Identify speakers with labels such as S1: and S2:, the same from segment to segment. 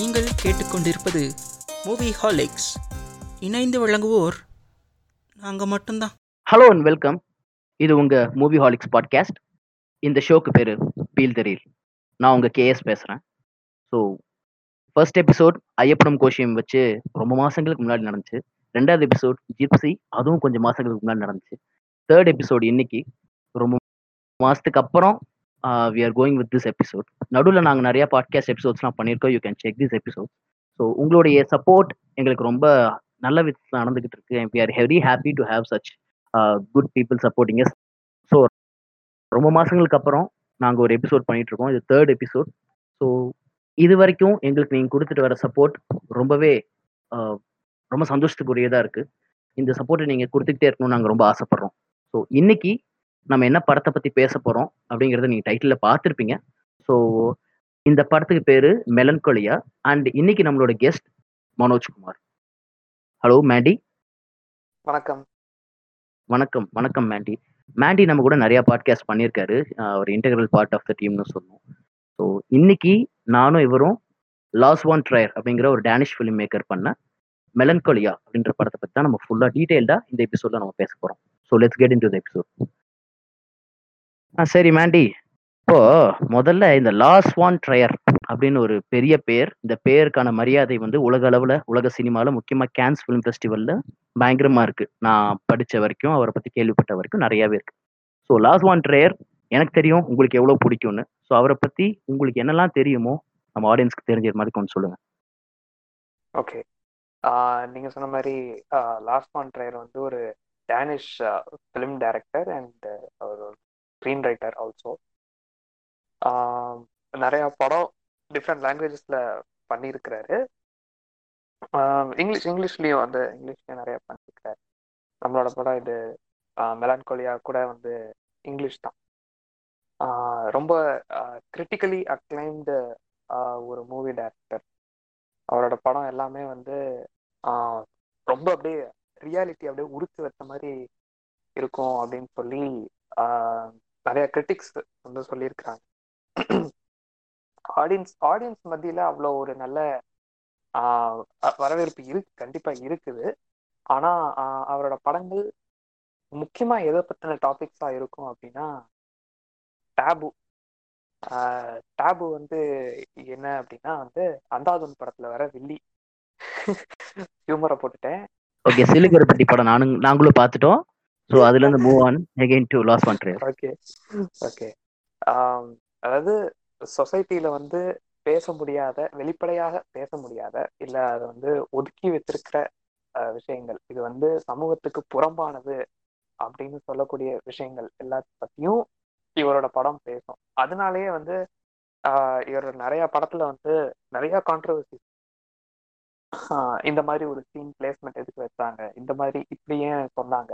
S1: நீங்கள் கேட்டுக்கொண்டிருப்பது மூவி ஹாலிக்ஸ் இணைந்து வழங்குவோர் நாங்கள் மட்டும்தான்.
S2: ஹலோ அண்ட் வெல்கம் இது உங்கள் மூவி ஹாலிக்ஸ் பாட்காஸ்ட் இந்த ஷோக்கு பேர் பீல் தெரியல் நான் உங்கள் கேஎஸ் பேசுகிறேன் so first episode Ayyappanum Koshiyum வச்சு ரொம்ப மாதங்களுக்கு முன்னாடி நடந்துச்சு. ரெண்டாவது எபிசோட் ஜிப்சி அதுவும் கொஞ்சம் மாதங்களுக்கு முன்னாடி நடந்துச்சு. தேர்ட் எபிசோட் இன்னைக்கு ரொம்ப மாதத்துக்கு அப்புறம் we are going with this episode நடுவில் நாங்கள் நிறைய பாட்காஸ்ட் எபிசோட்ஸ்லாம் பண்ணியிருக்கோம். You can check this episode so உங்களுடைய சப்போர்ட் எங்களுக்கு ரொம்ப நல்ல விதத்தில் நடந்துகிட்டு இருக்கு. We are very happy to have such good people supporting us so ரொம்ப மாதங்களுக்கு அப்புறம் நாங்கள் ஒரு எபிசோட் பண்ணிட்டு இருக்கோம். இது தேர்ட் எபிசோட் ஸோ இது வரைக்கும் எங்களுக்கு நீங்கள் கொடுத்துட்டு வர சப்போர்ட் ரொம்பவே uh, ரொம்ப சந்தோஷத்துக்குரியதாக இருக்குது இந்த சப்போர்ட்டை நீங்கள் கொடுத்துக்கிட்டே இருக்கணும்னு நாங்கள் ரொம்ப ஆசைப்பட்றோம். ஸோ இன்னைக்கு நம்ம என்ன படத்தை பற்றி பேச போகிறோம் அப்படிங்கிறத நீங்கள் டைட்டிலில் பார்த்துருப்பீங்க. ஸோ இந்த படத்துக்கு பேரு மெலன்கொலியா அண்ட் இன்னைக்கு நம்மளோட கெஸ்ட் மனோஜ்குமார் ஹலோ மேண்டி
S3: வணக்கம்.
S2: வணக்கம் வணக்கம் மேண்டி மேண்டி நம்ம கூட நிறைய பாட்காஸ்ட் பண்ணியிருக்காரு. ஒரு இன்டெகிரல் பார்ட் ஆஃப் த டீம்னு சொன்னோம். ஸோ இன்னைக்கு நானும் இவரும் லாஸ் ஒன் ட்ரையர் அப்படிங்கிற ஒரு டேனிஷ் ஃபிலிம் மேக்கர் பண்ண மெலன்கொலியா அப்படின்ற படத்தை பற்றி தான் நம்ம ஃபுல்லாக டீட்டெயில்டாக இந்த எபிசோட்ல நம்ம பேச போகிறோம் so let's get into the episode ah சரி மாண்டி. இப்போ முதல்ல இந்த லாஸ் ஒன் ட்ரையர் அப்படின்னு ஒரு பெரிய பேர் இந்த பேருக்கான மரியாதை வந்து உலக அளவில் உலக சினிமாவில் முக்கியமாக கேன்ஸ் ஃபிலிம் ஃபெஸ்டிவலில் பயங்கரமாக இருக்கு. நான் படித்த வரைக்கும் அவரை பற்றி கேள்விப்பட்ட வரைக்கும் நிறையாவே இருக்கு. ஸோ லாஸ் ஒன் ட்ரையர் எனக்கு தெரியும் உங்களுக்கு எவ்வளோ பிடிக்கும்னு. ஸோ அவரை பற்றி உங்களுக்கு என்னெல்லாம் தெரியுமோ நம்ம ஆடியன்ஸ்க்கு தெரிஞ்ச மாதிரி கொஞ்சம் சொல்லுங்க.
S3: ஓகே நீங்க சொன்ன மாதிரி லாஸ்ட் ஒன் ட்ரையர் வந்து ஒரு டேனிஷ் ஃபிலிம் டைரக்டர் அண்ட் அவர் ஸ்க்ரீன் ரைட்டர் ஆல்சோ நிறைய படம் டிஃப்ரெண்ட் லாங்குவேஜஸ்ல பண்ணியிருக்கிறாரு இங்கிலீஷ் இங்கிலீஷ்லயும் வந்து இங்கிலீஷ்லயும் நிறைய பண்ணியிருக்கிறாரு நம்மளோட படம் இது மெலான்கோலியா கூட வந்து இங்கிலீஷ் தான். ரொம்ப கிரிட்டிக்கலி அக்ளைம்டு ஒரு மூவி டேரக்டர் அவரோட படம் எல்லாமே வந்து ரொம்ப அப்படியே ரியாலிட்டி அப்படியே உறுத்து வைத்த மாதிரி இருக்கும் அப்படின்னு சொல்லி நிறைய கிரிட்டிக்ஸ் வந்து சொல்லியிருக்கிறாங்க. ஆடியன்ஸ் ஆடியன்ஸ் மத்தியில அவ்வளோ ஒரு நல்ல வரவேற்பு இருக்கு கண்டிப்பா இருக்குது. ஆனா அவரோட படங்கள் முக்கியமா எதை பத்தின டாபிக்ஸா இருக்கும் அப்படின்னா டேபு டேபு வந்து என்ன அப்படின்னா வந்து அந்தாதுன் படத்துல வர வில்லி. ஹியூமரை போட்டுட்டேன்.
S2: ஓகே சிலுகரப்பட்டி படம் நானும் நாங்களும் பார்த்துட்டோம். ஸோ அதுல இருந்து move on again to Lars பண்றேன்
S3: ஓகே ஓகே அதாவது சொசைட்டில வந்து பேச முடியாத வெளிப்படையாக பேச முடியாத இல்ல அதை வந்து ஒதுக்கி வச்சிருக்கிற விஷயங்கள். இது வந்து சமூகத்துக்கு புறம்பானது அப்படின்னு சொல்லக்கூடிய விஷயங்கள் எல்லாத்த பத்தியும் இவரோட படம் பேசும். அதனாலேயே வந்து இவரோட நிறைய படத்துல வந்து நிறைய கான்ட்ரவர்சி இந்த மாதிரி ஒரு சீன் பிளேஸ்மெண்ட் எதுக்கு வச்சாங்க? இந்த மாதிரி இப்படியே சொன்னாங்க.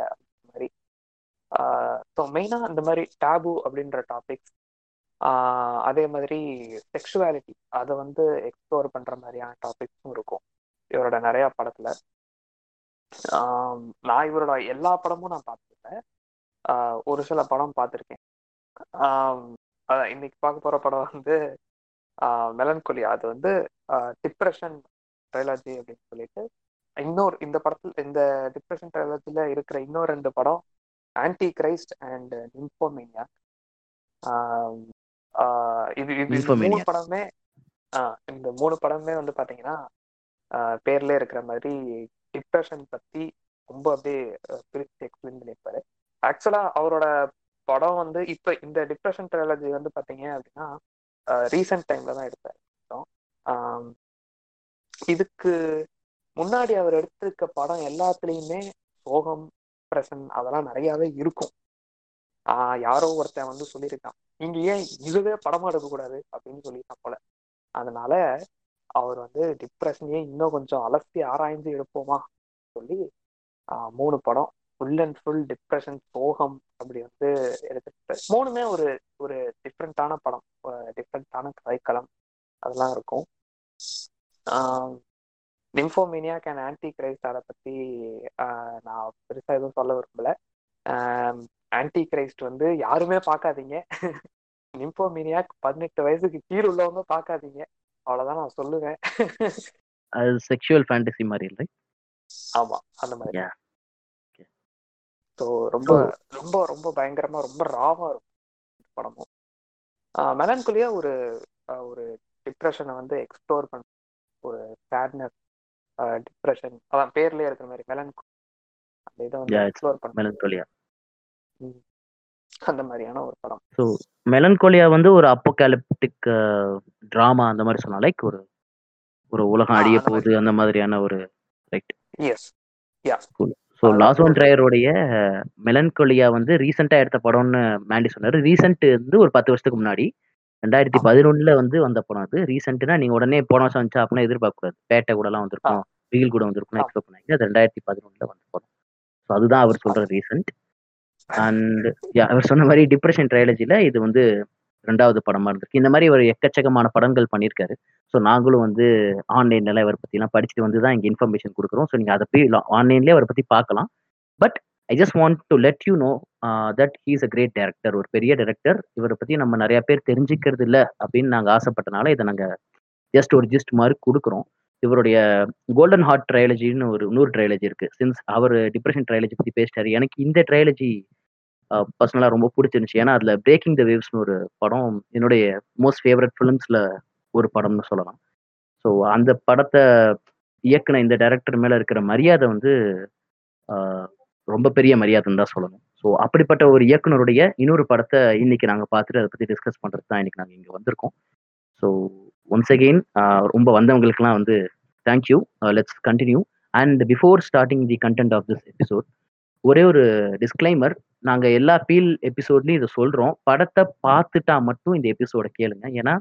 S3: மாதிரி. ஸோ மெயினாக இந்த மாதிரி டேபு அப்படின்ற டாபிக்ஸ் அதே மாதிரி செக்ஷுவாலிட்டி அதை வந்து எக்ஸ்ப்ளோர் பண்ற மாதிரியான டாபிக்ஸும் இருக்கும். இவரோட நிறைய படத்துல. நான் இவரோட எல்லா படமும் நான் பார்த்துருக்கேன். ஒரு சில படம் பார்த்துருக்கேன். இன்னைக்கு பார்க்க போற படம் வந்து மெலன்கொலி அது வந்து டிப்ரெஷன் ட்ரைலாஜி அப்படின்னு சொல்லிட்டு இன்னொரு இந்த படத்துல இந்த டிப்ரெஷன் ட்ரைலாஜில இருக்கிற இன்னொரு ரெண்டு படம் ஆன்டி கிரைஸ்ட் அண்ட் நிம்போமேனியா இது இது மூணு படமே இந்த மூணு படமே வந்து பாத்தீங்கன்னா பேர்ல இருக்கிற மாதிரி டிப்ரெஷன் பத்தி ரொம்ப அப்படியே பிரிச்சு எக்ஸ்பிளைன் பண்ணியிருப்பாரு. ஆக்சுவலா அவரோட படம் வந்து இப்ப இந்த டிப்ரெஷன் ட்ரையாலஜி வந்து பாத்தீங்க அப்படின்னா ரீசெண்ட் டைம்ல தான் எடுத்தாரு. இதுக்கு முன்னாடி அவர் எடுத்திருக்க படம் எல்லாத்துலயுமே சோகம் டிப்ரெஷன் அதெல்லாம் நிறையாவே இருக்கும். ஆஹ் யாரோ ஒருத்தன் வந்து சொல்லியிருக்கான். நீங்க ஏன் இதுவே படமா எடுக்கக்கூடாது அப்படின்னு சொல்லியிருக்கான் போல. அதனால அவர் வந்து டிப்ரெஷனையே இன்னும் கொஞ்சம் அலசி ஆராய்ந்து எடுப்போமா சொல்லி மூணு படம் ஃபுல் அண்ட் ஃபுல் டிப்ரெஷன் சோகம் அப்படி வந்து எடுத்துட்டு மூணுமே ஒரு ஒரு டிஃப்ரெண்டான படம் டிஃப்ரெண்டான கதைக்களம் அதெல்லாம் இருக்கும். நிம்ஃபோமீனியாக் அண்ட் ஆன்டி கிரைஸ்ட் அதை பத்தி நான் பெருசா எதுவும் சொல்ல விரும்பல. ஆன்டி கிரைஸ்ட் வந்து யாருமே பார்க்காதீங்க. நிம்போமீனியாக் பதினெட்டு வயசுக்கு கீழ் உள்ளவங்க பார்க்காதீங்க. அவ்வளவுதான் நான் சொல்லுவேன்.
S2: அது செக்ஷுவல் ஃபேண்டசி மாதிரி இல்லை?
S3: ஆமா அந்த மாதிரி. ஸோ ரொம்ப ரொம்ப ரொம்ப பயங்கரமா ரொம்ப ராவா இருக்கும் படமும். மெலன்குலியா ஒரு ஒரு டிப்ரெஷனை வந்து எக்ஸ்ப்ளோர் பண்ண ஒரு சேட்னஸ் டிப்ரெஷன் அதான் பேர்லயே இருக்கிற மாதிரி மெலன்குலி அந்த இதை வந்து எக்ஸ்ப்ளோர் பண்ண
S2: மெலன்கோலியா
S3: அந்த மாதிரியான ஒரு படம்.
S2: ஸோ மெலன்கோலியா வந்து ஒரு அப்போகாலிப்டிக் ட்ராமா அந்த மாதிரி சொன்னா லைக் ஒரு ஒரு உலகம்
S3: அந்த
S2: போகுது அந்த மாதிரியான ஒரு ரைட்
S3: எஸ்
S2: ஸோ
S3: வந்து
S2: ஒன்
S3: ஒரு-
S2: ட்ரையருடைய மெலன்கோலியா வந்து ரீசெண்டாக எடுத்த படம்னு மேண்டி சொன்னாரு. ரீசெண்ட் வந்து ஒரு பத்து வருஷத்துக்கு முன்னாடி ரெண்டாயிரத்தி. பதினொன்னுல வந்து வந்த படம் அது. ரீசெண்ட்னா நீங்க உடனே போன வருஷம் வந்துச்சா அப்படின்னா எதிர்பார்க்க கூடாது பேட்டை கூட எல்லாம் வந்திருக்கும் வெயில் கூட வந்திருக்கும். எக்ஸ்பெக்ட் பண்ணாங்க அது ரெண்டாயிரத்தி பதினொன்னுல வந்த படம். ஸோ அதுதான் அவர் சொல்ற ரீசெண்ட் அண்ட் அவர் சொன்ன மாதிரி டிப்ரெஷன் ட்ரையாலஜில இது வந்து ரெண்டாவது படமா இருந்திருக்கு. இந்த மாதிரி ஒரு எக்கச்சக்கமான படங்கள் பண்ணியிருக்காரு. ஸோ நாங்களும் வந்து ஆன்லைன்ல இவரை பத்திலாம் படிச்சுட்டு வந்து தான் இங்கே இன்ஃபர்மேஷன் கொடுக்குறோம். ஸோ நீங்க அதை போய் ஆன்லைன்லேயே அவரை பத்தி பார்க்கலாம். But I just want to let you know that he's a great director ஒரு பெரிய டேரக்டர் இவரை பத்தி நம்ம நிறையா பேர் தெரிஞ்சுக்கிறது இல்லை அப்படின்னு நாங்க ஆசைப்பட்டனால இதை நாங்கள் ஜஸ்ட் ஒரு ஜிஸ்ட் மாதிரி கொடுக்குறோம். இவருடைய கோல்டன் ஹார்ட் ட்ரையாலஜின்னு ஒரு இன்னொரு ட்ரையாலஜி இருக்கு. சின்ஸ் அவர் டிப்ரெஷன் ட்ரையாலஜி பற்றி பேசிட்டாரு எனக்கு இந்த ட்ரையாலஜி பர்சனலாக uh, ரொம்ப பிடிச்சிருந்துச்சு. ஏன்னா அதில் பிரேக்கிங் த வேவ்ஸ்னு ஒரு படம் என்னுடைய மோஸ்ட் ஃபேவரட் ஃபிலிம்ஸில் ஒரு படம்னு சொல்லலாம். ஸோ அந்த படத்தை இயக்குன இந்த டைரக்டர் மேலே இருக்கிற மரியாதை வந்து uh, ரொம்ப பெரிய மரியாதைன்னு தான் சொல்லணும். ஸோ அப்படிப்பட்ட ஒரு இயக்குனருடைய இன்னொரு படத்தை இன்னைக்கு நாங்கள் பார்த்துட்டு அதை பற்றி டிஸ்கஸ் பண்ணுறது தான் இன்னைக்கு நாங்கள் இங்கே வந்திருக்கோம். ஸோ ஒன்ஸ் அகெயின் ரொம்ப வந்தவங்களுக்குலாம் வந்து thank you let's continue and before starting the content of this episode ஒரே ஒரு டிஸ்க்ளைமர் நாங்கள் எல்லா ஃபீல் எபிசோட்லையும் இதை சொல்கிறோம் படத்தை பார்த்துட்டா மட்டும் இந்த எபிசோட கேளுங்க. ஏன்னா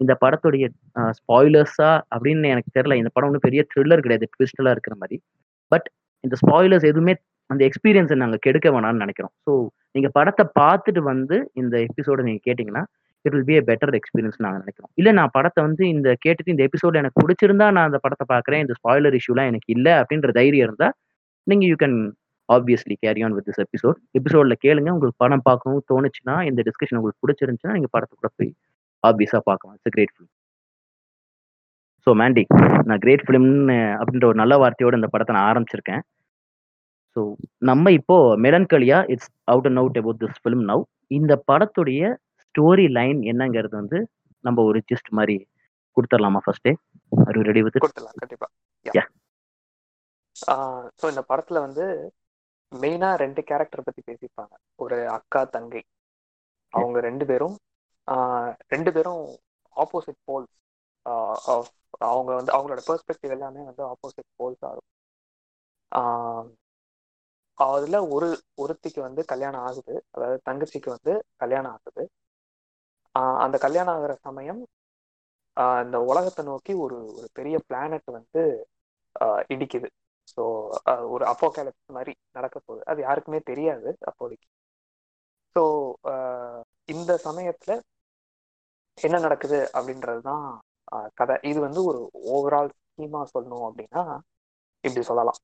S2: இந்த படத்துடைய ஸ்பாய்லர்ஸா அப்படின்னு எனக்கு தெரியல. இந்த படம் ஒன்றும் பெரிய த்ரில்லர் கிடையாது. ட்விஸ்டலாக இருக்கிற மாதிரி. பட் இந்த ஸ்பாய்லர்ஸ் எதுவுமே அந்த எக்ஸ்பீரியன்ஸை நாங்கள் கெடுக்க வேணாம்னு நினைக்கிறோம். ஸோ நீங்கள் படத்தை பார்த்துட்டு வந்து இந்த எபிசோடை நீங்கள் கேட்டிங்கன்னா it will be a better experience நாங்கள் நினைக்கிறோம். இல்லை நான் படத்தை வந்து இந்த கேட்டுட்டு இந்த எபிசோடு எனக்கு பிடிச்சிருந்தா நான் அந்த படத்தை பார்க்குறேன் இந்த ஸ்பாய்லர் இஷ்யூலாம் எனக்கு இல்லை அப்படின்ற தைரியம் இருந்தால் நீங்கள் you can obviously carry on with this episode எபிசோடில் கேளுங்க உங்களுக்கு படம் பார்க்கணும் தோணுச்சுன்னா இந்த டிஸ்கஷன் உங்களுக்கு பிடிச்சிருந்துச்சுன்னா நீங்கள் படத்தை கூட போய் ஆப்வியஸாக பார்க்கலாம் it's great film so Mandy நான் கிரேட் ஃபிலிம்னு அப்படின்ற ஒரு நல்ல வார்த்தையோட இந்த படத்தை நான் ஆரம்பிச்சிருக்கேன். ஸோ நம்ம இப்போ Melancholia it's out and out about this film now இந்த படத்துடைய ஸ்டோரி லைன் என்னங்கிறது வந்து நம்ம ஒரு ஜிஸ்ட் மாதிரி கொடுத்துடலாமா ஃபர்ஸ்டே ஆர் ரெடி வித்
S3: கொடுத்துடலாம் கண்டிப்பா.
S2: Yeah.
S3: ஸோ இந்த படத்துல வந்து மெயினா ரெண்டு கேரக்டர் பத்தி பேசியிருப்பாங்க. ஒரு அக்கா தங்கை. அவங்க ரெண்டு பேரும் ரெண்டு பேரும் ஆப்போசிட் போல்ஸ் அவங்க வந்து அவங்களோட பெர்ஸ்பெக்டிவ் எல்லாமே வந்து ஆப்போசிட் போல்ஸா இருக்கும். அதுல ஒரு ஒருத்திக்கு வந்து கல்யாணம் ஆகுது. அதாவது தங்கச்சிக்கு வந்து கல்யாணம் ஆகுது. அந்த கல்யாணம் ஆகுற சமயம் இந்த உலகத்தை நோக்கி ஒரு ஒரு பெரிய பிளானட் வந்து இடிக்குது. ஸோ ஒரு அப்போகேலிப்ஸ் மாதிரி நடக்க போகுது. அது யாருக்குமே தெரியாது அப்போதைக்கு. ஸோ இந்த சமயத்துல என்ன நடக்குது அப்படின்றது தான் கதை. இது வந்து ஒரு ஓவரால் ஸ்கீமா சொல்லணும் அப்படின்னா இப்படி சொல்லலாம்.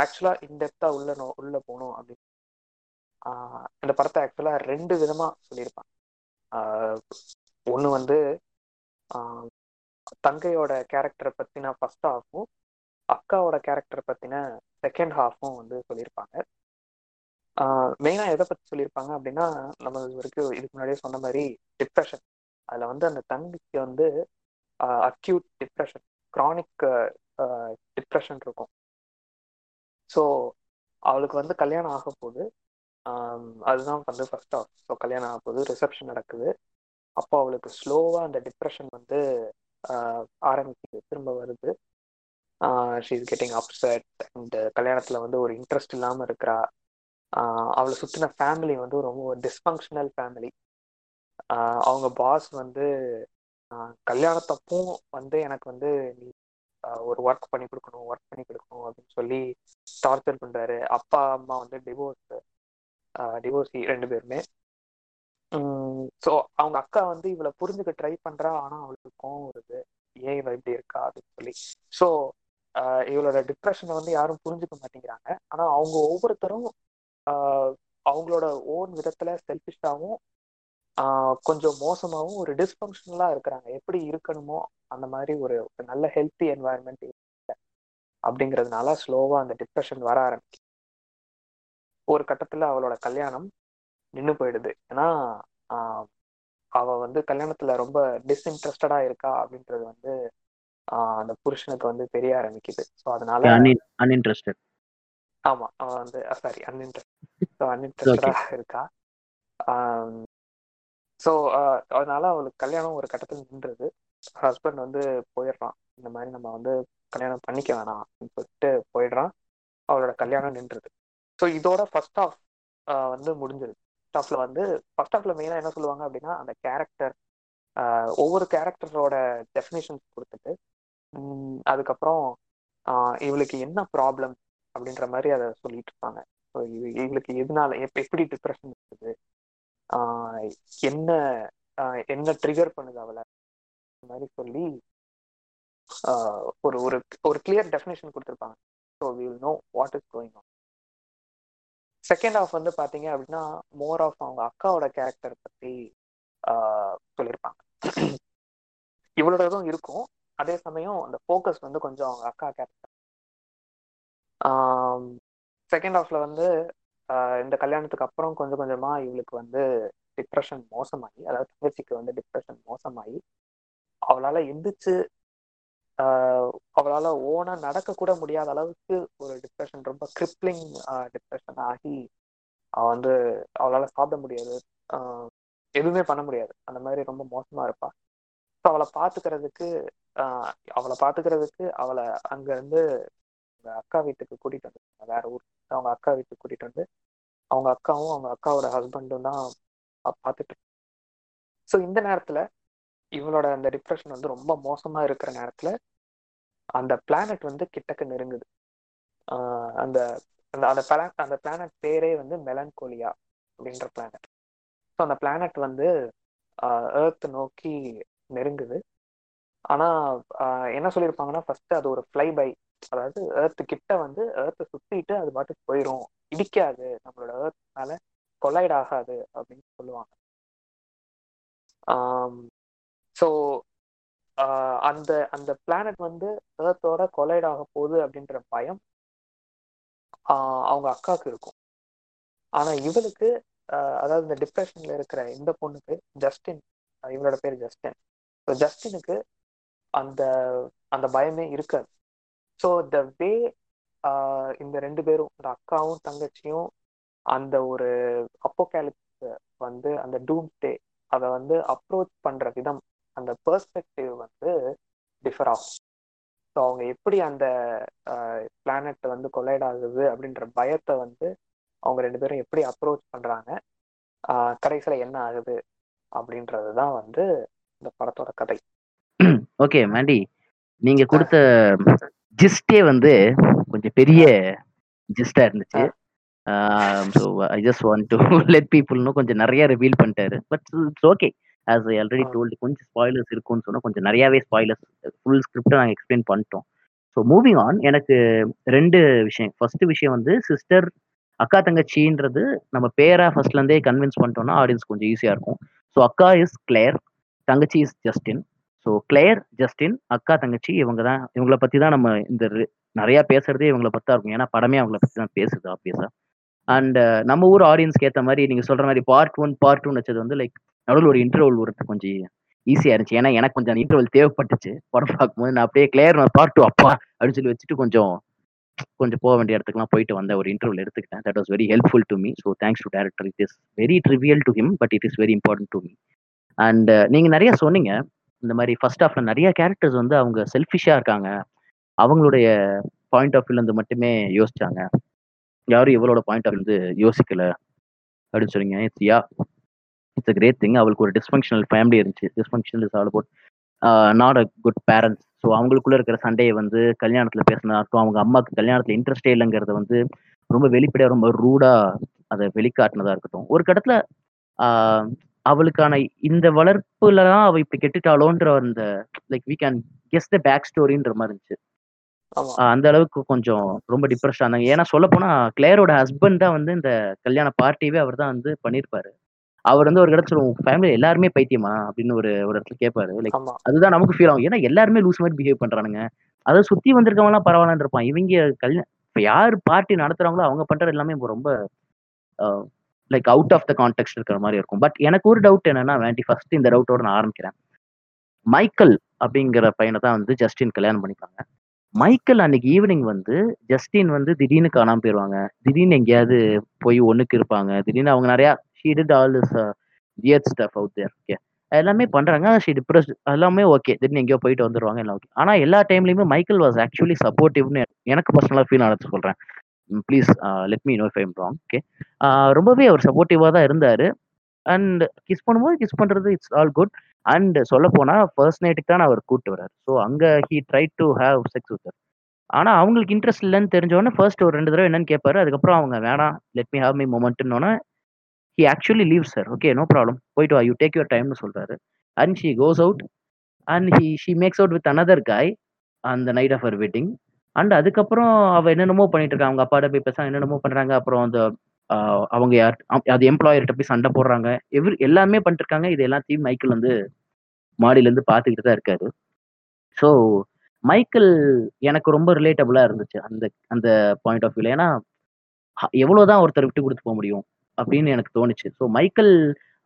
S3: ஆக்சுவலா இன்டெப்தா உள்ள நோ- உள்ள போகணும் அப்படின்னு இந்த படத்தை ஆக்சுவலா ரெண்டு விதமா சொல்லியிருப்பாங்க. ஒன்று வந்து தங்கையோட கேரக்டரை பத்தின ஃபர்ஸ்ட் ஹாஃபும் அக்காவோட கேரக்டரை பத்தின செகண்ட் ஹாஃபும் வந்து சொல்லியிருப்பாங்க. மெயினா எதை பத்தி சொல்லியிருப்பாங்க அப்படின்னா நம்ம இது வரைக்கும் இதுக்கு முன்னாடியே சொன்ன மாதிரி டிப்ரெஷன் அதுல வந்து அந்த தங்கைக்கு வந்து அக்யூட் டிப்ரெஷன் க்ரானிக் டிப்ரெஷன் இருக்கும். ஸோ அவளுக்கு வந்து கல்யாணம் ஆக போகுது. அதுதான் வந்து ஃபர்ஸ்ட் ஆஃப் ஸோ கல்யாணம் ஆக போகுது ரிசப்ஷன் நடக்குது. அப்போ அவளுக்கு ஸ்லோவாக அந்த டிப்ரெஷன் வந்து ஆரம்பிக்குது திரும்ப வருது. She is getting upset and கல்யாணத்தில் வந்து ஒரு இன்ட்ரெஸ்ட் இல்லாமல் இருக்கிறா. அவளை சுற்றின ஃபேமிலி வந்து ரொம்ப ஒரு டிஸ்ஃபங்க்ஷனல் ஃபேமிலி அவங்க பாஸ் வந்து கல்யாணத்தப்பும் வந்து எனக்கு வந்து நீ ஒரு ஒர்க் பண்ணி கொடுக்கணும் ஒர்க் பண்ணி கொடுக்கணும் அப்படின்னு சொல்லி டார்ச்சர் பண்றாரு. அப்பா அம்மா வந்து டிவோர்ஸ் டிவோர்ஸி ரெண்டு பேருமே. ஸோ அவங்க அக்கா வந்து இவளை புரிஞ்சுக்க ட்ரை பண்றா ஆனா அவளுக்கு கோவம் வருது. ஏன் இவ இப்படி இருக்கா அப்படின்னு சொல்லி. ஸோ இவளோட டிப்ரெஷனை வந்து யாரும் புரிஞ்சுக்க மாட்டேங்கிறாங்க. ஆனா அவங்க ஒவ்வொருத்தரும் ஆஹ் அவங்களோட ஓன் விதத்துல செல்ஃபிஷாவும் கொஞ்சம் மோசமாவும் ஒரு டிஸ்ஃபங்க்ஷனலா இருக்கிறாங்க. எப்படி இருக்கணுமோ அந்த மாதிரி ஒரு நல்ல ஹெல்த்தி என்வாயன்மெண்ட் அப்படிங்கிறதுனால ஸ்லோவா அந்த டிப்ரெஷன் வர ஆரம்பிக்கும் ஒரு கட்டத்துல அவளோட கல்யாணம் நின்னு போயிடுது. ஏன்னா ஆஹ் அவ வந்து கல்யாணத்துல ரொம்ப டிஸ்இன்ட்ரெஸ்டடா இருக்கா அப்படின்றது வந்து அந்த புருஷனுக்கு வந்து தெரிய ஆரம்பிக்குது. ஸோ அதனால
S2: அன்இன்ட்ரெஸ்டட்
S3: ஆமா அவ வந்து சாரி அன்இன்ட்ரெஸ்ட் அன்இன்ட்ரெஸ்டடா இருக்கா. ஸோ uh, அதனால அவளுக்கு கல்யாணம் ஒரு கட்டத்தில் நின்றுது. ஹஸ்பண்ட் வந்து போயிடுறான். இந்த மாதிரி நம்ம வந்து கல்யாணம் பண்ணிக்க வேணாம் அப்படின்னு சொல்லிட்டு போயிடுறான். அவளோட கல்யாணம் நின்றுது. ஸோ இதோட ஃபர்ஸ்ட் ஆஃப் uh, வந்து முடிஞ்சிருது. ஃபர்ஸ்ட் ஆஃப்ல வந்து ஃபர்ஸ்ட் ஆஃப்ல மெயினாக என்ன சொல்லுவாங்க அப்படின்னா அந்த கேரக்டர் uh, ஒவ்வொரு கேரக்டரோட டெஃபினேஷன்ஸ் கொடுத்துட்டு அதுக்கப்புறம் இவளுக்கு என்ன ப்ராப்ளம் அப்படின்ற மாதிரி அதை சொல்லிட்டு இருப்பாங்க. ஸோ இவளுக்கு எதனால எப் எப்படி டிப்ரெஷன் இருக்குது? என்ன என்ன ட்ரிகர் பண்ணுது அவளை? மாதிரி சொல்லி ஒரு ஒரு ஒரு கிளியர் டெஃபினேஷன் கொடுத்துருப்பாங்க. So will know what is going on second half வந்து பார்த்தீங்க அப்படின்னா மோர் ஆஃப் அவங்க அக்காவோட கேரக்டர் பற்றி சொல்லியிருப்பாங்க இவளோட இதுவும் இருக்கும். அதே சமயம் அந்த ஃபோக்கஸ் வந்து கொஞ்சம் அவங்க அக்கா கேரக்டர் செகண்ட் ஹாஃப்ல வந்து இந்த கல்யாணத்துக்கு அப்புறம் கொஞ்சம் கொஞ்சமா இவளுக்கு வந்து டிப்ரெஷன் மோசமாகி அதாவது தங்கச்சிக்கு வந்து டிப்ரெஷன் மோசமாகி அவளால எந்திரிச்சு அவளால ஓனா நடக்க கூட முடியாத அளவுக்கு ஒரு டிப்ரெஷன் ரொம்ப கிரிப்ளிங் டிப்ரெஷன் ஆகி அவ வந்து அவளால சாப்பிட முடியாது. எதுவுமே பண்ண முடியாது. அந்த மாதிரி ரொம்ப மோசமா இருப்பா. ஸோ அவளை பாத்துக்கிறதுக்கு அவளை பாத்துக்கிறதுக்கு அவளை அங்க இருந்து அவங்க அக்கா வீட்டுக்கு கூட்டிட்டு வந்து வேற ஊர் அவங்க அக்கா வீட்டுக்கு கூட்டிட்டு வந்து அவங்க அக்காவும் அவங்க அக்காவோட ஹஸ்பண்டும் தான் பார்த்துட்டு ஸோ இந்த நேரத்தில் இவளோட அந்த டிப்ரெஷன் வந்து ரொம்ப மோசமாக இருக்கிற நேரத்தில் அந்த பிளானட் வந்து கிட்டக்க நெருங்குது. அந்த அந்த அந்த பிளா அந்த பிளானட் பேரே வந்து மெலன்கோலியா அப்படின்ற பிளானட் ஸோ அந்த பிளானட் வந்து ஏர்த் நோக்கி நெருங்குது. ஆனால் என்ன சொல்லியிருப்பாங்கன்னா ஃபஸ்ட்டு அது ஒரு ஃப்ளை பை அதாவது ஏர்த்து கிட்ட வந்து ஏர்த்தை சுத்திட்டு அது பாட்டுக்கு போயிடும் இடிக்காது. நம்மளோட ஏர்த் மேல கொலைட் ஆகாது அப்படின்னு சொல்லுவாங்க. ஸோ அந்த அந்த பிளானட் வந்து ஏர்த்தோட கொலைட் ஆக போகுது அப்படின்ற பயம் ஆஹ் அவங்க அக்காவுக்கு இருக்கும். ஆனா இவளுக்கு ஆஹ் அதாவது இந்த டிப்ரெஷன்ல இருக்கிற இந்த பொண்ணுக்கு ஜஸ்டின் இவளோட பேர் ஜஸ்டின் ஸோ ஜஸ்டினுக்கு அந்த அந்த பயமே இருக்காது. ஸோ த வே இந்த ரெண்டு பேரும் இந்த அக்காவும் தங்கச்சியும் அந்த ஒரு அப்போகேலிப்ஸ் வந்து அந்த டூம் டே அதை வந்து அப்ரோச் பண்ற விதம் அந்த பெர்ஸ்பெக்டிவ் வந்து டிஃபர் ஆகும். ஸோ அவங்க எப்படி அந்த பிளானட் வந்து கொலைட் ஆகுது அப்படின்ற பயத்தை வந்து அவங்க ரெண்டு பேரும் எப்படி அப்ரோச் பண்றாங்க கடைசியில என்ன ஆகுது அப்படின்றது தான் வந்து இந்த படத்தோட கதை.
S2: ஓகே மேண்டி நீங்க கொடுத்த ஜிஸ்டே வந்து கொஞ்சம் பெரிய ஜிஸ்டா இருந்துச்சு. So I just want to let people இன்னும் கொஞ்சம் நிறைய ரிவீல் பண்ணிட்டாரு. But it's okay as I already told கொஞ்சம் ஸ்பாய்லர்ஸ் இருக்கும்னு சொன்னா கொஞ்சம் நிறையாவே ஸ்பாய்லர்ஸ் ஃபுல் ஸ்கிரிப்டை நாங்கள் எக்ஸ்பிளைன் பண்ணிட்டோம். ஸோ மூவிங் ஆன் எனக்கு ரெண்டு விஷயம். ஃபர்ஸ்ட் விஷயம் வந்து சிஸ்டர் அக்கா தங்கச்சின்றது நம்ம பேரா ஃபர்ஸ்ட்ல இருந்தே கன்வின்ஸ் பண்ணிட்டோம்னா ஆடியன்ஸ் கொஞ்சம் ஈஸியா இருக்கும். ஸோ அக்கா இஸ் கிளேர் தங்கச்சி is Justine so Claire Justine அக்கா தங்கச்சி இவங்க தான் இவங்கள பற்றி தான் நம்ம இந்த நிறையா நிறைய பேசுறதே இவங்கள பற்றி தான் இருக்கும். ஏன்னா படமே அவங்கள பற்றி தான் பேசுது ஆப்வியஸாக அண்ட் நம்ம ஊர் ஆடியன்ஸ்க்கு ஏற்ற மாதிரி நீங்கள் சொல்கிற மாதிரி பார்ட் ஒன் பார்ட் டூ வச்சது வந்து லைக் நடுவில் ஒரு இன்டர்வல் வரது கொஞ்சம் ஈஸியாக இருந்துச்சு. ஏன்னா எனக்கு கொஞ்சம் அந்த இன்டர்வல் தேவைப்பட்டுச்சு. படம் பார்க்கும்போது நான் அப்படியே கிளியர் நான் பார்ட் டூ அப்பா! அப்படின்னு சொல்லி வச்சுட்டு கொஞ்சம் கொஞ்சம் போக வேண்டிய இடத்துக்குலாம் போயிட்டு வந்த ஒரு இன்டர்வல் எடுத்துக்கிட்டேன். That was very helpful to me so thanks to director it is very trivial to him but it is very important to me and நீங்கள் நிறைய சொன்னீங்க. இந்த மாதிரி ஃபர்ஸ்ட் ஹாஃப்ல நிறைய கேரக்டர்ஸ் வந்து அவங்க செல்ஃபிஷா இருக்காங்க. அவங்களுடைய பாயிண்ட் ஆஃப் வியூலேருந்து மட்டுமே யோசிச்சாங்க. யாரும் இவளோட பாயிண்ட் ஆஃப் வந்து யோசிக்கல. அப்படின்னு சொல்லிங்க it's yeah it's a great thing அவளுக்கு ஒரு டிஸ்ஃபங்க்ஷனல் ஃபேமிலி இருந்துச்சு. Dysfunctional is all about not a good parents so அவங்களுக்குள்ள இருக்கிற சண்டையை வந்து கல்யாணத்தில் பேசினா இருக்கும் அவங்க அம்மாவுக்கு கல்யாணத்தில் இன்ட்ரெஸ்டே இல்லைங்கிறத வந்து ரொம்ப வெளிப்படையாக ரொம்ப ரூடாக அதை வெளிக்காட்டினதாக இருக்கட்டும். ஒரு கடத்தில் uh, அவளுக்கான இந்த வளர்ப்புல தான் அவ இப்படி கெட்டுட்டாளோன்ற அந்த like we can guess the back ஸ்டோரின்ற மாதிரி இருந்துச்சு. அந்த அளவுக்கு கொஞ்சம் ரொம்ப டிப்ரெஷன் ஆனாங்க. ஏன்னா சொல்ல போனா கிளேரோட ஹஸ்பண்ட் தான் வந்து இந்த கல்யாண பார்ட்டியவே அவர் தான் வந்து பண்ணியிருப்பாரு அவர் வந்து ஒரு இடத்துல உங்க ஃபேமிலி எல்லாருமே பைத்தியமா? அப்படின்னு ஒரு ஒரு இடத்துல கேட்பாரு லைக் அதுதான் நமக்கு ஃபீல் ஆகும். ஏன்னா எல்லாருமே லூஸ் மாதிரி பிஹேவ் பண்றானுங்க. அதை சுத்தி வந்திருக்கவங்க எல்லாம் பரவாயில்லன்னு இருப்பான். இவங்க கல்யாணம் இப்ப யார் பார்ட்டி நடத்துறாங்களோ அவங்க பண்றது எல்லாமே ரொம்ப like out of the context இருக்கிற மாதிரி இருக்கும். பட் எனக்கு ஒரு டவுட் என்னன்னா வேண்டி ஃபர்ஸ்ட் இந்த டவுட்டோட நான் ஆரம்பிக்கிறேன். மைக்கேல் அப்படிங்கிற பையனை தான் வந்து ஜஸ்டின் கல்யாணம் பண்ணிப்பாங்க. மைக்கேல் அன்னைக்கு ஈவினிங் வந்து ஜஸ்டின் வந்து திடீர்னு காணாம போயிடுவாங்க திடீர்னு எங்கேயாவது போய் ஒன்றுக்கு இருப்பாங்க. திடீர்னு அவங்க நிறையா she did all is weird stuff out there okay எல்லாமே பண்ணுறாங்க ஷீ டிப்ரெஸ் எல்லாமே ஓகே திடீர்னு எங்கேயோ போயிட்டு வந்துடுவாங்க எல்லாம் ஓகே ஆனால் எல்லா டைம்லையுமே மைக்கேல் வாஸ் ஆக்சுவலி சப்போர்ட்டிவ்னு எனக்கு பர்சனலாக ஃபீல் ஆனது சொல்கிறேன் please let me know if I'm wrong okay ரொம்பவே அவர் சப்போர்ட்டிவாக தான் இருந்தார். அண்ட் கிஸ் பண்ணும்போது கிஸ் பண்ணுறது இட்ஸ் ஆல் குட் அண்ட் சொல்ல போனால் ஃபர்ஸ்ட் நைட்டுக்கு தான் அவர் கூட்டு வர்றார். ஸோ அங்கே he try to have sex with ஆனால் அவங்களுக்கு இன்ட்ரெஸ்ட் இல்லைன்னு தெரிஞ்சோடனே ஃபர்ஸ்ட் ஒரு ரெண்டு தடவை என்னன்னு கேட்பாரு அதுக்கப்புறம் அவங்க வேணாம் let me have me மொமெண்ட்னு he actually leave sir okay no problem போயிட்டு வா யூ டேக் யுவர் டைம்னு சொல்கிறாரு and she goes out and he she makes out with another guy அந்த night of her wedding and அதுக்கப்புறம் அவ என்னென்னமோ பண்ணிட்டு இருக்கா. அவங்க அப்பாட்ட போய் பேச என்னென்னமோ பண்றாங்க. அப்புறம் அந்த ஆஹ் அவங்க யார் அது எம்ப்ளாயர்கிட்ட போய் சண்டை போடுறாங்க. எவ்ரி எல்லாமே பண்ணிட்டு இருக்காங்க. இது எல்லாத்தையும் மைக்கேல் வந்து மாடியில இருந்து பாத்துக்கிட்டு தான் இருக்காரு. ஸோ மைக்கேல் எனக்கு ரொம்ப ரிலேட்டபுளா இருந்துச்சு அந்த அந்த பாயிண்ட் ஆஃப் வியூல ஏன்னா எவ்வளவுதான் ஒருத்தர் விட்டு கொடுத்து போக முடியும் அப்படின்னு எனக்கு தோணுச்சு. ஸோ மைக்கேல்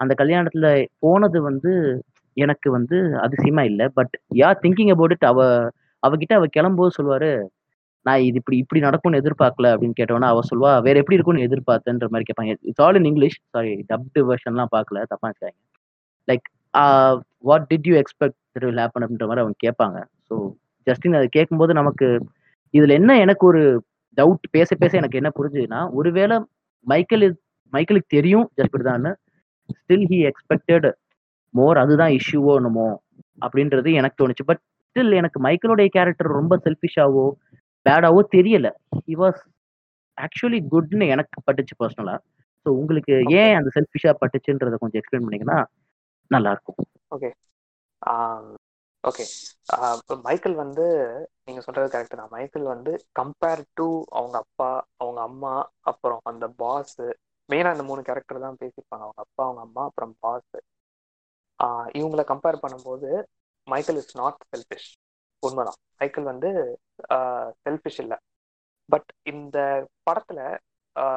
S2: அந்த கல்யாணத்துல போனது வந்து எனக்கு வந்து அதிசயமா இல்லை. But yeah thinking about it அவ அவகிட்ட அவ கிளம்பும்போது சொல்லுவாரு நான் இது இப்படி இப்படி நடக்கும்னு எதிர்பார்க்கல அப்படின்னு கேட்டோன்னா அவ சொல்லுவா வேற எப்படி இருக்கும்னு எதிர்பார்த்தன்ற மாதிரி கேட்பாங்க. It's all in English sorry dubbed வெர்ஷன்லாம் பார்க்கல தப்பா இருக்காங்க like what did you expect will happen அப்படின்ற மாதிரி அவங்க கேட்பாங்க. ஸோ ஜஸ்டின் அதை கேட்கும்போது நமக்கு இதுல என்ன எனக்கு ஒரு டவுட் பேச பேச எனக்கு என்ன புரிஞ்சுதுன்னா ஒருவேளை மைக்கேல் மைக்கேலுக்கு தெரியும் ஜஸ்பிட் தான் ஸ்டில் ஹி எக்ஸ்பெக்டட் மோர் அதுதான் இஷ்யூவோ என்னமோ அப்படின்றது எனக்கு தோணுச்சு. பட் ஸ்டில் எனக்கு மைக்கேலோடைய கேரக்டர் ரொம்ப செல்ஃபிஷாவோ பேடாவோ தெரியல. ஹி வாஸ் ஆக்சுவலி குட்னு எனக்கு பட்டுச்சு பர்சனலா ஸோ உங்களுக்கு ஏன் அந்த செல்ஃபிஷா பட்டுச்சுன்றதை கொஞ்சம் எக்ஸ்பிளைன் பண்ணீங்கன்னா நல்லா இருக்கும்.
S3: ஓகே மைக்கேல் வந்து நீங்க சொல்றது கரெக்ட் தான். மைக்கேல் வந்து கம்பேர் டு அவங்க அப்பா அவங்க அம்மா அப்புறம் அந்த பாஸ் மெயினா இந்த மூணு கேரக்டர் தான் பேசியிருப்பாங்க. அவங்க அப்பா அவங்க அம்மா அப்புறம் பாஸ் இவங்கள கம்பேர் பண்ணும்போது மைக்கேல் இஸ் நாட் செல்ஃபிஷ் உண்மைதான். மைக்கேல் வந்து செல்ஃபிஷ் இல்லை. பட் இந்த படத்துல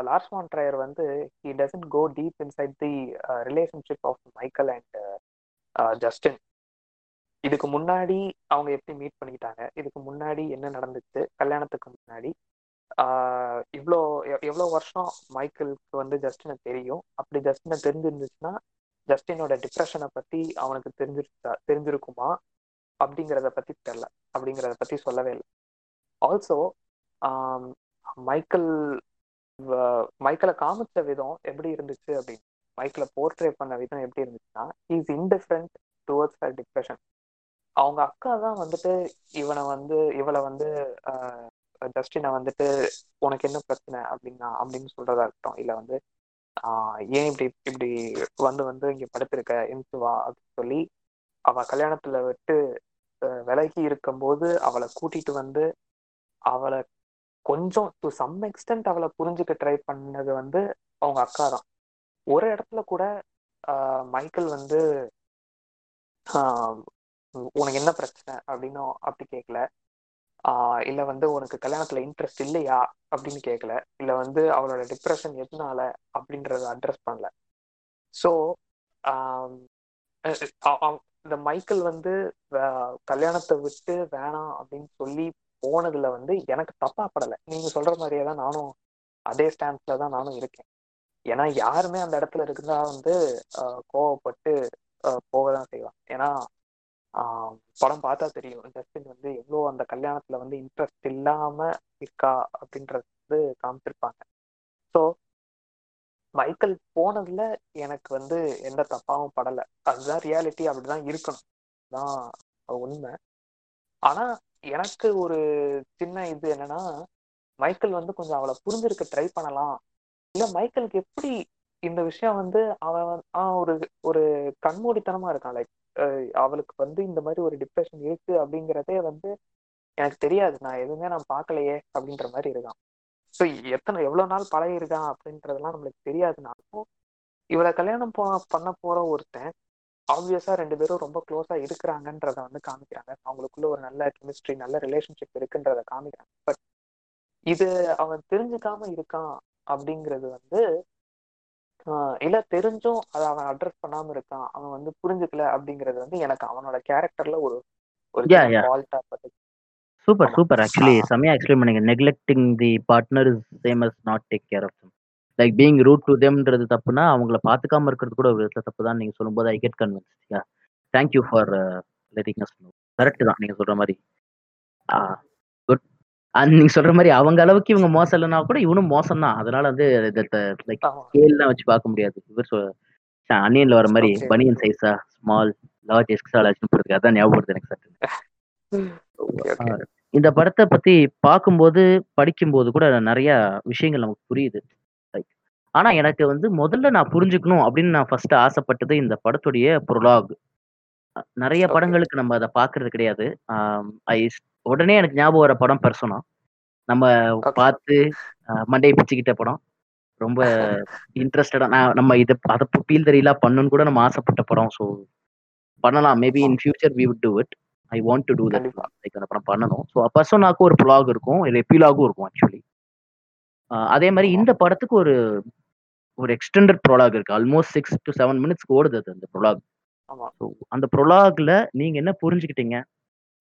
S3: லார்ஸ் மான் ட்ரையர் வந்து he doesn't go deep inside the relationship of Michael and Justine இதுக்கு முன்னாடி அவங்க எப்படி மீட் பண்ணிக்கிட்டாங்க இதுக்கு முன்னாடி என்ன நடந்துச்சு கல்யாணத்துக்கு முன்னாடி ஆஹ் இவ்வளோ எவ்வளோ வருஷம் மைக்கேலுக்கு வந்து ஜஸ்டினை தெரியும். அப்படி ஜஸ்டினை தெரிஞ்சிருந்துச்சுன்னா ஜஸ்டினோட டிப்ரெஷனை பத்தி அவனுக்கு தெரிஞ்சிருச்சா தெரிஞ்சிருக்குமா? அப்படிங்கிறத பத்தி தெரில அப்படிங்கிறத பத்தி சொல்லவே இல்லை. ஆல்சோ மைக்கேல் வ- மைக்கேலை காமிச்ச விதம் எப்படி இருந்துச்சு அப்படின்னு. மைக்கேலை போர்ட்ரே பண்ண விதம் எப்படி இருந்துச்சுன்னா is indifferent towards her depression அவங்க அக்கா தான் வந்துட்டு இவனை வந்து இவளை வந்து ஜஸ்டினை வந்துட்டு உனக்கு என்ன பிரச்சனை? அப்படின்னா அப்படின்னு சொல்றதா இருக்கட்டும். இல்லை வந்து ஏன் இப்படி இப்படி வந்து வந்து இங்கே படுத்திருக்க? எந்திச்சு வா அப்படின்னு சொல்லி அவ கல்யாணத்துல விட்டு விலகி இருக்கும்போது அவளை கூட்டிட்டு வந்து அவளை கொஞ்சம் டு சம் எக்ஸ்டென்ட் அவளை புரிஞ்சுக்க ட்ரை பண்ணது வந்து அவங்க அக்கா தான். ஒரு இடத்துல கூட மைக்கேல் வந்து உனக்கு என்ன பிரச்சனை அப்படின்னு அப்படி கேட்கல ஆஹ் இல்ல வந்து உனக்கு கல்யாணத்துல இன்ட்ரெஸ்ட் இல்லையா அப்படின்னு கேட்கல இல்ல வந்து அவளோட டிப்ரெஷன் எதனால அப்படின்றத அட்ரஸ் பண்ணல. ஸோ இந்த மைக்கேல் வந்து கல்யாணத்தை விட்டு வேணாம் அப்படின்னு சொல்லி போனதுல வந்து எனக்கு தப்பா படலை. நீங்க சொல்ற மாதிரியே தான் நானும் அதே ஸ்டாண்ட்ஸ்ல தான் நானும் இருக்கேன். ஏன்னா யாருமே அந்த இடத்துல இருக்குதா வந்து கோவப்பட்டு போக தான் செய்வாங்க. ஏன்னா படம் பார்த்தா தெரியும். ஜஸ்டின் வந்து எவ்வளோ அந்த கல்யாணத்துல வந்து இன்ட்ரெஸ்ட் இல்லாம இருக்கா அப்படின்றது வந்து காமிச்சிருப்பாங்க. ஸோ மைக்கேல் போனதுல எனக்கு வந்து எந்த தப்பாவும் படல. அதுதான் ரியாலிட்டி அப்படிதான் இருக்கணும். தான் உண்மை. ஆனா எனக்கு ஒரு சின்ன இது என்னன்னா மைக்கேல் வந்து கொஞ்சம் அவளை புரிஞ்சிருக்க ட்ரை பண்ணலாம். இல்ல மைக்கேலுக்கு எப்படி இந்த விஷயம் வந்து அவன் ஒரு ஒரு கண்மூடித்தனமா இருக்கான். லைக் அவளுக்கு வந்து இந்த மாதிரி ஒரு டிப்ரெஷன் இருக்கு அப்படிங்கிறதே வந்து எனக்கு தெரியாது. நான் எதுவுமே நான் பார்க்கலையே அப்படின்ற மாதிரி இருக்கான். ஸோ எத்தனை எவ்வளவு நாள் பழகி இருக்கான் அப்படின்றதெல்லாம் நம்மளுக்கு தெரியாதுனாலும் இவளை கல்யாணம் போ பண்ண போற ஒருத்தன் ஆப்வியஸா ரெண்டு பேரும் ரொம்ப க்ளோஸா இருக்கிறாங்கன்றத வந்து காமிக்கிறாங்க. அவங்களுக்குள்ள ஒரு நல்ல கெமிஸ்ட்ரி நல்ல ரிலேஷன்ஷிப் இருக்குன்றத காமிக்கிறாங்க. பட் இது அவன் தெரிஞ்சுக்காம இருக்கான் அப்படிங்கிறது வந்து இல்ல தெரிஞ்சும் அதை அவன் அட்ரஸ் பண்ணாம இருக்கான் அவன் வந்து புரிஞ்சுக்கல அப்படிங்கிறது வந்து எனக்கு அவனோட கேரக்டர்ல ஒரு ஒரு. ஃபால்ட்டா பார்த்து
S2: சூப்பர். Super actually. செம்மையா எக்ஸ்பிளைன் பண்ணீங்க. Neglecting the partner is same as not take care of them like being rude to தெம்ன்றது தப்புனா அவங்கள பார்த்துக்காம இருக்கிறது கூட ஒரு விதத்துல தப்பு தான் நீங்க சொல்லும்போது I get convince yeah thank you for letting us correct தான் நீங்க சொல்ற மாதிரி. குட் நீங்க சொல்ற மாதிரி அவங்க அளவுக்கு இவங்க மோசம் இல்லைனா கூட இவனும் மோசம் தான். அதனால வந்து லைக் ஸ்கேல்லாம் வச்சு பார்க்க முடியாது. இவர் அன்னியன்ல வர மாதிரி. பனியன் சைஸா ஸ்மால் லார்ஜ் எக்ஸ்ட்ரா லார்ஜ்னு போடுறது அதான் ஞாபகப்படுது எனக்கு சட்டு இந்த படத்தை பத்தி பார்க்கும்போது படிக்கும்போது கூட நிறைய விஷயங்கள் நமக்கு புரியுது. ஆனா எனக்கு வந்து முதல்ல நான் புரிஞ்சுக்கணும் அப்படின்னு நான் ஃபர்ஸ்ட் ஆசைப்பட்டது இந்த படத்துடைய ப்ரொலாக் நிறைய. படங்களுக்கு நம்ம அதை பார்க்கிறது கிடையாது. ஐ உடனே எனக்கு ஞாபகம் வர படம் பெர்சனா நம்ம. பார்த்து மண்டையை பிச்சுக்கிட்ட படம். ரொம்ப இன்ட்ரெஸ்டடா நான் நம்ம இதை அதை பீல் தெரியல பண்ணணும்னு கூட நம்ம ஆசைப்பட்ட படம். ஸோ பண்ணலாம். Maybe in future we would do it. I want to do that. Like அந்த படம் பண்ணணும். ஸோ பர்சனாக்கு ஒரு ப்ளாக் இருக்கும். ஒரு எப்பிலாகும் இருக்கும் ஆக்சுவலி அதே மாதிரி இந்த படத்துக்கு ஒரு ஒரு எக்ஸ்டெண்டட் ப்ரொலாக் இருக்கு. ஆல்மோஸ்ட் சிக்ஸ் டு செவன் மினிட்ஸ்க்கு ஓடுது அது அந்த ப்ரொலாக் ஸோ அந்த ப்ரொலாக்ல நீங்க என்ன புரிஞ்சுக்கிட்டீங்க?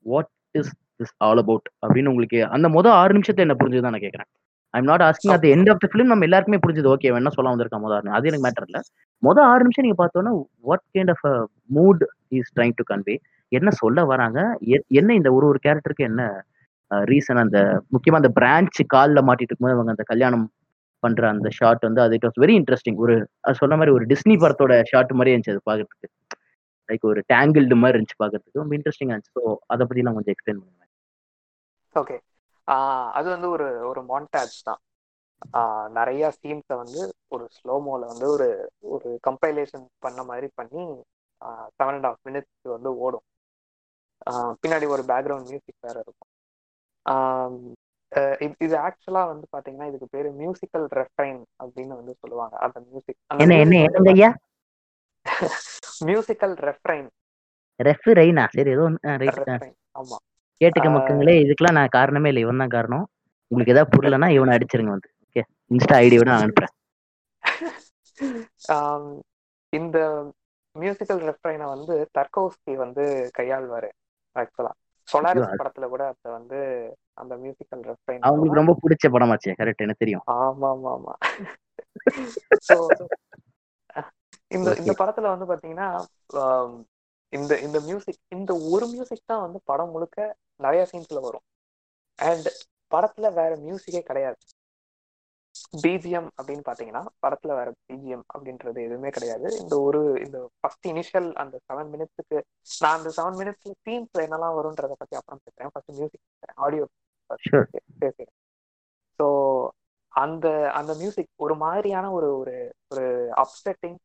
S2: What is this all about அப்படின்னு உங்களுக்கு அந்த மொதல் ஆறு நிமிஷத்தை என்ன புரிஞ்சுதான் நான் கேட்கறேன். I'm not asking at end of the film நம்ம எல்லாருக்குமே புரிஞ்சது. ஓகே என்ன சொல்ல வந்திருக்கா முதல் அது எனக்கு மேட்டர் இல்ல. மொதல் ஆறு நிமிஷம் நீங்க பார்த்தோன்னா what kind of mood is trying to convey என்ன சொல்ல வராங்க? என்ன இந்த ஒரு ஒரு கேரக்டருக்கு என்ன ரீசன் அந்த முக்கியமா அந்த பிரான்ச் காலில் மாட்டிட்டு இருக்கும்போது அவங்க அந்த கல்யாணம் பண்ற அந்த ஷாட் வந்து அது இட் வாஸ் வெரி இன்ட்ரெஸ்டிங் ஒரு அது சொன்ன மாதிரி ஒரு டிஸ்னி படத்தோட ஷாட் மாதிரி இருந்துச்சு அது பார்க்கறதுக்கு லைக் ஒரு டேங்கிள்டு மாதிரி இருந்துச்சு பார்க்கறதுக்கு ரொம்ப இன்ட்ரெஸ்டிங்காக இருந்துச்சு. ஸோ அதை பற்றிலாம் கொஞ்சம் எக்ஸ்பிளைன் பண்ணுங்க
S3: ஓகே அது வந்து ஒரு ஒரு மான்டாஜ் தான். நிறைய சீன்ஸை வந்து ஒரு ஸ்லோமோல வந்து ஒரு ஒரு கம்பைலேஷன் பண்ண மாதிரி பண்ணி செவன் அண்ட் ஹாஃப் மினிட்ஸ் வந்து ஓடும். பின்னாடி ஒரு பேக்ரவுண்ட் மியூசிக் வேற இருக்கும். இது- ஆக்சுவலா வந்து பாத்தீங்கன்னா இதுக்கு பேரு மியூசிக்கல் ரெஃப்ரைன் அப்படின்னு வந்து சொல்லுவாங்க. அந்த music musical refrain
S2: refrain சரி ஏதோ
S3: ரெஃப்ரைன் ஆமா.
S2: கேட்டுக்க மக்கங்களே இதுக்கெல்லாம் நான் காரணமே இல்லை. இவன் தான் காரணம். உங்களுக்கு ஏதாவது புரியலன்னா இவனை அடிச்சிருங்க வந்து. ஓகே? இன்ஸ்டா ஐடியோட நான் அனுப்புறேன்.
S3: இந்த மியூசிக்கல் ரெஃப்ரைனை வந்து தர்கோஸ்கி வந்து கையாள்வாரு. ஆக்சுவலா. சொலாரிஸ் படத்துல கூட அதை வந்து அந்த மியூசிக்கல் ரெஃப்ரைன்
S2: அவங்களுக்கு ரொம்ப பிடிச்ச படமாச்சே கரெக்ட் எனக்கு தெரியும்.
S3: ஆமா ஆமா ஆமா இந்த இந்த. படத்துல வந்து பாத்தீங்கன்னா இந்த இந்த மியூசிக் இந்த ஒரு மியூசிக் தான் வந்து படம் முழுக்க நிறைய சீன்ஸ்ல வரும். அண்ட் படத்துல வேற மியூசிக்கே கிடையாது. பிஜிஎம் அப்படின்னு பாத்தீங்கன்னா படத்துல வேற பிஜிஎம் அப்படின்றது எதுவுமே கிடையாது. இந்த ஒரு இந்த ஃபர்ஸ்ட் இனிஷியல் அந்த செவன் மினிட்ஸுக்கு நான் அந்த செவன் மினிட்ஸ்ல தீம்ஸ் என்னெல்லாம் வரும்ன்றத பத்தி அப்புறம் பேசுறேன். First music audio. பேசுறேன். ஸோ அந்த அந்த மியூசிக் ஒரு மாதிரியான ஒரு ஒரு ஒரு அப்செட்டிங்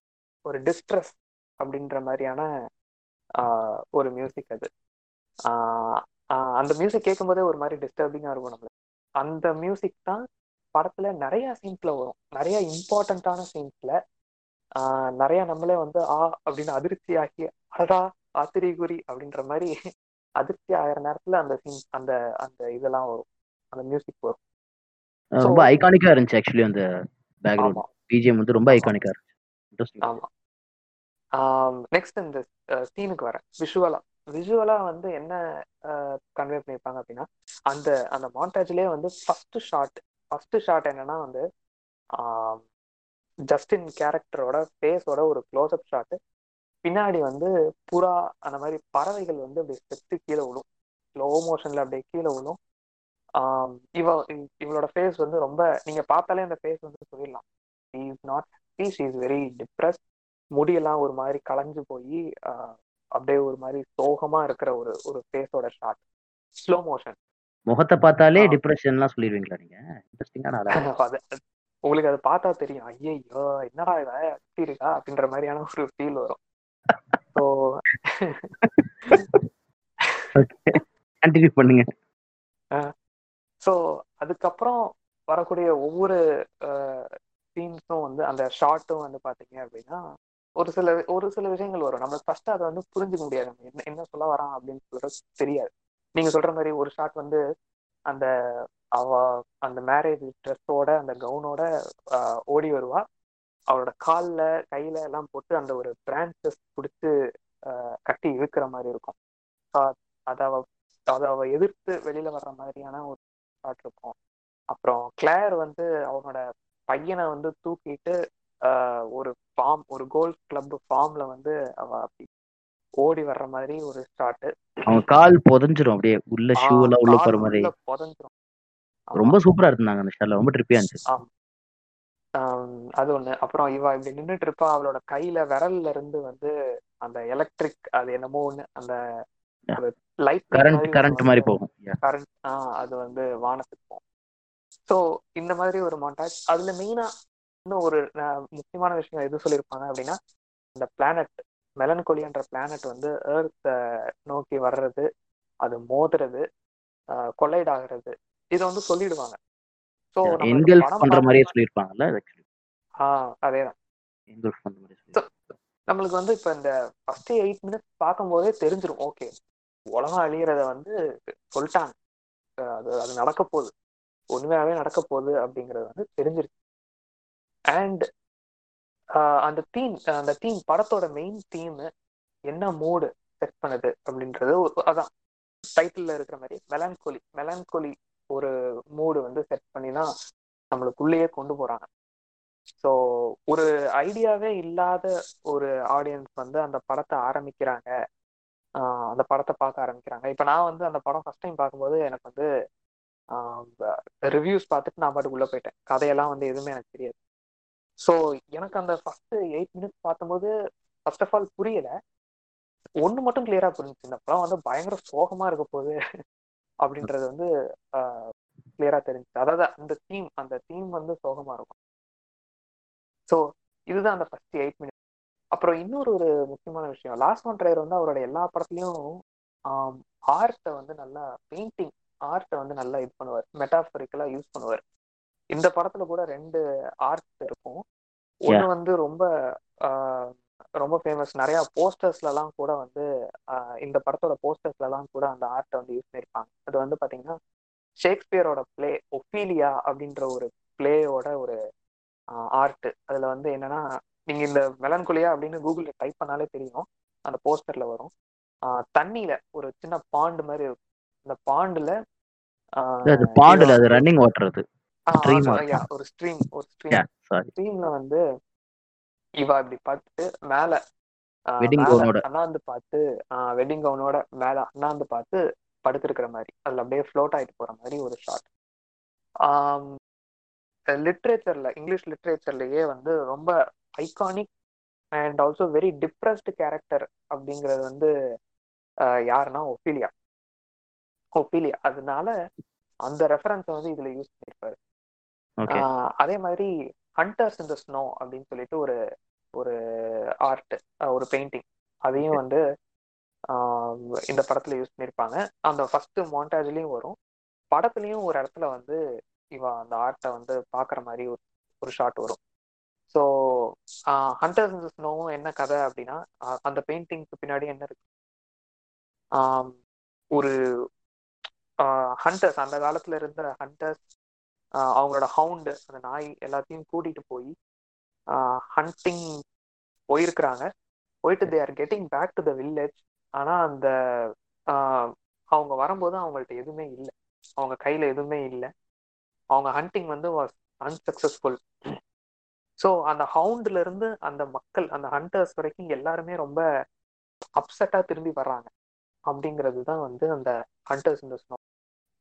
S3: ஒரு டிஸ்ட்ரெஸ் அப்படின்ற மாதிரியான ஒரு மியூசிக் அது. அந்த மியூசிக் கேட்கும்போதே ஒரு மாதிரி டிஸ்டர்பிங்கா இருக்கும் நம்மளுக்கு. அந்த மியூசிக் தான் படத்துல நிறைய சீன்ஸ்ல வரும். நிறைய இம்பார்ட்டண்ட்டான சீன்ஸ்ல நிறைய நம்மளே வந்து ஆ அப்படின்னு அதிர்ச்சி ஆகி அடடா ஆத்திரிகுறி அப்படின்ற மாதிரி அதிர்ச்சி ஆகிற நேரத்துல அந்த சீன் அந்த அந்த இதெல்லாம் வரும். அந்த மியூசிக் வரும்.
S2: ரொம்ப ஐகானிக்கா இருந்துச்சு ஆக்சுவலி அந்த பேக்ரவுண்ட் பிஜிஎம் வந்து ரொம்ப. ஐகானிக்கா இருந்துச்சு.
S3: ஆமா. நெக்ஸ்ட் இந்த சீனுக்கு வரேன். விஷுவலா விஷுவலா வந்து என்ன கன்வே பண்ணியிருப்பாங்க அப்படின்னா அந்த அந்த மாண்டாஜ்லயே வந்து ஃபர்ஸ்ட் ஷாட் ஃபர்ஸ்ட் ஷாட் என்னன்னா வந்து ஜஸ்டின் கேரக்டரோட ஃபேஸோட ஒரு க்ளோஸ்அப் ஷாட் பின்னாடி வந்து புறா அந்த மாதிரி பறவைகள் வந்து அப்படியே செத்து கீழே விழும். ஸ்லோ மோஷன்ல அப்படியே கீழே விழும். இவ இவ- இவளோட ஃபேஸ் வந்து ரொம்ப நீங்க பார்த்தாலே அந்த ஃபேஸ் வந்து சொல்லிடலாம். Is not happy she is very depress முடியெல்லாம் ஒரு மாதிரி களைஞ்சு போய் அப்படியே ஒரு மாதிரி சோகமா இருக்கிற ஒரு ஒரு ஃபேஸோட ஷாட் ஸ்லோ மோஷன்
S2: முகத்தை பார்த்தாலே. டிப்ரெஷன்லாம் சொல்லிடுவீங்களா நீங்க? இன்ட்ரெஸ்டிங்கான
S3: உங்களுக்கு அது பார்த்தா தெரியும். ஐயோ என்னடா இவ? இப்படி இருக்கா? அப்படின்ற மாதிரியான ஒரு ஃபீல் வரும். ஸோ
S2: கண்டினியூ பண்ணுங்க.
S3: ஸோ அதுக்கப்புறம் வரக்கூடிய ஒவ்வொரு சீன்ஸும் வந்து அந்த ஷார்ட்டும் வந்து பாத்தீங்க அப்படின்னா ஒரு சில ஒரு சில விஷயங்கள் வரும். நம்மளுக்கு ஃபர்ஸ்ட் அதை வந்து புரிஞ்சுக்க முடியாது. நம்ம என்ன என்ன சொல்ல வரான் அப்படின்னு சொல்றது தெரியாது. நீங்க சொல்ற மாதிரி ஒரு ஷாட் வந்து அந்த அவ அந்த மேரேஜ் ட்ரெஸ்ஸோட அந்த கவுனோட ஓடி வருவா. அவளோட கால்ல கையில எல்லாம் போட்டு அந்த ஒரு பிரான்சஸ் பிடிச்சு கட்டி இழுக்கிற மாதிரி இருக்கும். அதை அவ அதை அவ எதிர்த்து வெளியில வர்ற மாதிரியான ஒரு ஷாட் இருக்கும். அப்புறம் கிளேர் வந்து அவனோட பையனை வந்து தூக்கிட்டு ஒரு ஃபார்ம் ஒரு கோல்ஃப் கிளப் ஃபார்ம்ல வந்து அவ அப்படி ஓடி வர்ற மாதிரி ஒரு ஷாட்டு
S2: அவன் கால் புதஞ்சிரும் அப்படியே உள்ள ஷூ எல்லாம் உள்ள போற மாதிரி.
S3: புதஞ்சிரும்.
S2: ரொம்ப சூப்பரா இருந்தாங்க அந்த ஷாட்ல ரொம்ப ட்ரிப்பியா இருந்துச்சு.
S3: அது ஒண்ணு. அப்புறம் இவ இப்படி நின்னுட்டு இருப்பா. அவளோட கையில விரல்ல இருந்து வந்து அந்த எலக்ட்ரிக் அது என்னமோ ஒண்ணு அந்த. லைட்
S2: கரண்ட் கரண்ட் மாதிரி போகும்.
S3: கரண்ட் ஆஹ் அது வந்து வானத்துக்கு போகும். ஸோ இந்த மாதிரி ஒரு மாண்டாஜ் அதுல மெயினா இன்னும் ஒரு முக்கியமான விஷயம் எது சொல்லியிருப்பாங்க அப்படின்னா இந்த பிளானட் மெலன்கோலின்ற பிளானட் வந்து ஏர்த் நோக்கி வர்றது அது மோதுறது கொலைட் ஆகுறது இதை வந்து சொல்லிடுவாங்க. ஸோ
S2: பண்ற மாதிரியே சொல்லியிருப்பாங்கல்ல பண்ற மாதிரி சொல்லி
S3: நம்மளுக்கு வந்து இப்ப இந்த ஃபர்ஸ்ட் எயிட் மினிட்ஸ் பார்க்கும்போதே தெரிஞ்சிரும். ஓகே உலகம் அழியறத வந்து சொல்லிட்டாங்க. அது அது நடக்க போகுது உண்மையாவே நடக்க போகுது அப்படிங்கிறது வந்து தெரிஞ்சிருச்சு. அண்ட் அந்த தீம் அந்த தீம் படத்தோட மெயின் தீம் என்ன மூடு செட் பண்ணுது அப்படின்றது ஒரு- அதான் டைட்டில் இருக்கிற மாதிரி மெலான்கோலி மெலான்கோலி ஒரு மூடு வந்து செட் பண்ணி தான் நம்மளுக்குள்ளேயே கொண்டு போறாங்க. ஸோ ஒரு ஐடியாவே இல்லாத ஒரு ஆடியன்ஸ் வந்து அந்த படத்தை ஆரம்பிக்கிறாங்க. அந்த படத்தை பார்க்க ஆரம்பிக்கிறாங்க. இப்போ நான் வந்து அந்த படம் ஃபர்ஸ்ட் டைம் பார்க்கும்போது எனக்கு வந்து ரிவ்யூஸ் பார்த்துட்டு நான் பாட்டுக்குள்ளே போயிட்டேன். கதையெல்லாம் வந்து எதுவுமே எனக்கு தெரியாது. ஸோ எனக்கு அந்த ஃபர்ஸ்ட் எயிட் மினிட்ஸ் பார்க்கும்போது ஃபர்ஸ்ட் ஆஃப் ஆல் புரியல. ஒன்று மட்டும் கிளியரா புரிஞ்சுச்சு. இந்த படம் வந்து பயங்கர சோகமா இருக்க போகுது அப்படின்றது வந்து கிளியரா தெரிஞ்சுச்சு. அதாவது அந்த தீம் அந்த தீம் வந்து சோகமா இருக்கும். ஸோ இதுதான் அந்த ஃபர்ஸ்ட் எயிட் மினிட்ஸ் அப்புறம் இன்னொரு ஒரு முக்கியமான விஷயம். லாஸ்ட் ஒன் ட்ரையர் வந்து அவரோட எல்லா படத்துலையும் ஆர்ட்டை வந்து நல்லா பெயிண்டிங் ஆர்ட்டை வந்து நல்லா இது பண்ணுவார். மெட்டாஃபரிக்கலாக யூஸ் பண்ணுவார். இந்த படத்துல கூட ரெண்டு ஆர்ட் இருக்கும். ஒன்று வந்து ரொம்ப ரொம்ப ஃபேமஸ் நிறைய போஸ்டர்ஸ்ல எல்லாம் கூட வந்து இந்த படத்தோட போஸ்டர்ஸ்ல எல்லாம் கூட அந்த ஆர்ட்டை வந்து யூஸ் பண்ணியிருப்பாங்க அது வந்து பாத்தீங்கன்னா ஷேக்ஸ்பியரோட பிளே ஒஃபீலியா அப்படின்ற ஒரு பிளேயோட ஒரு ஆர்ட் அதுல வந்து என்னன்னா நீங்க இந்த மெலன்குலியா அப்படின்னு கூகுள்ல டைப் பண்ணாலே தெரியும். அந்த போஸ்டர்ல வரும். தண்ணியில ஒரு சின்ன பாண்டு மாதிரி இருக்கும். அந்த பாண்டுல
S2: பாண்டுல அது ரன்னிங் வாட்டர் அது stream ஆ
S3: ஒரு ஸ்ட்ரீம் ஒரு ஸ்ட்ரீம் ஸ்ட்ரீம்ல வந்து இவ இப்படி பார்த்துட்டு மேல மேல
S2: gown-ஓட.
S3: அண்ணாந்து பார்த்து வெட்டிங் கவுனோட மேல அண்ணாந்து பார்த்து படுத்திருக்கிற மாதிரி அதுல அப்படியே ஃப்ளோட் ஆயிட்டு போற மாதிரி ஒரு ஷாட் லிட்ரேச்சர்ல இங்கிலீஷ் லிட்ரேச்சர்லயே வந்து ரொம்ப iconic and also very depressed character அப்படிங்கிறது வந்து யாருன்னா ஒஃபீலியா. ஒஃபீலியா. அதனால அந்த ரெஃபரன்ஸை வந்து இதுல யூஸ் பண்ணியிருப்பாரு ஆஹ் அதே மாதிரி ஹண்டர்ஸ் இந்த ஸ்னோ அப்படின்னு சொல்லிட்டு ஒரு ஒரு ஆர்ட் ஒரு பெயிண்டிங் அதையும் வந்து இந்த படத்துல யூஸ் பண்ணியிருப்பாங்க அந்த ஃபர்ஸ்ட் மாண்டாஜ்லயும் வரும். படத்துலயும் ஒரு இடத்துல வந்து இவ அந்த ஆர்ட்டை வந்து பாக்குற மாதிரி ஒரு ஒரு ஷாட் வரும். ஸோ ஹண்டர்ஸ் இந்த ஸ்னோவும் என்ன கதை அப்படின்னா அந்த பெயிண்டிங்க்கு பின்னாடி என்ன இருக்கு? ஒரு ஹண்டர்ஸ் அந்த காலத்துல இருந்த ஹண்டர்ஸ் அவங்களோட ஹவுண்டு அந்த நாய் எல்லாத்தையும் கூட்டிட்டு போய் ஹண்டிங் போயிருக்கிறாங்க. போயிட்டு they are getting back to the village ஆனால் அந்த அவங்க வரும்போது அவங்கள்ட்ட எதுவுமே இல்லை. அவங்க கையில் எதுவுமே இல்லை. அவங்க ஹண்டிங் வந்து வாஸ் அன்சக்சஸ்ஃபுல் ஸோ அந்த ஹவுண்ட்ல இருந்து அந்த மக்கள் அந்த ஹண்டர்ஸ் வரைக்கும் எல்லாருமே ரொம்ப அப்செட்டாக திரும்பி வர்றாங்க. அப்படிங்கிறது தான் வந்து அந்த ஹண்டர்ஸ் இந்த ஸ்னோ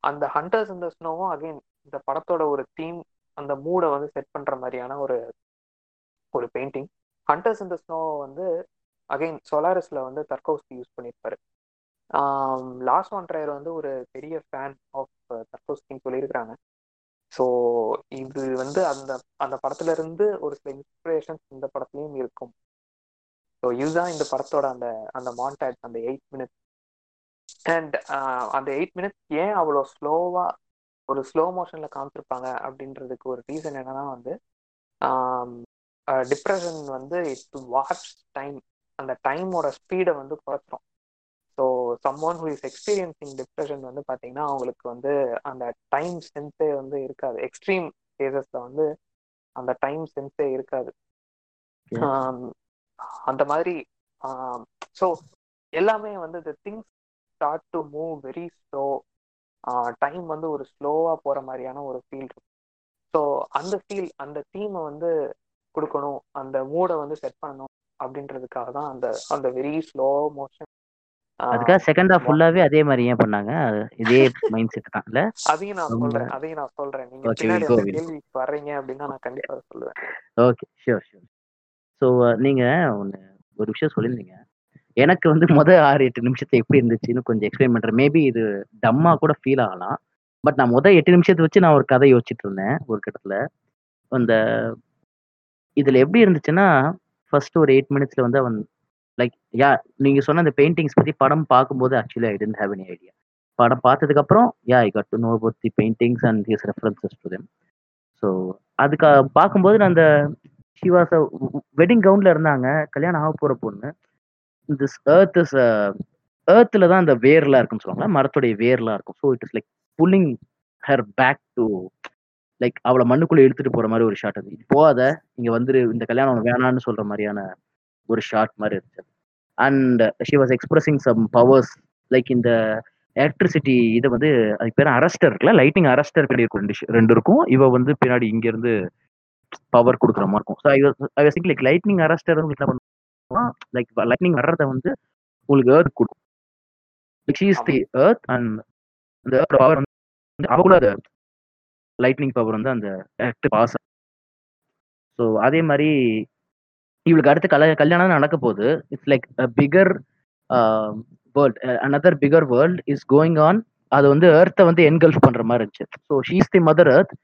S3: அந்த ஹண்டர்ஸ் இந்த ஸ்னோவும் அகைன் இந்த படத்தோட ஒரு தீம் அந்த மூடை வந்து செட் பண்ற மாதிரியான ஒரு ஒரு பெயிண்டிங் ஹண்டர்ஸ் இந்த ஸ்னோ வந்து அகைன் சோலாரிஸ்ல வந்து தர்கோஸ்கி யூஸ் பண்ணியிருப்பாரு லாஸ் ஒன் ட்ரையர் வந்து ஒரு பெரிய ஃபேன் ஆஃப் தர்கோஸ்கின்னு சொல்லியிருக்கிறாங்க. ஸோ இது வந்து அந்த அந்த படத்துல இருந்து ஒரு சில இன்ஸ்பிரேஷன்ஸ் இந்த படத்துலையும் இருக்கும். ஸோ இதுதான் இந்த படத்தோட அந்த அந்த மாண்டாஜ் அந்த எயிட் மினிட்ஸ் அண்ட் அந்த எயிட் மினிட்ஸ் ஏன் அவ்வளோ ஸ்லோவாக ஒரு ஸ்லோ மோஷன்ல காமிச்சிருப்பாங்க அப்படின்றதுக்கு ஒரு ரீசன் என்னன்னா வந்து டிப்ரெஷன் வந்து இட் வாட்ச் டைம் அந்த டைமோட ஸ்பீடை வந்து குறைச்சிரும். So someone who is experiencing depression வந்து பார்த்தீங்கன்னா அவங்களுக்கு வந்து அந்த டைம் சென்ஸே வந்து இருக்காது. எக்ஸ்ட்ரீம் கேசஸில் வந்து அந்த டைம் சென்ஸே இருக்காது. அந்த மாதிரி ஸோ எல்லாமே வந்து the things start to move very slow time வந்து ஒரு ஸ்லோவாக போகிற மாதிரியான ஒரு ஃபீல் இருக்கும். ஸோ அந்த ஃபீல் அந்த தீமை வந்து கொடுக்கணும். அந்த மூடை வந்து செட் பண்ணணும் அப்படின்றதுக்காக தான் அந்த அந்த வெரி ஸ்லோ மோஷன்
S2: அதுக்காக செகண்ட் ஹாஃப் ஃபுல்லாவே அதே மாதிரி ஏன் பண்ணாங்க? இதே மைண்ட் செட் தான். இல்ல?
S3: அதையும் நான் சொல்றேன் அதையும் நான் சொல்றேன். நீங்க பின்னாடி. கேள்விக்கு வர்றீங்க அப்படின்னா நான் கண்டிப்பா சொல்லுவேன்.
S2: ஓகே ஷியோர் ஷியோர் ஸோ நீங்க ஒன்று ஒரு விஷயம் சொல்லியிருந்தீங்க. எனக்கு வந்து முதல் ஆறு எட்டு நிமிஷத்தை எப்படி இருந்துச்சுன்னு கொஞ்சம் எக்ஸ்பிளைன் பண்றேன். மேபி இது டம்மா கூட ஃபீல் ஆகலாம். பட் நான் முதல் எட்டு நிமிஷத்தை வச்சு நான் ஒரு கதை யோசிச்சுட்டு இருந்தேன் ஒரு கட்டத்தில். அந்த இதில் எப்படி இருந்துச்சுன்னா ஃபர்ஸ்ட் ஒரு எயிட் மினிட்ஸ்ல வந்து அவன் லைக் யா நீங்க சொன்ன அந்த பெயிண்டிங்ஸ் பத்தி படம் பார்க்கும்போது actually I didn't have any idea படம் பார்த்ததுக்கு அப்புறம் yeah I got to know about the paintings and his references to them so அதுக்கு பார்க்கும்போது நான் அந்த ஷி வெட்டிங் கவுன்ல இருந்தாங்க. கல்யாணம் ஆக போற பொண்ணு. திஸ் ஏர்த் இஸ் ஏர்த்தில் தான் அந்த வேர்லாம் இருக்கும்னு சொல்லுவாங்களா மரத்துடைய வேர்லாம் இருக்கும். So it is like pulling her back to like அவளை மண்ணுக்குள்ள இழுத்துட்டு போற மாதிரி ஒரு ஷாட் அது. இது போகாத இங்க வந்துரு இந்த கல்யாணம் வேணான்னு சொல்ற மாதிரியான ஒரு ஷாட் மாதிரி இருந்துச்சு and she was expressing some powers like இந்த எலக்ட்ரிசிட்டி இதை வந்து அதுக்கு பேர் அரஸ்டர் இருக்குல்ல லைட்டிங் அரஸ்டர் பின்னாடி இருக்கும் ரெண்டு ரெண்டு இருக்கும். இவ வந்து பின்னாடி இங்க இருந்து பவர் கொடுக்குற மாதிரி இருக்கும். So I I was like lightning arrester உங்களுக்கு என்ன பண்ணுவோம் லைக் லைட்னிங் வர்றத வந்து உங்களுக்கு ஏர்த் கொடுக்கும் she is the earth and அந்த பவர் வந்து லைட்னிங் பவர் வந்து அந்த பாஸ் ஸோ அதே மாதிரி இவளுக்கு அடுத்து கல கல்யாணம் நடக்க போகுது. It's like bigger world another bigger world is going on அது வந்து எர்த்தை வந்து என்கல்ஃப் பண்ற மாதிரி இருந்துச்சு. So she's the mother earth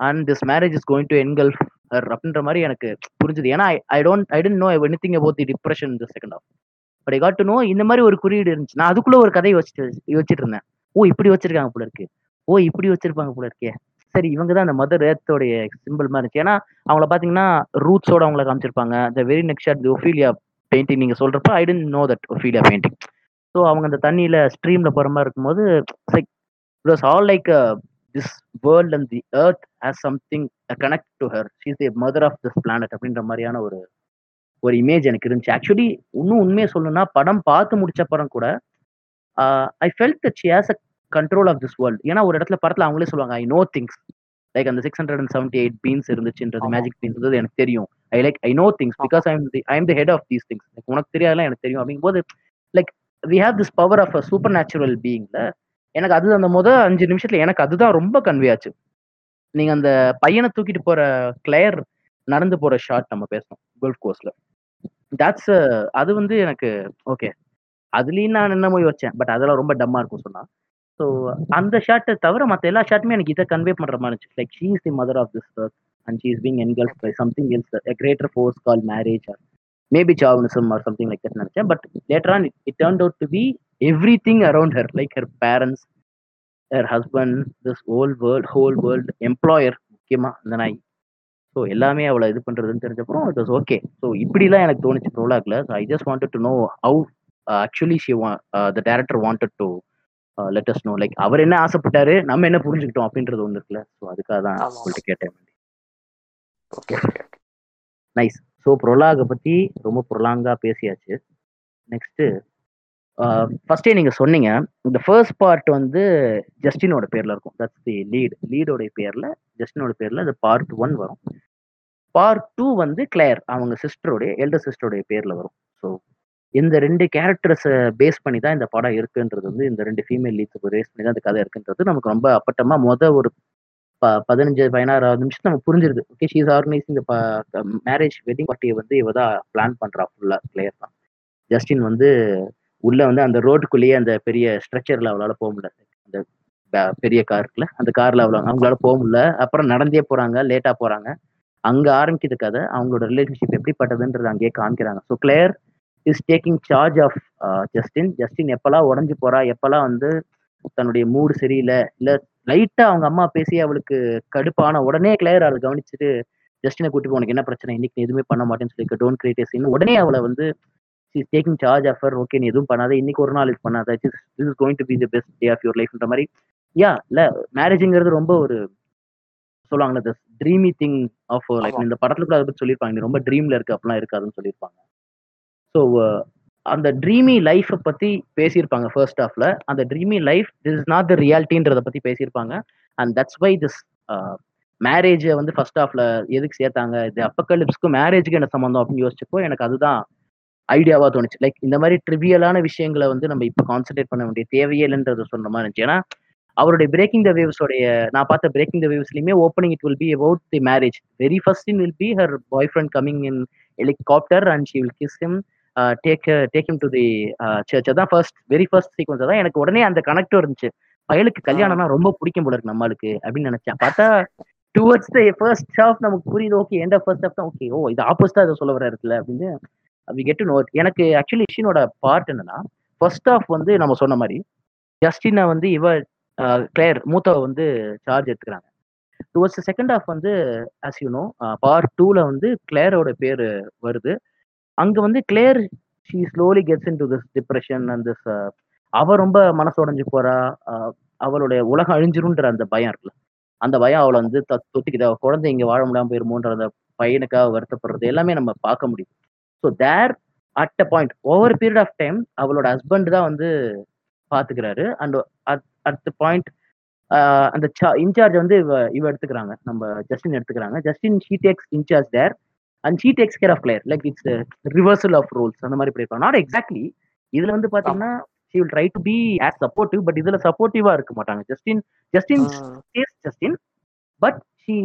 S2: and this marriage is going to engulf அப்படின்ற மாதிரி எனக்கு புரிஞ்சுது. ஏன்னா I don't I didn't know any thing about the depression இந்த second of but I got to know இந்த மாதிரி ஒரு குறியீடு இருந்துச்சு. நான் அதுக்குள்ள ஒரு கதை யோசிச்சு யோசிச்சுட்டு இருந்தேன். ஓ இப்படி வச்சிருக்காங்க போல இருக்கு. ஓ இப்படி வச்சிருப்பாங்க போல இருக்கே. சரி இவங்க தான் அந்த மதர் ஏர்த்தோடைய சிம்பிள் மாதிரி இருந்துச்சு. ஏன்னா அவங்கள பாத்தீங்கன்னா ரூட்ஸோட அவங்கள காமிச்சிருப்பாங்க. The very next shot the Ophelia painting நீங்க சொல்றப்ப I didn't know that Ophelia painting so அவங்க அந்த தண்ணியில ஸ்ட்ரீம்ல போற மாதிரி இருக்கும்போது like it was all like this world and the earth has something connect to her she's the mother of this planet அப்படின்ற மாதிரியான ஒரு ஒரு இமேஜ் எனக்கு இருந்துச்சு. ஆக்சுவலி இன்னும் உண்மையை சொல்லணும்னா படம் பார்த்து முடிச்ச படம் கூட I felt that she has a control of this world ஏன்னா ஒரு இடத்துல படத்துல அவங்களே சொல்லுவாங்க ஐ நோ திங்ஸ் லைக் அந்த six hundred and seventy eight beans இருந்துச்சுன்றது. Magic beans எனக்கு தெரியும். I like I know things because I the I am the head of these things like உனக்கு தெரியாதெல்லாம் எனக்கு தெரியும். அப்படிங்கும்போது like we have this power of a super natural பீயிங்ல எனக்கு அது அந்த முதல் அஞ்சு நிமிஷத்துல எனக்கு அதுதான் ரொம்ப கன்வே ஆச்சு நீங்க அந்த பையனை தூக்கிட்டு போற கிளையர் நடந்து போற ஷாட் நம்ம பேசணும் கோல்ஃப் கோர்ஸ்ல தட்ஸ் அது வந்து எனக்கு ஓகே அதுலயும் நான் என்னமோ யோசிச்சேன் பட் அதெல்லாம் ரொம்ப டம்மா இருக்கும் சொன்னா. ஸோ அந்த ஷாட்டை தவிர மற்ற எல்லா ஷாட்டுமே எனக்கு இதை கன்வே பண்ற மாதிரி இருந்துச்சு. Like she is the mother of this and she is being engulf by something else a greater force call marriage or maybe chauvinism or something like நினைச்சேன். But later on it turn out to be everything around her like her parents her husband this whole world whole world employer முக்கியமா இந்த நாய். So எல்லாமே அவளை இது பண்றதுன்னு தெரிஞ்சப்பறம் it was okay so இப்படிலாம் எனக்கு தோணுச்சு ப்ரோலாக்ல so I just wanted to know how actually she the director wanted to let us know like அவர் என்ன ஆசைப்பட்டாரு நம்ம என்ன புரிஞ்சுக்கிட்டோம் அப்படின்றது ஒன்று இருக்குல்ல. ஸோ அதுக்காக தான். உங்கள்கிட்ட கேட்டேன்.
S3: ஓகே
S2: நைஸ் ஸோ ப்ரொலாகை பத்தி ரொம்ப ப்ரொலாங்கா பேசியாச்சு. நெக்ஸ்ட் ஃபர்ஸ்டே நீங்க சொன்னீங்க இந்த ஃபர்ஸ்ட் பார்ட் வந்து ஜஸ்டினோட பேர்ல இருக்கும். தட்ஸ் தி லீட் லீடோட பேர்ல ஜஸ்டினோட பேர்ல அது பார்ட் ஒன் வரும். பார்ட் டூ வந்து கிளேர் அவங்க சிஸ்டருடைய எல்டர் சிஸ்டருடைய பேர்ல வரும். ஸோ இந்த ரெண்டு கேரக்டர்ஸை பேஸ் பண்ணி தான் இந்த படம் இருக்குன்றது வந்து இந்த ரெண்டு ஃபீமேல் லீட்ஸை பேஸ் பண்ணி தான் இந்த கதை இருக்குன்றது நமக்கு ரொம்ப அப்பட்டமா மொதல் ஒரு ப பதினஞ்சு பதினாறாவது நிமிஷம் நமக்கு புரிஞ்சிருது. ஓகே ஷீஸ் ஆர்கனைசிங் இந்த மேரேஜ் வெட்டிங் பார்ட்டியை வந்து இவ தான் பிளான் பண்றா ஃபுல்லா கிளியர் தான். ஜஸ்டின் வந்து உள்ள வந்து அந்த ரோட்டுக்குள்ளேயே அந்த பெரிய ஸ்ட்ரக்சர்ல அவளால போக முடியல. அந்த பெரிய கார் இருக்குல்ல அந்த கார்ல அவ்வளோ அவங்களால போக முடியல. அப்புறம் நடந்தே போறாங்க லேட்டா போறாங்க. அங்க ஆரம்பிக்கிறது கதை அவங்களோட ரிலேஷன்ஷிப் எப்படிப்பட்டதுன்றது அங்கேயே காமிக்கிறாங்க. So Claire is taking charge of Justine Justine எப்பெல்லாம் உடஞ்சு போறா எப்பெல்லாம் வந்து தன்னுடைய மூடு சரியில்லை இல்ல லைட்டா அவங்க அம்மா பேசி அவளுக்கு கடுப்பான உடனே கிளியர் அவளை கவனிச்சுட்டு ஜஸ்டினை கூட்டி போனக்கு என்ன பிரச்சனை? இன்னைக்கு எதுவுமே பண்ண மாட்டேன்னு சொல்லி டோன்ட் கிரியேட் சீன் உடனே அவளை வந்து டேக்கிங் சார்ஜ் ஆஃபர் ஓகே நீ எதுவும் பண்ணாத. இன்னைக்கு ஒரு நாள் இது பண்ணாத. This is going to be the best day of your லைஃப்ன்ற மாதிரி. யா இல்ல மேரேஜ்ங்கிறது ரொம்ப ஒரு சொல்லுவாங்கல்ல the dreamy thing of life. இந்த படத்துல கூட அதை பத்தி சொல்லியிருப்பாங்க. ரொம்ப ட்ரீம்ல இருக்கு அப்படிலாம் இருக்காதுன்னு சொல்லியிருப்பாங்க. ஸோ அந்த ட்ரீமி லைஃப்பை பத்தி பேசியிருப்பாங்க ஃபர்ஸ்ட் ஹாஃப்ல அந்த dreamy life this is not the ரியாலிட்டின்றத பத்தி பேசியிருப்பாங்க. அண்ட் தட்ஸ் வை திஸ் மேரேஜை வந்து ஃபர்ஸ்ட் ஹாஃப்ல எதுக்கு சேர்த்தாங்க? இது அப்பக்கலிப்ஸ்க்கும் மேரேஜுக்கு என்ன சம்மந்தம் அப்படின்னு யோசிச்சப்போ எனக்கு அதுதான் ஐடியாவா தோணுச்சு. லைக் இந்த மாதிரி ட்ரிவியலான விஷயங்களை வந்து நம்ம இப்போ கான்சென்ட்ரேட் பண்ண வேண்டிய தேவையே இல்லைன்றத சொல்ற மாதிரி இருந்துச்சு. ஏன்னா அவருடைய பிரேக்கிங் த வேவ்ஸோடைய நான் பார்த்த breaking the வேவ்ஸ்லயுமே opening it will be about the marriage very first in will be her boy friend coming in helicopter and she will kiss him take take him to the church அதான் first very first sequence அதான் எனக்கு உடனே அந்த கனெக்டும் இருந்துச்சு. பயலுக்கு கல்யாணம்னா ரொம்ப பிடிக்கும் போல இருக்கு நம்மளுக்கு அப்படின்னு நினைச்சேன். பார்த்தா டுவர்ட்ஸ் த ஃபர்ஸ்ட் ஹாஃப் நமக்கு புரியுது. ஓகே எண்ட் ஃபர்ஸ்ட் ஹாஃப் தான். ஓகே ஓ இது ஆப்போசிட்டா இதை சொல்ல வர இருக்குல்ல அப்படின்னு வி கெட் டு நோ எனக்கு ஆக்சுவலி இஷினோட பார்ட் என்னன்னா ஃபர்ஸ்ட் ஆஃப் வந்து நம்ம சொன்ன மாதிரி ஜஸ்டினை வந்து இவ கிளேர் மூத்தவ வந்து சார்ஜ் எடுத்துக்கிறாங்க. டுவர்ட்ஸ் செகண்ட் ஆஃப் வந்து ஆஸ் யூ நோ பார்ட் டூவில் வந்து கிளேரோட பேர் வருது. அங்கே வந்து Claire she slowly gets into this depression and this அவ ரொம்ப மனசு உடஞ்சி போறா அவளுடைய உலகம் அழிஞ்சிரும்ன்ற அந்த பயம் இருக்குல்ல. அந்த பயம் அவளை வந்து த- தொட்டிக்குது. அவ குழந்தை இங்கே வாழ முடியாமல் போயிருமோன்ற அந்த பையனுக்காக வருத்தப்படுறது எல்லாமே நம்ம பார்க்க முடியும் so there at a point over period of time அவளோட ஹஸ்பண்ட் தான் வந்து பாத்துக்கிறாரு. அண்ட் அட் த பாயிண்ட் அந்த இன்சார்ஜ் வந்து இவ இவ எடுத்துக்கிறாங்க. நம்ம ஜஸ்டின் எடுத்துக்கிறாங்க. Justine she takes in charge there and she takes care of Claire like it's reversal of roles அந்த மாதிரி பண்ணிருப்பாங்க நாட் எக்ஸாக்ட்லி இதுல வந்து பாத்தீங்கன்னா she will try to be as supportive but இதுல சப்போர்ட்டிவா இருக்க மாட்டாங்க. Justine Justine Justine but she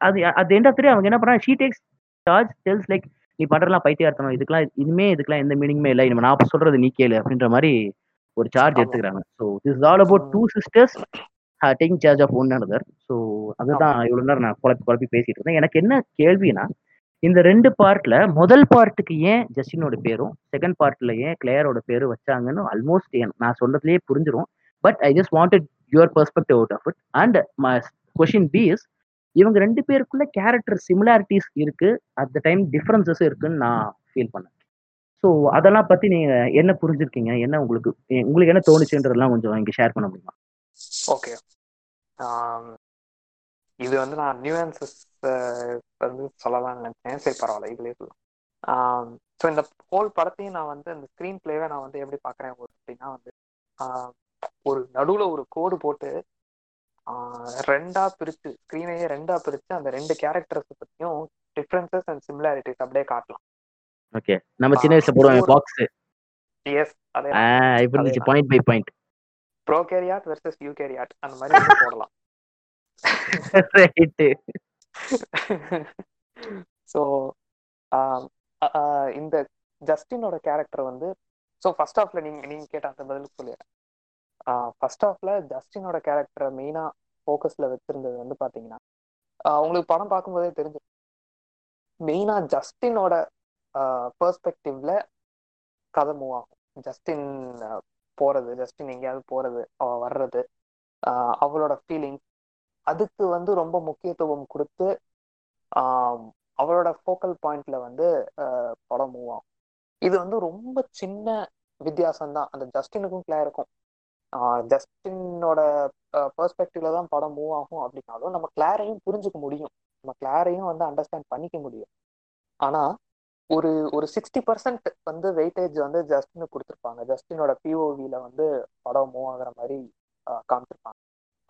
S2: அது அது எண்ட் ஆஃப் அவங்க என்ன பண்றாங்க? She takes charge tells like நீ பண்றலாம் பைத்தியார்த்தனம் இதுக்கெல்லாம் இனிமே இதுக்கெல்லாம் எந்த மீனிங்குமே இல்லை. இனிமே நான் சொல்றது நீ கேளு அப்படின்ற மாதிரி ஒரு சார்ஜ். எடுத்துக்கிறாங்க. So this all about two sisters taking charge of one another. So அதுதான் இவ்வளவு நேரம் நான் குழப்பி குழப்பி பேசிட்டு இருந்தேன். எனக்கு என்ன கேள்வினா இந்த ரெண்டு பார்ட்ல முதல் பார்ட்டுக்கு ஏன் ஜஸ்டினோட பேரும் செகண்ட் பார்ட்ல ஏன் கிளேயரோட பேரும் வச்சாங்கன்னு ஆல்மோஸ்ட் நான் சொல்றதுலயே புரிஞ்சிரும். But I just wanted your perspective out of it and question B is இவங்க ரெண்டு பேருக்குள்ள கேரக்டர் சிமிலாரிட்டிஸ் இருக்கு. அட் த டைம் டிஃப்ரென்சஸும் இருக்குன்னு நான் ஃபீல் பண்ணேன். ஸோ அதெல்லாம் பத்தி நீங்க என்ன புரிஞ்சிருக்கீங்க? என்ன உங்களுக்கு உங்களுக்கு என்ன தோணுச்சுன்றதெல்லாம் கொஞ்சம் இங்க ஷேர் பண்ண முடியுமா?
S3: ஓகே இது வந்து நான் நியூஆன்சஸ் வந்து சொல்லலாம்னு நினைச்சேன். சரி பரவாயில்ல இதுலயே சொல்லலாம். ஸோ இந்த ஹோல் படத்தையும் நான் வந்து அந்த ஸ்க்ரீன் பிளேவை நான் வந்து எப்படி பார்க்குறேன் அப்படின்னா வந்து ஒரு நடுவில் ஒரு கோடு போட்டு ரெண்டா பிரிச்சு ஸ்க்ரீனையே ரெண்டா பிரிச்சு அந்த ரெண்டு கேரக்டர்ஸ் பற்றியும் டிஃப்ரென்சஸ் அண்ட் சிமிலாரிட்டிஸ் அப்படியே காட்டலாம்.
S2: ஓகே நம்ம சின்ன வயசுல போடுவோம் பாக்ஸ்
S3: எஸ் அதே
S2: இப்ப இருந்துச்சு point by point
S3: prokaryote versus eukaryote அந்த மாதிரி போடலாம்.
S2: ரைட்டு
S3: ஸோ இந்த ஜஸ்டினோட கேரக்டர் வந்து ஸோ ஃபர்ஸ்ட் ஹாஃப்ல நீங்க நீங்க கேட்ட அந்த பதிலுக்கு சொல்லிடுறேன். ஃபர்ஸ்ட் ஹாஃப்ல ஜஸ்டினோட கேரக்டரை மெயினா ஃபோக்கஸ்ல வச்சிருந்தது வந்து பாத்தீங்கன்னா அவங்களுக்கு படம் பார்க்கும்போதே தெரிஞ்சு மெயினா ஜஸ்டினோட பெர்ஸ்பெக்டிவ்ல கதை மூவ் ஆகும். ஜஸ்டின் போகிறது போறது ஜஸ்டின் எங்கேயாவது போறது அவ வர்றது அவளோட ஃபீலிங் அதுக்கு வந்து ரொம்ப முக்கியத்துவம் கொடுத்து அவளோட ஃபோக்கல் பாயிண்ட்ல வந்து படம் மூவ் ஆகும். இது வந்து ரொம்ப சின்ன வித்தியாசம் தான் அந்த ஜஸ்டினுக்கும் கிளியருக்கும் ஜஸ்டினோட பெர்ஸ்பெக்டிவ்ல தான் படம் மூவ் ஆகும் அப்படின்னாலும் நம்ம கிளாரையும் புரிஞ்சுக்க முடியும். நம்ம கிளாரையும் வந்து அண்டர்ஸ்டாண்ட் பண்ணிக்க முடியும். ஆனா ஒரு ஒரு சிக்ஸ்டி பர்சன்ட் வந்து வெயிட்டேஜ் வந்து ஜஸ்டினுக்கு கொடுத்துருப்பாங்க. ஜஸ்டினோட பிஓவியில் வந்து படம் மூவ் ஆகுற மாதிரி காமிச்சிருப்பாங்க.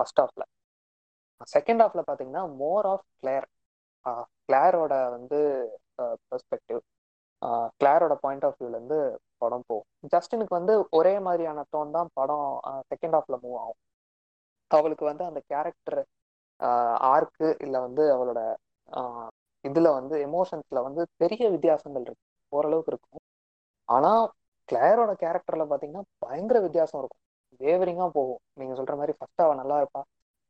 S3: ஃபர்ஸ்ட் ஹாஃப்ல செகண்ட் ஹாஃப்ல பாத்தீங்கன்னா மோர் ஆஃப் கிளேர் கிளேரோட வந்து பெர்ஸ்பெக்டிவ் கிளாரோட பாயிண்ட் ஆஃப் வியூல இருந்து படம் போகும். ஜஸ்டினுக்கு வந்து ஒரே மாதிரியான டோன் தான் படம் செகண்ட் ஹாஃப்ல மூவ் ஆகும். அவளுக்கு வந்து அந்த கேரக்டர் ஆர்க்கு இல்லை வந்து அவளோட இதுல வந்து எமோஷன்ஸ்ல வந்து பெரிய வித்தியாசங்கள் இருக்கு. ஓரளவுக்கு இருக்கும். ஆனா கிளேரோட கேரக்டர்ல பாத்தீங்கன்னா பயங்கர வித்தியாசம் இருக்கும். வேவரிங்கா போகும். நீங்க சொல்ற மாதிரி ஃபர்ஸ்ட் அவ நல்லா இருப்பா.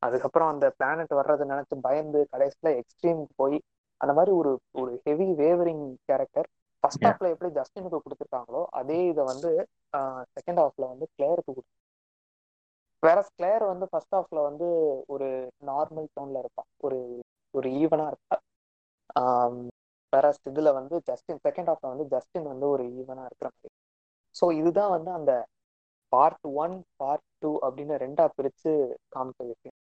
S3: அதுக்கப்புறம் அந்த பிளானட் வர்றது நினைச்சு பயந்து கடைசியில எக்ஸ்ட்ரீம் போய் அந்த மாதிரி ஒரு ஒரு ஹெவி வேவரிங் கேரக்டர் ஃபர்ஸ்ட் ஹாஃப்ல எப்படி ஜஸ்டினுக்கு கொடுத்துருக்காங்களோ அதே இதை வந்து செகண்ட் ஹாஃப்ல வந்து கிளேருக்கு கொடுத்து வேற கிளேர் வந்து ஃபர்ஸ்ட் ஹாஃப்ல வந்து ஒரு நார்மல் டோன்ல இருப்பா. ஒரு ஒரு ஈவனா இருப்பா. வேற இதுல வந்து ஜஸ்டின் செகண்ட் ஹாஃப்ல வந்து ஜஸ்டின் வந்து ஒரு ஈவனா இருக்கிற மாதிரி. ஸோ இதுதான் வந்து அந்த பார்ட் ஒன் பார்ட் டூ அப்படின்னு ரெண்டா பிரிச்சு விஷயம்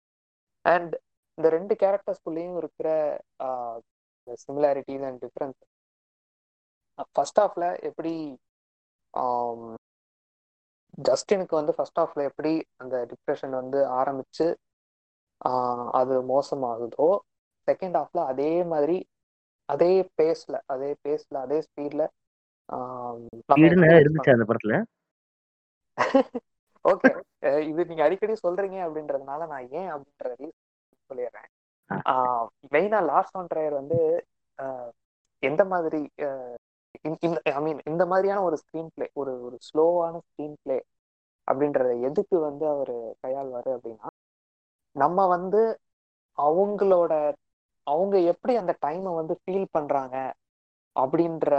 S3: அண்ட் இந்த ரெண்டு கேரக்டர்ஸ்குள்ளேயும் இருக்கிற சிமிலாரிட்டிஸ் அண்ட் டிஃப்ரென்ஸ் ஃபர்ஸ்ட் ஹாஃப்ல எப்படி ஜஸ்டினுக்கு வந்து ஃபர்ஸ்ட் ஹாஃப்ல எப்படி அந்த டிப்ரெஷன் வந்து ஆரம்பிச்சு அது மோசமாகுதோ செகண்ட் ஹாஃப்ல அதே மாதிரி அதே பேஸ்ல அதே பேஸ்ல அதே ஸ்பீட்ல
S2: அந்த படத்துல?
S3: ஓகே இது நீங்க அடிக்கடி சொல்றீங்க அப்படின்றதுனால நான் ஏன் அப்படின்றது சொல்லிடுறேன். மெயினா லாஸ்ட் ஒன் ட்ரையர் வந்து எந்த மாதிரி ஐ மீன் இந்த மாதிரியான ஒரு ஸ்க்ரீன் பிளே ஒரு ஒரு ஸ்லோவான ஸ்க்ரீன் பிளே அப்படின்றத எதுக்கு வந்து அவர் கையாள்வாரு அப்படின்னா நம்ம வந்து அவங்களோட அவங்க எப்படி அந்த டைமை வந்து ஃபீல் பண்றாங்க அப்படின்ற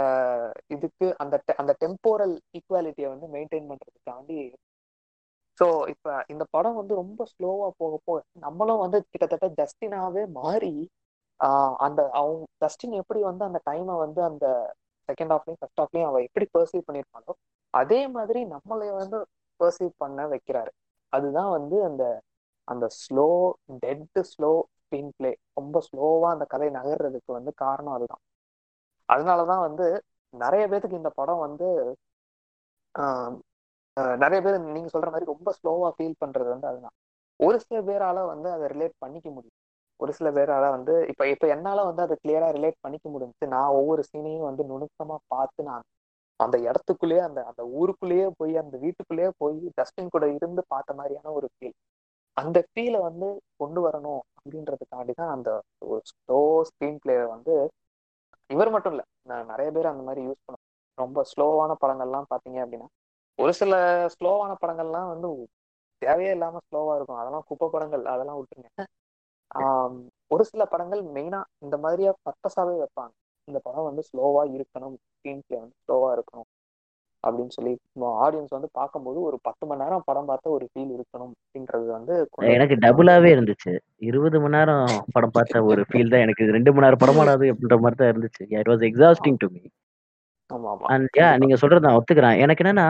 S3: இதுக்கு அந்த அந்த டெம்போரல் ஈக்குவாலிட்டியை வந்து மெயின்டைன் பண்றதுக்காண்டி ஸோ இப்போ இந்த படம் வந்து ரொம்ப ஸ்லோவா போக போக நம்மளும் வந்து கிட்டத்தட்ட ஜஸ்டினாவே மாறி அந்த அவங்க ஜஸ்டின் எப்படி வந்து அந்த டைமை வந்து அந்த செகண்ட் ஹாஃப்லையும் ஃபர்ஸ்ட் ஹாஃப்லையும் அவ எப்படி பர்சீவ் பண்ணியிருப்பாளோ அதே மாதிரி நம்மளை வந்து பர்சீவ் பண்ண வைக்கிறாரு. அதுதான் வந்து அந்த அந்த slow dead slow screenplay ரொம்ப ஸ்லோவா அந்த கதை நகர்றதுக்கு வந்து காரணம் அதுதான். அதனாலதான் வந்து நிறைய பேத்துக்கு இந்த படம் வந்து நிறைய பேர் நீங்க சொல்ற மாதிரி ரொம்ப ஸ்லோவா ஃபீல் பண்றது வந்து அதுதான். ஒரு சில பேரால வந்து அதை ரிலேட் பண்ணிக்க முடியும் ஒரு சில பேரால வந்து இப்ப இப்ப என்னால வந்து அதை கிளியரா ரிலேட் பண்ணிக்க முடிஞ்சு நான் ஒவ்வொரு சீனையும் வந்து நுணுக்கமா பார்த்து நான் அந்த இடத்துக்குள்ளேயே அந்த அந்த ஊருக்குள்ளேயே போய் அந்த வீட்டுக்குள்ளேயே போய் டஸ்டின் கூட இருந்து பார்த்த மாதிரியான ஒரு ஃபீல் அந்த ஃபீலை வந்து கொண்டு வரணும் அப்படின்றதுக்காண்டி தான் அந்த ஒரு ஸ்லோ ஸ்க்ரீன் பிளேயர் வந்து இவர் மட்டும் இல்லை நான் நிறைய பேர் அந்த மாதிரி யூஸ் பண்ணுவேன் ரொம்ப ஸ்லோவான படங்கள்லாம் பார்த்தீங்க அப்படின்னா ஒரு சில ஸ்லோவான படங்கள்லாம் வந்து தேவையே இல்லாமல் ஸ்லோவாக இருக்கும். அதெல்லாம் குப்பை படங்கள் அதெல்லாம் விட்டுருங்க. ஒரு சில படங்கள் மெயினா இந்த மாதிரியா பர்பஸாவே வைப்பாங்க. இந்த படம் வந்து ஸ்லோவா இருக்கணும் ஸ்க்ரீன் பிளே வந்து ஸ்லோவா இருக்கணும் அப்படின்னு சொல்லி ஆடியன்ஸ் வந்து பார்க்கும்போது ஒரு பத்து மணி நேரம் படம் பார்த்த ஒரு ஃபீல் இருக்கணும் அப்படின்றது வந்து
S2: எனக்கு டபுளாவே இருந்துச்சு. இருபது மணி நேரம் படம் பார்த்த ஒரு ஃபீல் தான் எனக்கு. ரெண்டு மணி நேரம் படமாடாது அப்படின்ற மாதிரி தான் இருந்துச்சு. It was exhausting to me and yeah நீங்க சொல்றது நான் ஒத்துக்கிறேன். எனக்கு என்னன்னா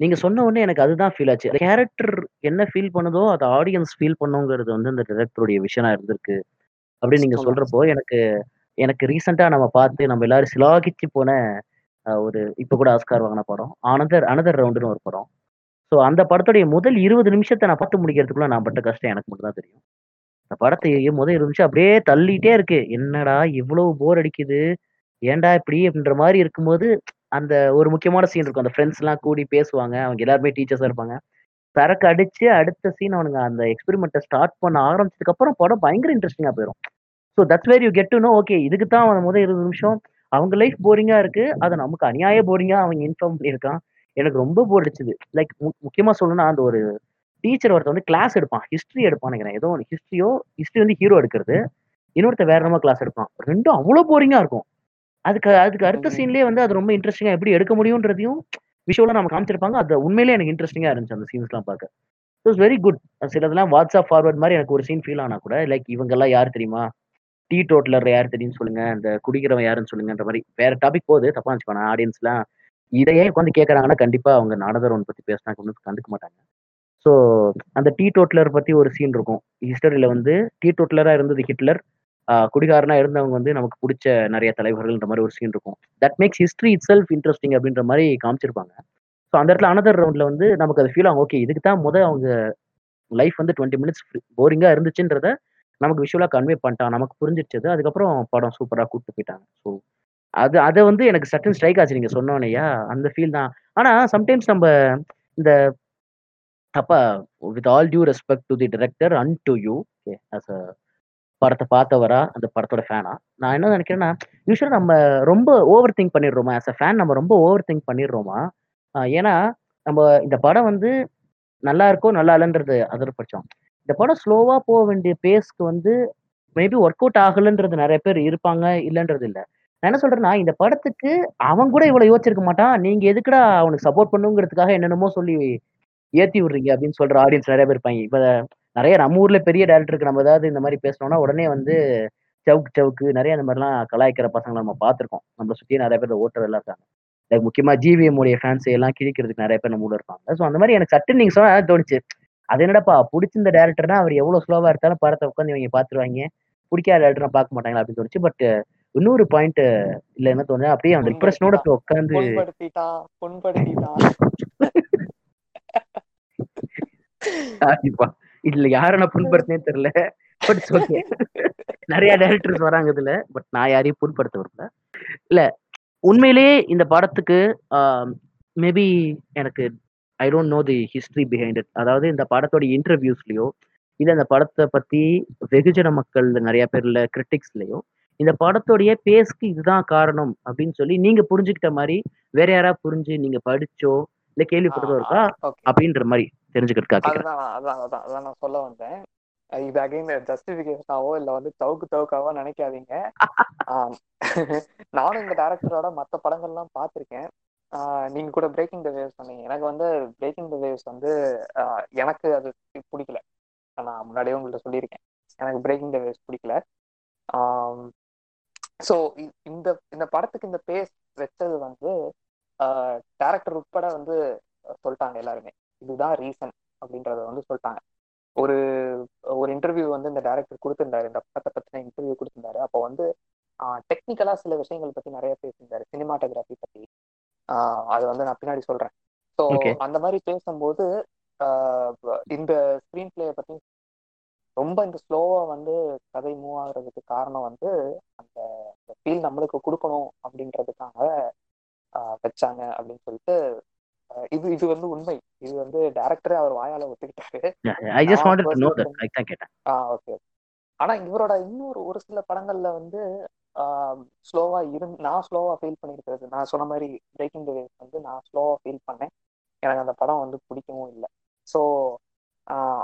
S2: நீங்க சொன்ன உடனே எனக்கு அதுதான் ஃபீல் ஆச்சு. கேரக்டர் என்ன ஃபீல் பண்ணுதோ அதை ஆடியன்ஸ் ஃபீல் பண்ணுங்கிறது வந்து அந்த டிரெக்டருடைய விஷயமா இருந்திருக்கு. அப்படின்னு நீங்க சொல்றப்போ எனக்கு எனக்கு ரீசெண்டா நம்ம பார்த்து நம்ம எல்லாரும் சிலாகிச்சு போன ஒரு இப்ப கூட ஆஸ்கார் வாங்கின படம் அனதர் அனதர் ரவுண்டுன்னு ஒரு படம். ஸோ அந்த படத்துடைய முதல் இருபது நிமிஷத்தை நான் பார்த்து முடிக்கிறதுக்குள்ள நான் பட்ட கஷ்டம் எனக்கு மட்டும் தான் தெரியும். அந்த படத்தை முதல் இருபது நிமிஷம் அப்படியே தள்ளிட்டே இருக்கு. என்னடா இவ்வளவு போர் அடிக்குது? ஏன்டா இப்படி? அப்படின்ற மாதிரி இருக்கும்போது அந்த ஒரு முக்கியமான சீன் இருக்கும். அந்த ஃப்ரெண்ட்ஸ் எல்லாம் கூடி பேசுவாங்க. அவங்க எல்லாருமே டீச்சர்ஸா இருப்பாங்க. சரக்கு அடிச்சு அடுத்த சீன் அவனுங்க அந்த எக்ஸ்பெரிமெண்ட்டை ஸ்டார்ட் பண்ண ஆரம்பிச்சதுக்கு அப்புறம் படம் பயங்கர இன்ட்ரெஸ்டிங்கா போயிடும் so that's where you get to know okay இதுக்கு தான் அவன் முதல் இருபது நிமிஷம். அவங்க லைஃப் போரிங்கா இருக்கு. அதை நமக்கு அநியாய போரிங்கா அவங்க இன்ஃபார்ம் பண்ணியிருக்கான். எனக்கு ரொம்ப போர் அடிச்சுது. லைக் முக்கியமா சொல்லணும்னா அந்த ஒரு டீச்சர் ஒருத்தர் வந்து கிளாஸ் எடுப்பான். ஹிஸ்ட்ரி எடுப்பான் நினைக்கிறேன். ஏதோ ஹிஸ்ட்ரியோ ஹிஸ்ட்ரி வந்து ஹீரோ எடுக்கிறது. இன்னொருத்த வேற நம்ம கிளாஸ் எடுப்பான். ரெண்டும் அவ்வளோ போரிங்கா இருக்கும். அதுக்கு அதுக்கு அடுத்த சீன்லயே வந்து அது ரொம்ப இன்ட்ரெஸ்டிங்கா எப்படி எடுக்க முடியும்ன்றதையும் விஷுவலா நம்ம காமிச்சிருப்பாங்க. அது உண்மையிலேயே எனக்கு இன்ட்ரெஸ்டிங்கா இருந்துச்சு அந்த சீன்ஸ் எல்லாம் பார்க்க. இட்ஸ் வெரி குட் சிலதெல்லாம் வாட்ஸ்அப் ஃபார்வர்ட் மாதிரி எனக்கு ஒரு சீன் ஃபீல் ஆனா கூட லைக் இவங்க எல்லாம் யார் தெரியுமா? டீ டோட்டலர் யார் தெரியும்னு சொல்லுங்க அந்த குடிக்கிறவன் யாருன்னு சொல்லுங்கன்ற மாதிரி வேற டாபிக் போகுது தப்பா வச்சுக்கோங்க ஆடியன்ஸ்லாம் இதையே உட்காந்து கேட்கறாங்கன்னா கண்டிப்பா அவங்க நாடகர் ஒன்று பத்தி பேசினா ஒன்றும் கண்டுக்க மாட்டாங்க. ஸோ அந்த டீ டோட்டலர் பத்தி ஒரு சீன் இருக்கும். ஹிஸ்டரியில வந்து டீ டோட்டலரா இருந்தது ஹிட்லர். குடிகாரனா இருந்தவங்க வந்து நமக்கு பிடிச்ச நிறைய தலைவர்கள்ன்ற மாதிரி ஒரு சீன் இருக்கும். That makes history itself interesting அப்படின்ற மாதிரி காமிச்சிருப்பாங்க. ஸோ அந்த இடத்துல அனதர் ரவுண்ட்ல வந்து நமக்கு அது ஃபீல் ஆகும். ஓகே இதுக்கு தான் முதல் அவங்க லைஃப் வந்து டுவெண்ட்டி மினிட்ஸ் போரிங்கா இருந்துச்சுன்றத நமக்கு விஷுவலாக கன்வே பண்ணிட்டான். நமக்கு புரிஞ்சிருச்சது. அதுக்கப்புறம் படம் சூப்பராக கூப்பிட்டு போயிட்டாங்க. ஸோ அது அதை வந்து எனக்கு சட்டன் ஸ்ட்ரைக் ஆச்சு நீங்கள் சொன்னோன்னையா அந்த ஃபீல் தான். ஆனால் சம்டைம்ஸ் நம்ம இந்த தப்பா with all due respect to the director and to you okay as a படத்தை பார்த்தவரா? அந்த படத்தோட ஃபேனா நான் என்ன நினைக்கிறேன்னா யூஸ்வலாக நம்ம ரொம்ப ஓவர் திங்க் பண்ணிடுறோமா? ஆஸ் அ ஃபேன் நம்ம ரொம்ப ஓவர் திங்க் பண்ணிடுறோமா ஏன்னா நம்ம இந்த படம் வந்து நல்லா இருக்கோ நல்லா இல்லைன்றது அதர்பட்சம் இந்த படம் ஸ்லோவாக போக வேண்டிய பேஸ்க்கு வந்து மேபி ஒர்க் அவுட் ஆகலைன்றது நிறைய பேர் இருப்பாங்க இல்லைன்றது இல்லை. நான் என்ன சொல்றேன்னா இந்த படத்துக்கு அவன் கூட இவ்வளோ யோசிச்சிருக்க மாட்டான். நீங்க எதுக்குடா அவனுக்கு சப்போர்ட் பண்ணுங்கிறதுக்காக என்னென்னமோ சொல்லி ஏத்தி விடுறீங்க அப்படின்னு சொல்ற ஆடியன்ஸ் நிறைய பேர் இருப்பாங்க. இப்ப நிறைய நம்ம ஊர்ல பெரிய டேரக்டருக்கு நம்ம ஏதாவது இந்த மாதிரி பேசணும்னா உடனே வந்து சவுக்கு சவுக்கு நிறைய அந்த மாதிரிலாம் கலாய்க்கிற பசங்களை நம்ம பார்த்துருக்கோம். நம்மளை சுற்றி நிறைய பேர் ஓட்டுறதெல்லாம் இருக்காங்க. லைக் முக்கியமா ஜிவிஎம் உடைய ஃபேன்ஸ் எல்லாம் கிழிக்கிறதுக்கு நிறைய பேர் நம்ம ஊர்ல இருப்பாங்க. ஸோ அந்த மாதிரி எனக்கு சட்டு நீங்க சொன்னா தோணுச்சு. அது என்னடாப்பா பிடிச்சிருந்த டேரக்டர்னா அவர் எவ்வளவு ஸ்லோவா இருந்தாலும் படத்தை உட்காந்து இவங்க பார்த்துருவாங்க. பிடிக்காத டேரக்டர் பார்க்க மாட்டாங்களா அப்படின்னு தோணுச்சு. பட் இன்னொரு பாயிண்ட் இல்ல என்ன தோணுது அப்படியே அந்த இம்ப்ரெஷனோட உட்காந்து கண்டிப்பா இதுல யாரை நான் புண்படுத்தினே தெரியல. பட் ஓகே நிறைய டேரக்டர்ஸ் வராங்க இதுல. பட் நான் யாரையும் புண்படுத்த விரும்பல. இல்ல உண்மையிலேயே இந்த படத்துக்கு மேபி எனக்கு I don't know the history behind it அதாவது இந்த படத்தோட இன்டர்வியூஸ்லயோ இல்ல இந்த படத்தை பத்தி வெகுஜன மக்கள் நிறைய பேர்ல கிரிட்டிக்ஸ்லயோ இந்த படத்தோடைய பேஸ்க்கு இதுதான் காரணம் அப்படின்னு சொல்லி நீங்க புரிஞ்சுக்கிட்ட மாதிரி வேற யாரா புரிஞ்சு நீங்க படிச்சோ இல்ல கேள்விப்பட்டதோ இருக்கா? அப்படின்ற மாதிரி. தெரிஞ்சுக்கிறதுக்காக
S3: அதுதான் அதான் அதான் அதான் நான் சொல்ல வந்தேன். இது அகைன் ஜஸ்டிபிகேஷனாவோ இல்ல வந்து சவுக்கு சவுக்காவோ நினைக்காதீங்க. நானும் இந்த டேரக்டரோட மத்த படங்கள்லாம் பார்த்திருக்கேன். நீங்க கூட பிரேக்கிங் த வேவ்ஸ் சொன்னீங்க. எனக்கு வந்து பிரேக்கிங் த வேவ்ஸ் வந்து எனக்கு அது பிடிக்கல. நான் முன்னாடியே உங்கள்ட்ட சொல்லியிருக்கேன். எனக்கு பிரேக்கிங் த வேவ்ஸ் பிடிக்கல. ஸோ இந்த இந்த படத்துக்கு இந்த பேஸ் வச்சது வந்து டேரக்டர் உட்பட வந்து சொல்லிட்டாங்க எல்லாருமே. இதுதான் ரீசன் அப்படின்றத வந்து சொல்லிட்டாங்க. ஒரு ஒரு இன்டர்வியூ வந்து இந்த டேரக்டர் கொடுத்திருந்தாரு. இந்த படத்தை பத்தின இன்டர்வியூ கொடுத்திருந்தாரு. அப்போ வந்து டெக்னிக்கலா சில விஷயங்கள் பத்தி நிறைய பேசியிருந்தாரு. சினிமாட்டோகிராஃபி பத்தி. ஆஹ் அது வந்து நான் பின்னாடி சொல்றேன். ஸோ. அந்த மாதிரி பேசும்போது ஆஹ் இந்த ஸ்க்ரீன் பிளேயை பத்தி ரொம்ப இந்த ஸ்லோவா வந்து கதை மூவ் ஆகுறதுக்கு காரணம் வந்து அந்த ஃபீல் நம்மளுக்கு கொடுக்கணும் அப்படின்றதுக்காக ஆஹ் வச்சாங்க அப்படின்னு சொல்லிட்டு இது இது வந்து உண்மை. இது வந்து டேரக்டரே அவர் வாயால ஒத்துக்கிட்டாரு.
S2: I just wanted to know that I தான் கேட்டேன்
S3: ஆ ஓகே ஆனா இவரோட இன்னொரு ஒரு சில படங்கள்ல வந்து ஸ்லோவா இருந்து நான் ஸ்லோவா ஃபீல் பண்ணியிருக்கிறது. நான் சொன்ன மாதிரி பிரேக்கிங் த வேவ்ஸ் வந்து நான் ஸ்லோவா ஃபீல் பண்ணேன். எனக்கு அந்த படம் வந்து பிடிக்கவும் இல்லை. ஸோ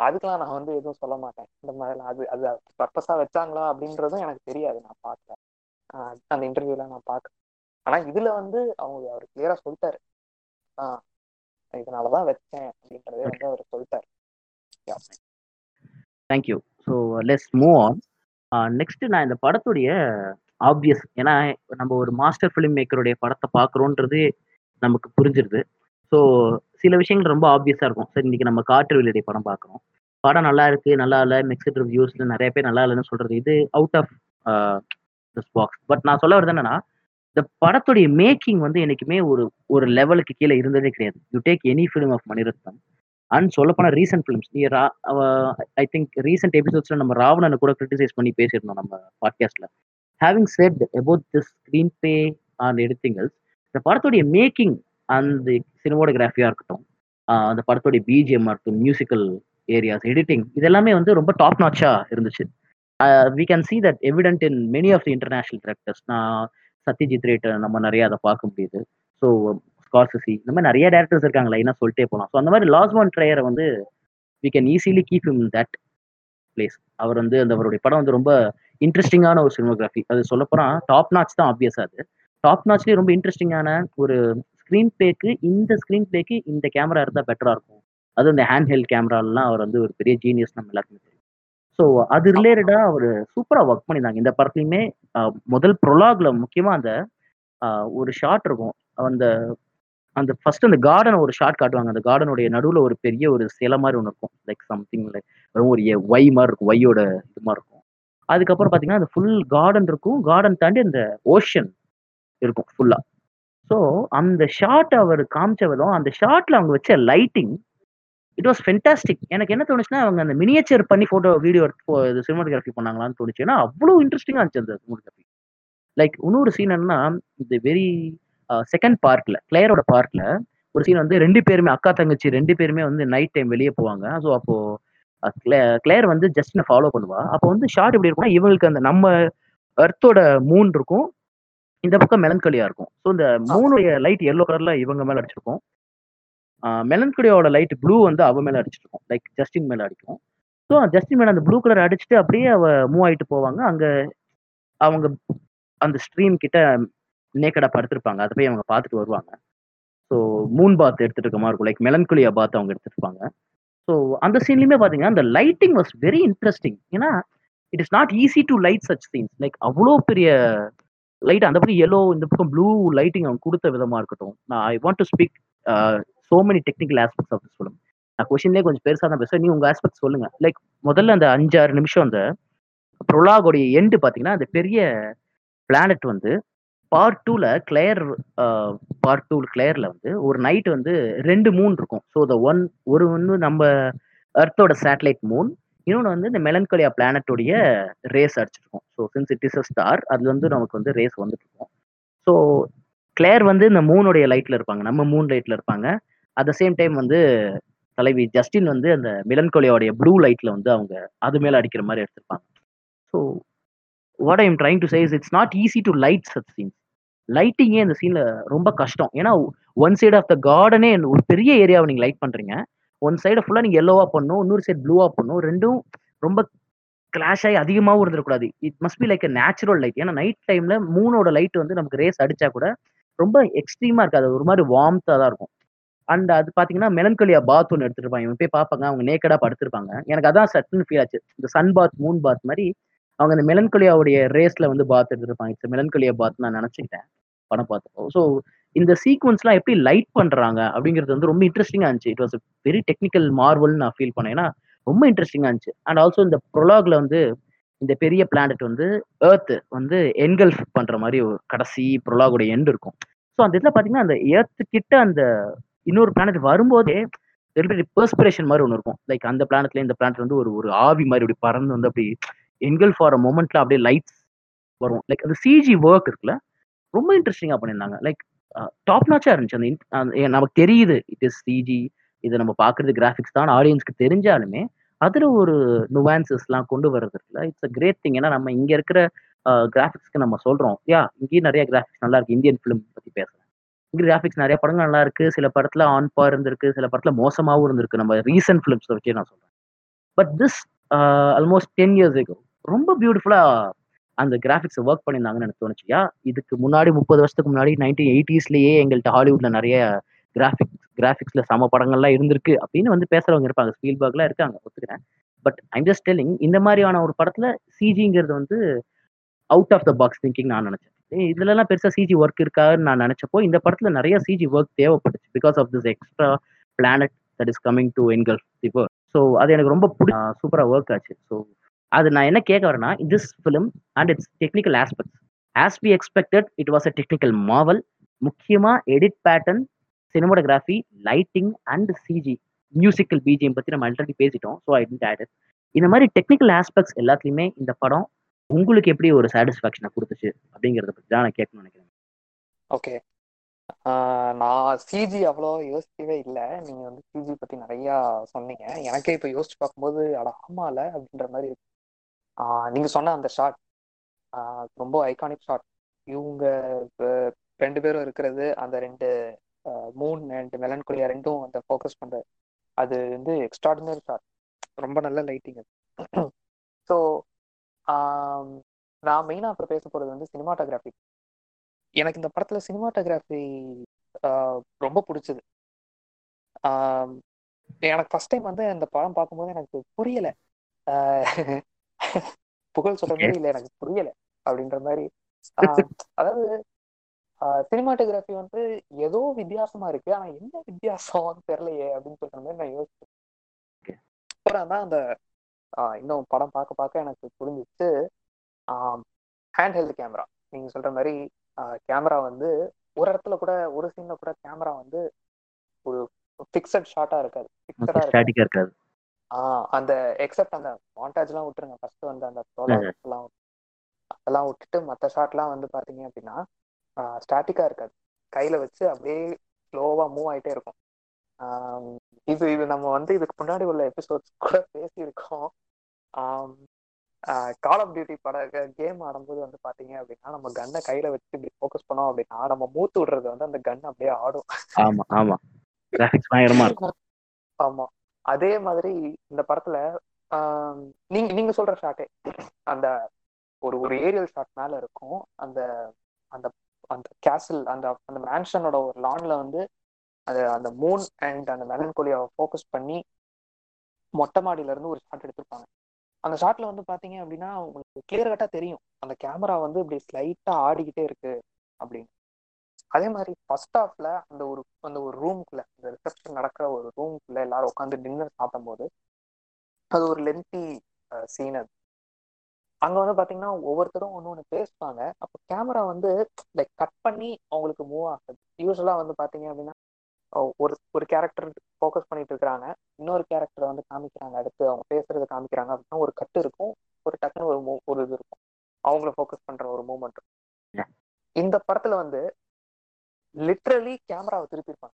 S3: அதுக்கெல்லாம் நான் வந்து எதுவும் சொல்ல மாட்டேன். இந்த மாதிரிலாம் அது அது பர்பஸா வச்சாங்களா அப்படின்றதும் எனக்கு தெரியாது. நான் பார்க்கல. அந்த இன்டர்வியூல நான் பார்க்கல. ஆனா இதுல வந்து அவங்க அவர் கிளியரா சொல்லிட்டாரு. ஆஹ் இதனாலதான் வச்சேன் அப்படின்றதே வந்து அவர் சொல்லிட்டாரு.
S2: Thank you so let's move on next நான் இந்த படத்துடைய ஆப்வியஸ் ஏன்னா நம்ம ஒரு மாஸ்டர் ஃபிலிம் மேக்கருடைய படத்தை பார்க்குறோன்றது நமக்கு புரிஞ்சிருது. ஸோ சில விஷயங்கள் ரொம்ப ஆப்வியஸாக இருக்கும். சரி இன்னைக்கு நம்ம காற்று வெளியுடைய படம் பார்க்குறோம். படம் நல்லா இருக்கு நல்லா இல்லை மிக்சட் ரிவ்யூஸ்ல நிறைய பேர் நல்லா இல்லைன்னு சொல்றது இது out of this box but நான் சொல்ல வருது என்னன்னா இந்த படத்துடைய மேக்கிங் வந்து என்னைக்குமே ஒரு ஒரு லெவலுக்கு கீழே இருந்ததே கிடையாது. You take any film of Mani Ratnam and சொல்லப்போனால் ரீசெண்ட் ஃபிலிம்ஸ் நீ ஐ திங்க் ரீசெண்ட் எபிசோட்ஸ்ல நம்ம ராவணனை கூட கிரிட்டிசைஸ் பண்ணி பேசியிருந்தோம் நம்ம பாட்காஸ்ட்ல having said about this screenplay and editing இந்த படத்துடைய மேக்கிங் அந்த சினிமோடகிராஃபியாக இருக்கட்டும் அந்த படத்துடைய பிஜிஎம் இருக்கட்டும் மியூசிக்கல் ஏரியாஸ் எடிட்டிங் இதெல்லாமே வந்து ரொம்ப டாப் நாச்சா இருந்துச்சு. We can see that evident in many of the international directors நான் சத்யஜித் ரேட்டர் நம்ம நிறைய அதை பார்க்க முடியுது. ஸோ ஸ்கார்சசி இந்த மாதிரி நிறைய டேரக்டர்ஸ் இருக்காங்க லைனாக சொல்லிட்டே போகலாம் ஸோ அந்த மாதிரி லாஸ் ஒன் ட்ரையரை வந்து we can easily keep him that place அவர் வந்து அந்த அவருடைய படம் வந்து ரொம்ப இன்ட்ரெஸ்டிங்கான ஒரு சினிமோகிராஃபி அது சொல்லப்போனா டாப் நாச் தான் ஆப்வியஸ் அது. டாப் நாச்லேயே ரொம்ப இன்ட்ரெஸ்டிங்கான ஒரு ஸ்க்ரீன் பிளேக்கு இந்த ஸ்க்ரீன் பிளேக்கு இந்த கேமரா இருந்தால் பெட்டராக இருக்கும். அதுவும் இந்த ஹேண்ட் ஹெல்ட் கேமராலாம் அவர் வந்து ஒரு பெரிய ஜீனியஸ் நம்ம எல்லாருக்குமே ஸோ அது ரிலேட்டடா அவர் சூப்பரா ஒர்க் பண்ணியிருந்தாங்க. இந்த படத்துலையுமே முதல் ப்ரொலாக்ல முக்கியமா அந்த ஒரு ஷாட் இருக்கும். அந்த அந்த ஃபர்ஸ்ட் அந்த கார்டன் ஒரு ஷாட் காட்டுவாங்க. அந்த கார்டனுடைய நடுவுல ஒரு பெரிய ஒரு சிலை மாதிரி ஒன்று இருக்கும். லைக் சம்திங் லைக் ஒரு ஒய் மாதிரி இருக்கும். ஒய்யோட இது மாதிரி இருக்கும். அதுக்கப்புறம் பாத்தீங்கன்னா அந்த ஃபுல் கார்டன் இருக்கும். கார்டன் தாண்டி அந்த ஓஷன் இருக்கும் ஃபுல்லா ஸோ அந்த ஷாட் அவர் காமிச்ச விதம் அந்த ஷாட்ல அவங்க வச்ச லைட்டிங் இட் வாஸ் ஃபென்டாஸ்டிக் எனக்கு என்ன தோணுச்சுன்னா அவங்க அந்த மினியேச்சர் பண்ணி போட்டோ வீடியோ எடுத்து சினிமாட்டோகிராஃபி பண்ணாங்களான்னு தோணுச்சு ஏன்னா அவ்வளோ இன்ட்ரெஸ்டிங்காக இருந்துச்சு அந்த சினிமாட்டோகிராஃபி லைக் இன்னொரு சீன் என்னன்னா இந்த வெரி செகண்ட் பார்க்ல கிளேயரோட பார்க்ல ஒரு சீன் வந்து ரெண்டு பேருமே அக்கா தங்கச்சி ரெண்டு பேருமே வந்து நைட் டைம் வெளியே போவாங்க. ஸோ அப்போ கிளேயர் வந்து ஜஸ்டினை ஃபாலோ பண்ணுவா. அப்போ வந்து ஷார்ட் எப்படி இருக்கும்னா இவங்களுக்கு அந்த நம்ம எர்த்தோட மூன் இருக்கும். இந்த பக்கம் மெலன்கலியா இருக்கும். ஸோ இந்த மூணுடைய லைட் எல்லோ கலர்ல இவங்க மேல அடிச்சிருக்கும். மெலன்கலியோட லைட் ப்ளூ வந்து அவ மேல அடிச்சிருக்கும் லைக் ஜஸ்டின் மேல அடிக்கும். ஸோ ஜஸ்டின் மேல அந்த ப்ளூ கலர் அடிச்சுட்டு அப்படியே அவ மூவ் ஆயிட்டு போவாங்க. அங்க அவங்க அந்த ஸ்ட்ரீம் கிட்ட நேக்கடா படுத்திருப்பாங்க. அதை போய் அவங்க பார்த்துட்டு வருவாங்க. ஸோ மூன் பாத் எடுத்துட்டு இருக்க மாதிரி இருக்கும். லைக் மெலன்குலியா பாத் அவங்க எடுத்துருப்பாங்க. ஸோ அந்த சீன்லயுமே பாத்தீங்கன்னா அந்த லைட்டிங் வாஸ் வெரி இன்ட்ரெஸ்டிங் ஏன்னா it is not easy to light such scenes like அவ்வளோ பெரிய லைட் அந்த பக்கம் எல்லோ இந்த பக்கம் ப்ளூ லைட்டிங் அவங்க கொடுத்த விதமா இருக்கட்டும். நான் I want to speak so many technical aspects of this நான் கொஸ்டின்லேயே கொஞ்சம் பெருசாக தான் பேசுவேன். நீ உங்க ஆஸ்பெக்ட் சொல்லுங்க. லைக் முதல்ல அந்த அஞ்சாறு நிமிஷம் அந்த ப்ரொலாகோடைய எண்டு பார்த்தீங்கன்னா அந்த பெரிய பிளானட் வந்து பார்ட் டூல கிளையர் பார்ட் டூ கிளேர்ல வந்து ஒரு நைட் வந்து ரெண்டு மூன் இருக்கும். ஸோ த ஒன் ஒரு ஒன்று நம்ம அர்த்தோட சேட்டலைட் மூன் இன்னொன்று வந்து இந்த மெலன்கொலியா பிளானட்டோடைய rays அடிச்சிருக்கும். So since it is a star அதுல வந்து நமக்கு வந்து ரேஸ் வந்துட்டு இருக்கும். ஸோ கிளேர் வந்து இந்த மூனுடைய லைட்ல இருப்பாங்க. நம்ம மூன் லைட்ல இருப்பாங்க. அட் த சேம் டைம் வந்து தலைவி ஜஸ்டின் வந்து அந்த மிலன்கோலியாவுடைய ப்ளூ லைட்ல வந்து அவங்க அது மேல அடிக்கிற மாதிரி எடுத்திருப்பாங்க. So what I'm trying to say it's not easy to light such scenes லைட்டிங்கே இந்த சீன்ல ரொம்ப கஷ்டம். ஏன்னா ஒன் சைடு ஆஃப் த கார்டனே ஒரு பெரிய ஏரியாவை நீங்க லைட் பண்றீங்க. ஒன் சைடை ஃபுல்லா நீங்க எல்லோவா பண்ணும் இன்னொரு சைடு ப்ளூவா பண்ணும் ரெண்டும் ரொம்ப கிளாஷ் ஆகி அதிகமாகவும் இருந்துடக்கூடாது. It must be like natural light ஏன்னா நைட் டைம்ல மூணோட லைட் வந்து நமக்கு ரேஸ் அடிச்சா கூட ரொம்ப எக்ஸ்ட்ரீமா இருக்காது. ஒரு மாதிரி வார்ம்த்தா தான் இருக்கும். அண்ட் அது பாத்தீங்கன்னா மெலன்கலியா பாத் ஒன்று எடுத்துருப்பாங்க. இவங்க போய் பார்ப்பாங்க அவங்க நேக்கடா படுத்திருப்பாங்க. எனக்கு அதான் சட்டுன்னு ஃபீல் ஆச்சு. இந்த சன் பாத் மூன் பாத் மாதிரி அவங்க அந்த மெலன்கொலியாவுடைய ரேஸ்ல வந்து பாத் எடுத்திருப்பாங்க. இட்ஸ் மெலன்கலியா பாத் நான் நினைச்சுக்கிட்டேன் படம் பார்த்தப்போ. ஸோ இந்த சீக்வன்ஸ்லாம் எப்படி லைட் பண்றாங்க அப்படிங்கிறது வந்து ரொம்ப இன்ட்ரெஸ்டிங்காக இருந்துச்சு. It was very technical marvel நான் ஃபீல் பண்ணேன். ஏன்னா ரொம்ப இன்ட்ரெஸ்டிங்காக இருந்துச்சு. அண்ட் ஆல்சோ இந்த ப்ரொலாக்ல வந்து இந்த பெரிய பிளானட் வந்து ஏர்த் வந்து என்கல்ஃப் பண்ற மாதிரி ஒரு கடைசி ப்ரொலாகுடைய எண்ட் இருக்கும். ஸோ அந்த இதில் பார்த்தீங்கன்னா அந்த ஏர்த்து கிட்ட அந்த இன்னொரு பிளானட் வரும்போதே பெர்ஸ்பிரேஷன் மாதிரி ஒன்று இருக்கும். லைக் அந்த பிளானட்ல இந்த பிளானட் வந்து ஒரு ஒரு ஆவி மாதிரி அப்படி பறந்து வந்து அப்படி ஃபார் அ மொமெண்ட்ல அப்படியே லைட்ஸ் வரும். லைக் அந்த சிஜி ஒர்க் இருக்குல்ல ரொம்ப இன்ட்ரெஸ்டிங்காக பண்ணியிருந்தாங்க. லைக் டாப் நாச்சாக இருந்துச்சு. அந்த நமக்கு தெரியுது. இட் இஸ் சிஜி இதை நம்ம பார்க்கறது கிராஃபிக்ஸ் தான். ஆடியன்ஸ்க்கு தெரிஞ்சாலுமே அதில் ஒரு நுவான்சஸ்லாம் கொண்டு வர்றது இருக்குல்ல. இட்ஸ் அ கிரேட் திங் ஏன்னா நம்ம இங்கே இருக்கிற கிராஃபிக்ஸ்க்கு நம்ம சொல்கிறோம் யா இங்கேயும் நிறைய கிராஃபிக்ஸ் நல்லா இருக்கு. இந்தியன் ஃபிலிம் பற்றி பேசுகிறேன் கிராஃபிக்ஸ் நிறைய படங்கள் நல்லா இருக்கு சில படத்துல ஆன் பார் இருந்திருக்கு. சில படத்துல மோசமாகவும் இருந்திருக்கு. நம்ம ரீசன்ட் ஃபிலிம்ஸ் வச்சு நான் சொல்றேன். But this almost ten years ரொம்ப பியூட்டிஃபுல்லா அந்த கிராஃபிக்ஸ் ஒர்க் பண்ணியிருந்தாங்கன்னு எனக்கு தோணுச்சுயா இதுக்கு முன்னாடி முப்பது வருஷத்துக்கு முன்னாடி நைன்டீன் எயிட்டிஸ்லயே எங்கள்கிட்ட ஹாலிவுட்ல நிறைய கிராஃபிக்ஸ் கிராஃபிக்ஸ்ல சம படங்கள்லாம் இருந்திருக்கு அப்படின்னு வந்து பேசுறவங்க இருப்பாங்க. ஸ்பீல்பர்க்லாம் இருக்காங்க ஒத்துக்கிறேன். பட் ஐம் ஜஸ்ட் டெல்லிங் இந்த மாதிரியான ஒரு படத்துல சிஜிங்கிறது வந்து out of the box thinking நான் நினைச்சேன். இதுல எல்லாம் பெருசா சிஜி ஒர்க் இருக்கான்னு நான் நினைச்சப்போ இந்த படத்துல நிறைய சிஜி ஒர்க் தேவைப்பட்டுச்சு because of this extra planet that is coming to என்கல் இப்போ ஸோ அது எனக்கு ரொம்ப பிடி சூப்பரா ஒர்க் ஆச்சு. ஸோ அது நான் என்ன கேட்க வரேன்னா this film and it's technical aspects as be expected it was a technical marvel முக்கியமா edit pattern cinematography lighting and CG musical BGM பத்தி நம்ம ஆல்ரெடி பேசிட்டோம். ஸோ ஐ டென்ட் ஆட் இந்த மாதிரி டெக்னிக்கல் ஆஸ்பெக்ட்ஸ் எல்லாத்துலேயுமே இந்த படம் உங்களுக்கு எப்படி ஒரு சாட்டிஸ்ஃபேக்ஷனை கொடுத்துச்சு? அப்படிங்கிறத பற்றி தான் நான் கேட்கணும்னு நினைக்கிறேன்.
S3: ஓகே நான் சிஜி அவ்வளோ யோசிக்கவே இல்லை. நீங்கள் வந்து சிஜி பற்றி நிறையா சொன்னீங்க. எனக்கே இப்போ யோசிச்சு பார்க்கும்போது அட ஆமால அப்படின்ற மாதிரி இருக்கு. நீங்கள் சொன்ன அந்த ஷாட் ரொம்ப ஐகானிக் ஷாட் இவங்க ரெண்டு பேரும் இருக்கிறது அந்த ரெண்டு மூன் அண்ட் மெலன்குலியா ரெண்டும் அந்த ஃபோக்கஸ் பண்றது அது வந்து எக்ஸ்ட்ராடினரி ஷாட் ரொம்ப நல்ல லைட்டிங் அது. ஸோ நான் மெயினாக அப்புறம் பேச போகிறது வந்து சினிமாட்டோகிராஃபி எனக்கு இந்த படத்துல சினிமாட்டோகிராஃபி ரொம்ப பிடிச்சது. எனக்கு ஃபர்ஸ்ட் டைம் வந்து அந்த படம் பார்க்கும்போது எனக்கு புரியல. ஆஹ் புகழ் சொல்ற மாதிரி இல்ல எனக்கு புரியல அப்படின்ற மாதிரி அதாவது சினிமாட்டோகிராஃபி வந்து ஏதோ வித்தியாசமா இருக்கு ஆனா என்ன வித்தியாசம் தெரியலையே அப்படின்னு சொல்ற மாதிரி நான் யோசிச்சேன். அப்புறம் தான் அந்த இன்னும் படம் பார்க்க பார்க்க எனக்கு புரிஞ்சிச்சு. ஹேண்ட் ஹெல்ட் கேமரா நீங்க சொல்ற மாதிரி கேமரா வந்து ஒரு இடத்துல கூட ஒரு சீன்ல கூட கேமரா வந்து ஒரு ஃபிக்ஸட் ஷாட்டா இருக்காது. ஃபிக்ஸடா இருக்காது. ஆஹ் அந்த எக்ஸப்ட் அந்த மாண்டாஜ் எல்லாம் விட்டுருங்க. ஃபர்ஸ்ட் வந்து அந்த எல்லாம் அதெல்லாம் விட்டுட்டு மற்ற ஷாட்லாம் வந்து பாத்தீங்க அப்படின்னா ஸ்டாட்டிக்கா இருக்காது. கையில வச்சு அப்படியே ஸ்லோவா மூவ் ஆயிட்டே இருக்கும். இது இது நம்ம வந்து இதுக்கு முன்னாடி உள்ள எபிசோட்ஸ் கூட பேசியிருக்கோம். கால் ஆஃப் டியூட்டி பட கேம் ஆடும்போது வந்து பாத்தீங்க அப்படின்னா நம்ம கன்னை கையில வச்சு இப்படி ஃபோக்கஸ் பண்ணோம் அப்படின்னா நம்ம மூத்து விடுறது வந்து அந்த கன் அப்படியே ஆடும்.
S2: ஆமா ஆமா. இருக்கும்.
S3: ஆமா. அதே மாதிரி இந்த படத்துல நீங்க நீங்க சொல்ற ஷாட்டே அந்த ஒரு ஒரு ஏரியல் ஷாட் மேல இருக்கும். அந்த அந்த அந்த கேசில் அந்த அந்த மேன்ஷனோட ஒரு லான்ல வந்து அது அந்த மூன் அண்ட் அந்த மெலன்கோலியாவை ஃபோக்கஸ் பண்ணி மொட்டை மாடியிலேருந்து ஒரு ஷாட் எடுத்திருப்பாங்க. அந்த ஷாட்ல வந்து பாத்தீங்க அப்படின்னா உங்களுக்கு கிளியர் கட்டா தெரியும். அந்த கேமரா வந்து இப்படி ஸ்லைட்டா ஆடிக்கிட்டே இருக்கு அப்படின்னு. அதே மாதிரி ஃபர்ஸ்ட் ஹாஃப்ல அந்த ஒரு அந்த ஒரு ரூம்குள்ள அந்த ரிசப்ஷன் நடக்கிற ஒரு ரூம்குள்ள எல்லாரும் உட்காந்து டின்னர் சாப்பிடும்போது அது ஒரு லென்த்தி சீன் அது. அங்க வந்து பாத்தீங்கன்னா ஒவ்வொருத்தரும் ஒன்று ஒன்று பேசுவாங்க. அப்போ கேமரா வந்து லைக் கட் பண்ணி அவங்களுக்கு மூவ் ஆகுது. யூஸ்வலா வந்து பாத்தீங்க அப்படின்னா ஒரு ஒரு கேரக்டர் ஃபோக்கஸ் பண்ணிட்டு இருக்காங்க. இன்னொரு கேரக்டரை வந்து காமிக்கிறாங்க. அடுத்து அவங்க பேசுறதை காமிக்கிறாங்க. அப்படின்னா ஒரு கட்டு இருக்கும். ஒரு டக்குன்னு ஒரு ஒரு இது இருக்கும். அவங்கள ஃபோக்கஸ் பண்ற ஒரு மூமெண்ட். இந்த படத்துல வந்து லிட்ரலி கேமராவை திருப்பியிருப்பாங்க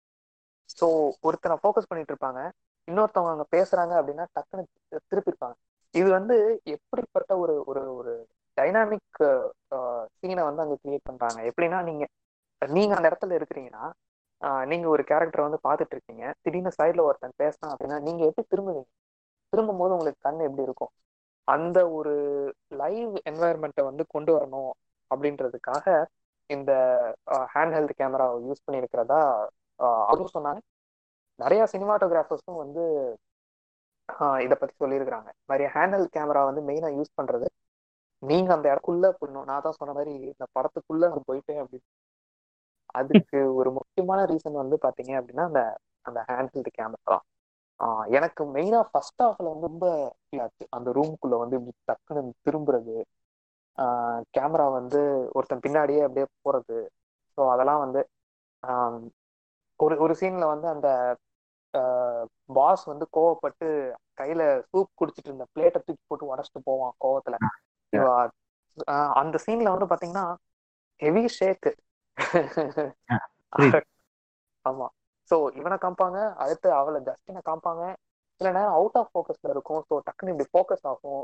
S3: ஸோ ஒருத்தனை ஃபோக்கஸ் பண்ணிட்டு இருப்பாங்க. இன்னொருத்தவங்க அங்க பேசுறாங்க அப்படின்னா டக்குன்னு திருப்பியிருப்பாங்க இது வந்து எப்படிப்பட்ட ஒரு ஒரு ஒரு டைனாமிக் சீனை வந்து அங்க கிரியேட் பண்றாங்க? எப்படின்னா நீங்க நீங்க அந்த இடத்துல இருக்கிறீங்கன்னா நீங்க ஒரு கேரக்டர் வந்து பார்த்துட்டு இருக்கீங்க திடீர்னு சைட்ல ஒருத்தன் பேசினா அப்படின்னா நீங்க எப்படி திரும்புவீங்க? திரும்பும் போது உங்களுக்கு கண் எப்படி இருக்கும்? அந்த ஒரு லைவ் என்வாயர்மெண்ட்டை வந்து கொண்டு வரணும் அப்படின்றதுக்காக இந்த ஹேண்ட் ஹெல்த் கேமராவை யூஸ் பண்ணியிருக்கிறதா அதுவும் சொன்னாங்க நிறைய சினிமாட்டோகிராஃபர்ஸும் வந்து இதை பத்தி சொல்லியிருக்கிறாங்க. நிறைய ஹேண்ட் ஹெல்த் கேமரா வந்து மெயினாக யூஸ் பண்றது. நீங்க அந்த இடத்துக்குள்ள போடணும் நான் தான் சொன்ன மாதிரி இந்த படத்துக்குள்ள நான் போயிட்டேன் அப்படின்னு அதுக்கு ஒரு முக்கியமான ரீசன் வந்து பாத்தீங்க அப்படின்னா அந்த அந்த ஹேண்ட் ஹெல்த் கேமரா எனக்கு மெயினா ஃபர்ஸ்ட் ஹாஃப்ல வந்து ரொம்ப ஆச்சு. அந்த ரூம்குள்ள வந்து இப்படி டக்குன்னு திரும்புறது கேமரா வந்து ஒருத்தன் பின்னாடியே அப்படியே போறது. ஸோ அதெல்லாம் வந்து ஒரு ஒரு சீன்ல வந்து அந்த பாஸ் வந்து கோவப்பட்டு கையில சூப் குடிச்சிட்டு இருந்த பிளேட்டை தூக்கி போட்டு உடச்சிட்டு போவான் கோவத்துல. அந்த சீன்ல வந்து பாத்தீங்கன்னா ஹெவி ஷேக்கு. ஆமா. சோ இவனை காமிப்பாங்க அடுத்து அவளை ஜஸ்டினை காமிப்பாங்க சில நேரம் அவுட் ஆஃப் ஃபோக்கஸ்ல இருக்கும். ஸோ டக்குன்னு இப்படி ஃபோக்கஸ் ஆகும்.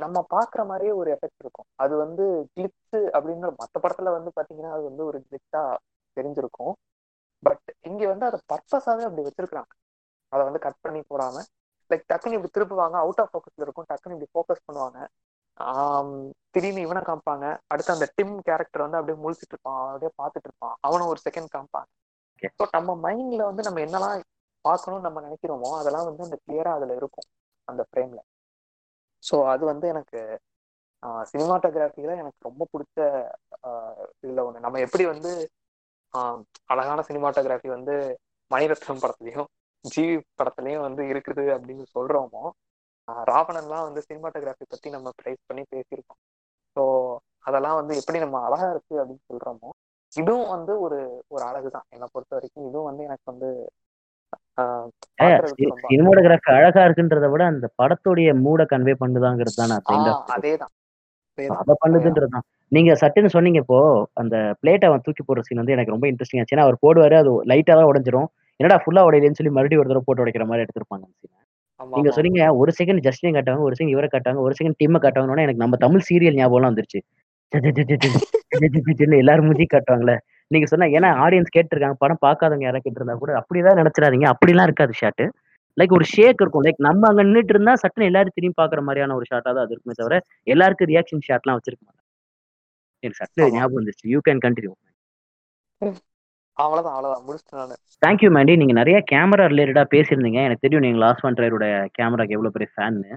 S3: நம்ம பாக்குற மாதிரியே ஒரு எஃபெக்ட் இருக்கும். அது வந்து கிளிப்ஸ் அப்படின்னு மற்ற படத்துல வந்து பாத்தீங்கன்னா அது வந்து ஒரு கிளிச்சா தெரிஞ்சிருக்கும். பட் இங்க வந்து அதை பர்பஸாவே அப்படி வச்சிருக்கிறாங்க. அதை வந்து கட் பண்ணி போடாம லைக் டக்குன்னு இப்படி திருப்புவாங்க அவுட் ஆஃப் ஃபோக்கஸ்ல இருக்கும் டக்குன்னு இப்படி ஃபோக்கஸ் பண்ணுவாங்க. திடீர்னு இவனை காமிப்பாங்க. அடுத்து அந்த டிம் கேரக்டர் வந்து அப்படியே முழிச்சிட்டு இருப்பான். அப்படியே பார்த்துட்டு இருப்பான். அவனும் ஒரு செகண்ட் காமிப்பாங்க.
S2: Okay.
S3: ஸோ நம்ம மைண்ட்ல வந்து நம்ம என்னெல்லாம் பார்க்கணும்னு நம்ம நினைக்கிறோமோ அதெல்லாம் வந்து அந்த கிளியரா அதுல இருக்கும் அந்த ஃப்ரேம்ல ஸோ அது வந்து எனக்கு சினிமாட்டோகிராஃபியில எனக்கு ரொம்ப பிடிச்ச இதுல ஒண்ணு. நம்ம எப்படி வந்து அழகான சினிமாட்டோகிராஃபி வந்து மணிரத்னம் படத்துலயும் ஜிவி படத்துலயும் வந்து இருக்குது அப்படின்னு சொல்றோமோ ராவணன்லாம் வந்து சினிமாட்டோகிராஃபி பத்தி நம்ம ப்ரைஸ் பண்ணி பேசியிருக்கோம். ஸோ அதெல்லாம் வந்து எப்படி நம்ம அழகா இருக்கு அப்படின்னு சொல்றோமோ இதுவும் வந்து ஒரு ஒரு அழகு தான் என்னை பொறுத்த வரைக்கும் இதுவும் வந்து எனக்கு வந்து
S2: சினிமோட்டோகிராஃபி அழகா இருக்குன்றத விட அந்த படத்துடைய மூட கன்வே பண்ணுதாங்கிறது தான்
S3: அதேதான்.
S2: அதை பண்ணுதுன்றது தான். நீங்க சட்டுன்னு சொன்னீங்க இப்போ அந்த பிளேட்டை அவன் தூக்கி போடுற சீன் வந்து எனக்கு ரொம்ப இன்ட்ரெஸ்டிங் ஆச்சு. ஏன்னா அவர் போடுவாரு அது லைட்டா தான் உடஞ்சிரும். என்னடா ஃபுல்லா உடையலன்னு சொல்லி மறுபடியும் ஒரு தடவை போட்டு உடைக்கிற மாதிரி எடுத்திருப்பாங்க நீங்க சொன்னீங்க ஒரு செகண்ட் ஜஸ்டின் காட்டாங்க ஒரு செகண்ட் இவரை காட்டாங்க ஒரு செகண்ட் டீமை காட்டாங்கன்னு எனக்கு நம்ம தமிழ் சீரியல் ஞாபகம் வந்துருச்சு. எல்லாரும் மூஞ்சி காட்டுவாங்கல்ல நீங்க சொன்ன ஏன்னா ஆடியன்ஸ் கேட்டிருக்காங்க படம் பார்க்காதவங்க யாராவது கேட்டிருந்தா கூட அப்படிதான் நினைச்சிடாதீங்க அப்படிலாம் இருக்காது ஷாட் லைக் ஒரு ஷேக் இருக்கும் லைக் நம்ம அங்க நின்றுட்டு இருந்தா சட்டுன்னு எல்லாரும் திரும்பி பாக்குற மாதிரியான ஒரு ஷாட்டா தான் அது இருக்குமே தவிர எல்லாருக்கும் ரியாக்ஷன் ஷாட்லாம் வச்சிருக்க மாட்டாங்க. எனக்கு சட்டு
S3: ஆமா.
S2: ஞாபகம் வந்துருச்சு. யூ கேன் கண்டினியூ
S3: அவ்வளவுதான் அவ்வளவுதான். முடிச்சிட்டேன் நான்.
S2: தேங்க்யூ மேண்டி நீங்க நிறைய கேமரா ரிலேட்டடா பேசியிருந்தீங்க. எனக்கு தெரியும் நீங்க லாஸ்ட் ஒன் ட்ரையரோட கேமராக்கு எவ்வளவு பெரிய ஃபேன்னு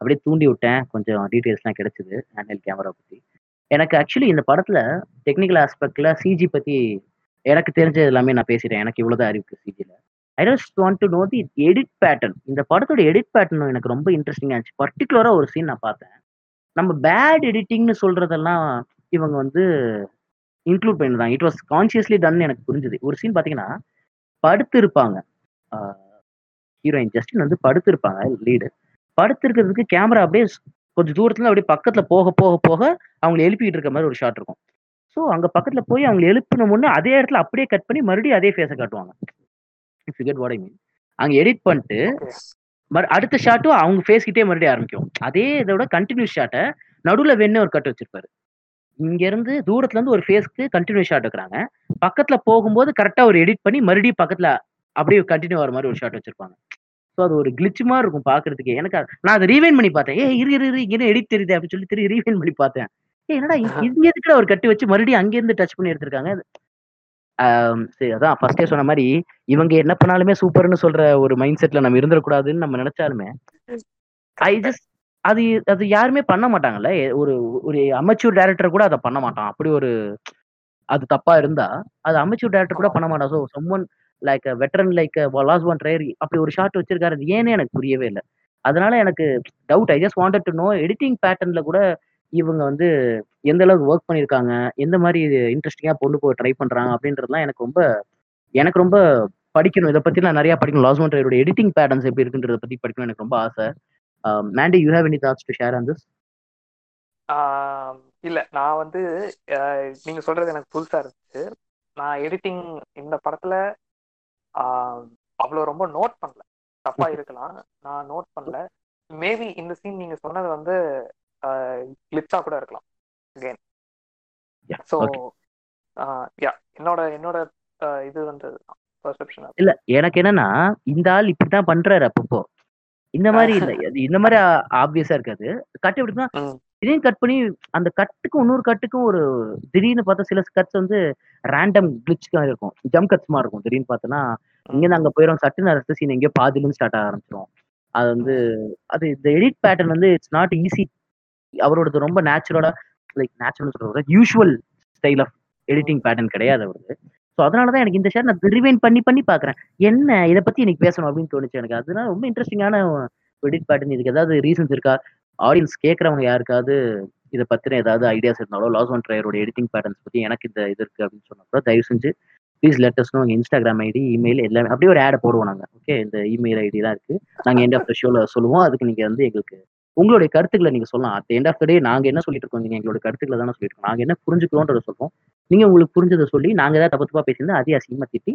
S2: அப்படியே தூண்டி விட்டேன். கொஞ்சம் டீட்டெயில்ஸ்லாம் கிடைச்சது ஹேண்டில் கேமரா பத்தி. எனக்கு ஆக்சுவலி இந்த படத்துல டெக்னிக்கல் ஆஸ்பெக்ட்ல சிஜி பத்தி எனக்கு தெரிஞ்சது எல்லாமே நான் பேசிட்டேன். எனக்கு இவ்வளவுதான் அறிவுக்கு சிஜில I just want to know the edit pattern இந்த படத்தோட எடிட் பேட்டர்ன் எனக்கு ரொம்ப இன்ட்ரெஸ்டிங்காக இருந்துச்சு. பர்டிகுலராக ஒரு சீன் நான் பார்த்தேன். நம்ம பேட் எடிட்டிங்னு சொல்றதெல்லாம் இவங்க வந்து இன்க்ளூட் பண்ணிருந்தாங்க இட் வாஸ் கான்சியஸ்லி டன் எனக்கு புரிஞ்சுது. ஒரு சீன் பார்த்தீங்கன்னா படுத்து இருப்பாங்க ஹீரோயின் ஜஸ்டின் வந்து படுத்து இருப்பாங்க லீடு படுத்து இருக்கிறதுக்கு கேமரா அப்படியே கொஞ்சம் தூரத்துல அப்படியே பக்கத்துல போக போக போக அவங்களை எழுப்பிட்டு இருக்க மாதிரி ஒரு ஷாட் இருக்கும். ஸோ அங்க பக்கத்துல போய் அவங்க எழுப்பின முன்னே அதே இடத்துல அப்படியே கட் பண்ணி மறுபடியும் அதே ஃபேஸை காட்டுவாங்க. கெட் வாட் ஐ மீன் அங்கே எடிட் பண்ணிட்டு மறு அடுத்த ஷாட்டும் அவங்க ஃபேஸ் கிட்டே மறுபடியும் ஆரம்பிக்கும். அதே இதோட கண்டினியூஸ் ஷாட்டை நடுவில் வேணும் ஒரு கட் வச்சிருப்பாரு. இங்க இருந்து தூரத்துல இருந்து ஒரு ஃபேஸ்க்கு கண்டினியூஸ் ஷாட் வைக்கிறாங்க பக்கத்துல போகும்போது கரெக்டா ஒரு எடிட் பண்ணி மறுபடியும் பக்கத்துல அப்படியே கண்டினியூ வர மாதிரி ஒரு ஷாட் வச்சிருப்பாங்க. ஸோ அது ஒரு கிளிச் மாதிரி இருக்கும் பாக்குறதுக்கு. எனக்கு நான் அதை ரீவைன் பண்ணி பார்த்தேன். ஏ இரு இரு இரு இங்கே எடிட் தெரியுது அப்படின்னு சொல்லி திரும்பி ரீவைன் பண்ணி பார்த்தேன். ஏ என்னடா இங்க எதுக்குடா ஒரு கட்டு வச்சு மறுபடியும் அங்க இருந்து டச் பண்ணி எடுத்திருக்காங்க? சரி அதான் ஃபர்ஸ்டே சொன்ன மாதிரி இவங்க என்ன பண்ணாலுமே சூப்பர்னு சொல்ற ஒரு மைண்ட் செட்ல நம்ம இருந்துடக்கூடாதுன்னு நம்ம நினைச்சாலுமே ஐ ஜஸ்ட் அது அது யாருமே பண்ண மாட்டாங்கல்ல. ஒரு ஒரு அமெச்சூர் டைரக்டர் கூட அதை பண்ண மாட்டான். அப்படி ஒரு அது தப்பா இருந்தா அது அமெச்சூர் டைரக்டர் கூட. பண்ண மாட்டான். So someone like veteran like Lars von Trier அப்படி ஒரு ஷாட் வச்சிருக்காரு. அது ஏன்னு எனக்கு புரியவே இல்லை. அதனால எனக்கு doubt I just wanted to know editing பேட்டர்ன்ல கூட இவங்க வந்து எந்த அளவுக்கு ஒர்க் பண்ணியிருக்காங்க எந்த மாதிரி இன்ட்ரெஸ்டிங்கா கொண்டு போய் ட்ரை பண்றாங்க? அப்படின்றதுலாம் எனக்கு ரொம்ப எனக்கு ரொம்ப படிக்கணும். இதை பத்தி நான் நிறைய படிக்கணும். லாஸ் ஒன் ட்ரையரோட எடிட்டிங் பேட்டர்ன்ஸ் எப்படி இருக்குன்றத பத்தி படிக்கணும் எனக்கு ரொம்ப ஆசை. Mandy you have any thoughts to share on this
S3: ah இல்ல நான் வந்து நீங்க சொல்றது எனக்கு புதுசா இருந்துச்சு நான் எடிட்டிங் இந்த படத்துல அவ்வளவு ரொம்ப நோட் பண்ணல. தப்பா இருக்கலாம். நான் நோட் பண்ணல. மேபி இந்த சீன் நீங்க சொன்னது வந்து கிளிப்ஸா கூட இருக்கலாம். Again
S2: Yeah,
S3: so. யா என்னோட என்னோட இது வந்து பர்செப்ஷன்
S2: இல்ல எனக்கு என்னன்னா இந்த ஆள் இப்படித்தான் பண்றாரு அப்பப்போ. இந்த மாதிரி இல்ல. இந்த மாதிரி ஆப்வியஸா இருக்காது. கட் எப்படின்னா. திடீர்னு கட் பண்ணி அந்த கட்டுக்கும் இன்னொரு கட்டுக்கும் ஒரு திடீர்னு பார்த்தா சில கட்ஸ் வந்து ரேண்டம் கிளிச்சுக்கா இருக்கும். ஜம் கட்ஸ் மாதிரி இருக்கும். திடீர்னு பார்த்தோன்னா இங்க அங்க போயிடும் சட்டுன்னு அடுத்த சீன் எங்கேயோ பாதிலும் ஸ்டார்ட் ஆக ஆரம்பிச்சிடும் அது வந்து அது இந்த எடிட் பேட்டர்ன் வந்து இட்ஸ் நாட் ஈஸி அவரோடது ரொம்ப நேச்சுரலா லைக் நேச்சுரல் சொல்ற usual style of editing pattern கிடையாது அவருக்கு ஸோ அதனால தான் எனக்கு இந்த ஷேர் நான் ரிவைன் பண்ணி பண்ணி பார்க்குறேன் என்ன இதை பத்தி எனக்கு பேசணும் அப்படின்னு தோணுச்சு எனக்கு. அதனால ரொம்ப இன்ட்ரெஸ்டிங்கான எடிட் பேட்டர்ன் இதுக்கு ஏதாவது ரீசன்ஸ் இருக்கா? ஆடியன்ஸ் கேட்குறவங்க யாருக்காவது இதை பத்தின ஏதாவது ஐடியாஸ் இருந்தாலோ லாஸ் ஒன் ட்ரையரோட எடிட்டிங் பேட்டர்ன்ஸ் பத்தி எனக்கு இந்த இது இருக்கு அப்படின்னு சொன்னா தயவு செஞ்சு ப்ளீஸ் லெட்டர்ஸ்னு உங்க இன்ஸ்டாகிராம் ஐடி இமெயில் எல்லாமே. அப்படியே ஒரு ஆடை போடுவோம் நாங்க. ஓகே இந்த இமெயில் ஐடி தான் இருக்கு. நாங்க எண்ட் ஆஃப் த ஷோல சொல்லுவோம். அதுக்கு நீங்க வந்து எங்களுக்கு உங்களுடைய கருத்துக்களை நீங்க சொல்லலாம். At end of the day நாங்க என்ன சொல்லிட்டு இருக்கோம்? நீங்க எங்களோட கருத்துக்களை தானே சொல்லிட்டு இருக்கோம். நாங்க என்ன புரிஞ்சுக்கிறோன்றத சொல்லுவோம். நீங்க உங்களுக்கு புரிஞ்சதை சொல்லி நாங்க ஏதாவது தப்பு தப்பா பேசியிருந்தா அதே அசிங்கமா திட்டி